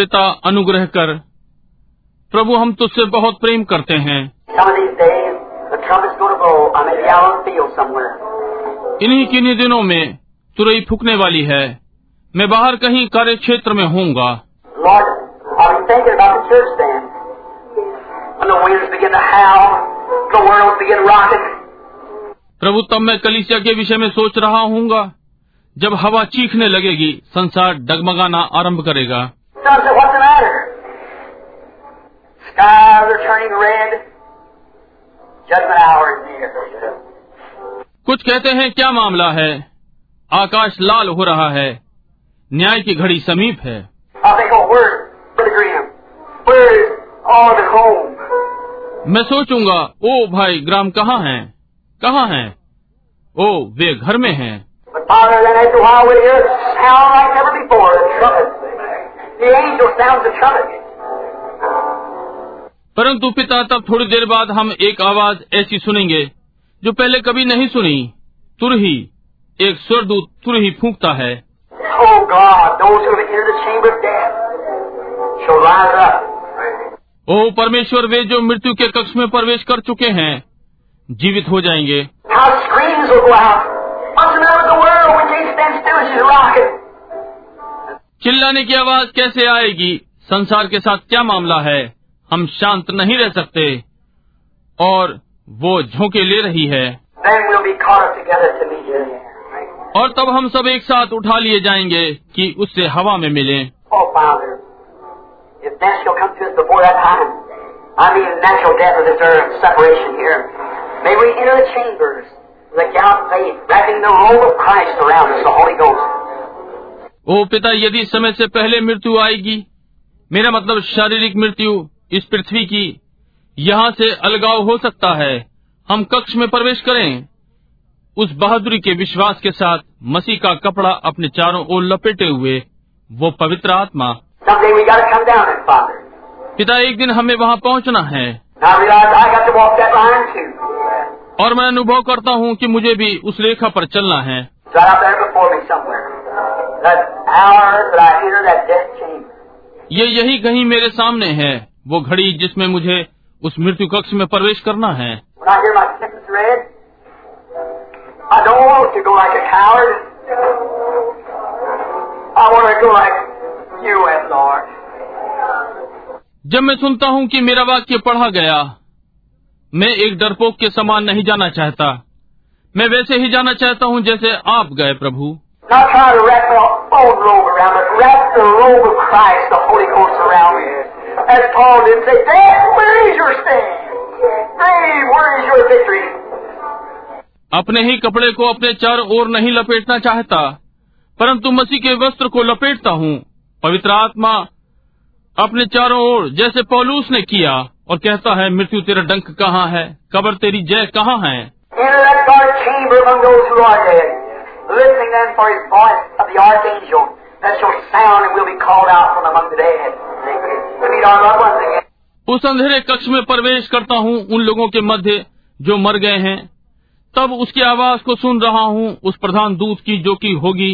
Speaker 1: पिता अनुग्रह कर। प्रभु, हम तुझसे बहुत प्रेम करते हैं। इन्हीं किन्हीं दिनों में तुरई फूकने वाली है। मैं बाहर कहीं कार्य क्षेत्र में होऊँगा। प्रभु, तब मैं कलिसिया के विषय में सोच रहा हूँ जब हवा चीखने लगेगी, संसार डगमगाना आरंभ करेगा।
Speaker 2: Some say, what's the matter? Skies are turning red. Judgment hour is near.
Speaker 1: कुछ कहते हैं क्या मामला है आकाश लाल हो रहा है न्याय की घड़ी समीप है
Speaker 2: oh?
Speaker 1: मैं सोचूँगा ओ भाई ग्राम कहाँ हैं कहाँ हैं ओ वे घर में हैं परंतु पिता तब थोड़ी देर बाद हम एक आवाज़ ऐसी सुनेंगे जो पहले कभी नहीं सुनी। तुरही एक स्वरदूत तुरही फूंकता है।
Speaker 2: Oh God, death rise up.
Speaker 1: ओ परमेश्वर वे जो मृत्यु के कक्ष में प्रवेश कर चुके हैं जीवित हो जाएँगे। चिल्लाने की आवाज़ कैसे आएगी? संसार के साथ क्या मामला है? हम शांत नहीं रह सकते। और वो झोंके ले रही है। और तब हम सब एक साथ उठा लिए जाएँगे कि उससे हवा में मिले।
Speaker 2: Oh,
Speaker 1: ओ पिता यदि समय से पहले मृत्यु आएगी मेरा मतलब शारीरिक मृत्यु इस पृथ्वी की यहाँ से अलगाव हो सकता है। हम कक्ष में प्रवेश करें। उस बहादुरी के विश्वास के साथ मसीह का कपड़ा अपने चारों ओर लपेटे हुए वो पवित्र आत्मा. पिता एक दिन हमें वहाँ पहुँचना है।
Speaker 2: line too.
Speaker 1: और मैं अनुभव करता हूँ कि मुझे भी उस रेखा पर चलना है।
Speaker 2: got up there before me somewhere. That hour that I hear that death chamber.
Speaker 1: ये यही कहीं मेरे सामने है वो घड़ी जिसमें मुझे उस मृत्यु कक्ष में प्रवेश करना है जब मैं सुनता हूँ कि मेरा वाक्य पढ़ा गया मैं एक डरपोक के समान नहीं जाना चाहता मैं वैसे ही जाना चाहता हूँ जैसे आप गए प्रभु। अपने ही कपड़े को अपने चार ओर नहीं लपेटना चाहता परंतु मसीह के वस्त्र को लपेटता हूँ। पवित्र आत्मा अपने चारों ओर जैसे पौलूस ने किया और कहता है मृत्यु तेरा डंक कहाँ है? कबर तेरी जय कहाँ है?
Speaker 2: Chamber among those who are dead, listening then for his voice of the archangel that shall sound and will be called out from among the dead to meet our loved ones again.
Speaker 1: उस अंधेरे कक्ष में प्रवेश करता हूँ उन लोगों के मध्य जो मर गए हैं तब उसकी आवाज़ को सुन रहा हूँ उस प्रधान दूत की जो की होगी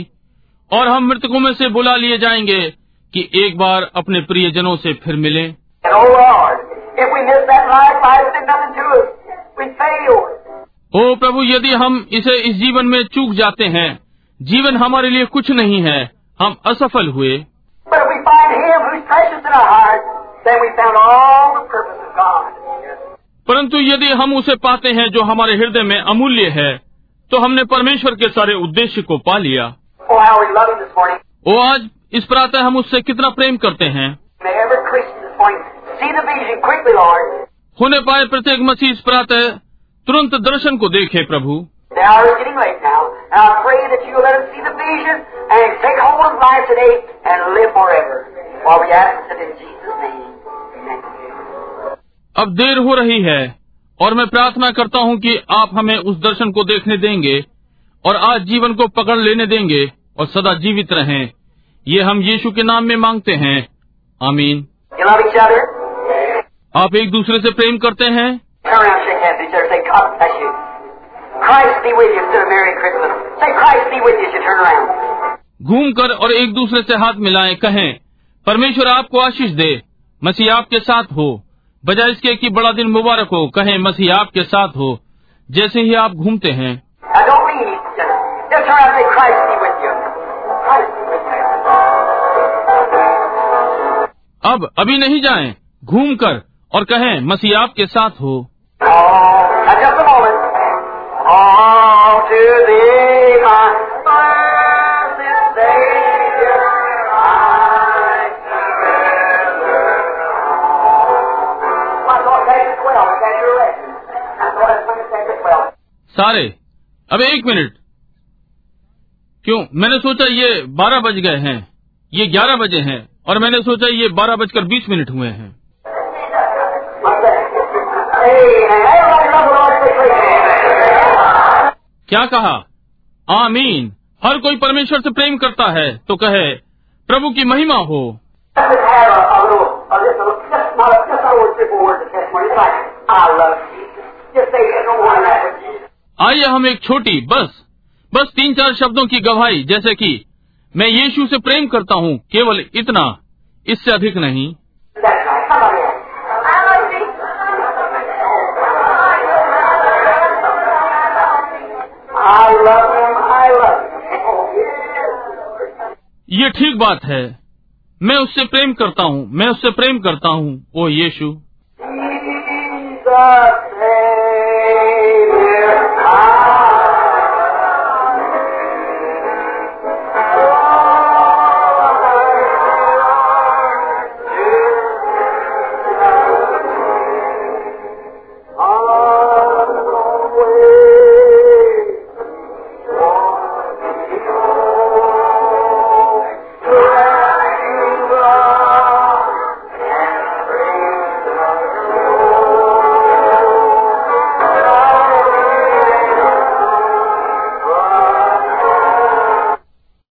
Speaker 1: और हम मृतकों में से बुला लिए जाएँगे कि एक बार अपने प्रियजनों से फिर मिलें
Speaker 2: And oh Lord, if we miss that life, life did nothing to us. We failed.
Speaker 1: ओ प्रभु यदि हम इसे इस जीवन में चूक जाते हैं जीवन हमारे लिए कुछ नहीं है हम असफल हुए। परंतु यदि हम उसे पाते हैं जो हमारे हृदय में अमूल्य है तो हमने परमेश्वर के सारे उद्देश्य को पा लिया। ओ आज इस प्रातः हम उससे कितना प्रेम करते हैं। होने पाए प्रत्येक मसीह इस प्रातः तुरंत दर्शन को देखे प्रभु। अब देर हो रही है और मैं प्रार्थना करता हूँ कि आप हमें उस दर्शन को देखने देंगे और आज जीवन को पकड़ लेने देंगे और सदा जीवित रहें। ये हम यीशु के नाम में मांगते हैं। आमीन। आप एक दूसरे से प्रेम करते हैं?
Speaker 2: Turn around, shake hands with each other, say, God bless you. Christ be with you instead of Merry Christmas. Say, Christ be with you as you turn around.
Speaker 1: घूम कर और एक दूसरे से हाथ मिलाएँ कहें परमेश्वर आपको आशीष दे मसीह आपके साथ हो बजाय इसके कि बड़ा दिन मुबारक हो कहें मसीह आपके साथ हो जैसे ही आप घूमते हैं
Speaker 2: Now don't leave each other. Just turn around and say, Christ be with you. Christ be with you.
Speaker 1: अब अभी नहीं जाएँ घूम कर और कहें मसीह आपके साथ हो सारे। अब एक मिनट। क्यों? मैंने सोचा ये बारह बज गए हैं। ये ग्यारह बजे हैं और मैंने सोचा ये बारह बजकर बीस मिनट हुए हैं। क्या कहा? आमीन। हर कोई परमेश्वर से प्रेम करता है तो कहे, प्रभु की महिमा हो। आइए हम एक छोटी, बस बस तीन चार शब्दों की गवाही, जैसे कि, मैं यीशु से प्रेम करता हूँ, केवल इतना, इससे अधिक नहीं. ये ठीक बात है। मैं उससे प्रेम करता हूँ, मैं उससे प्रेम करता हूँ, ओ यीशु।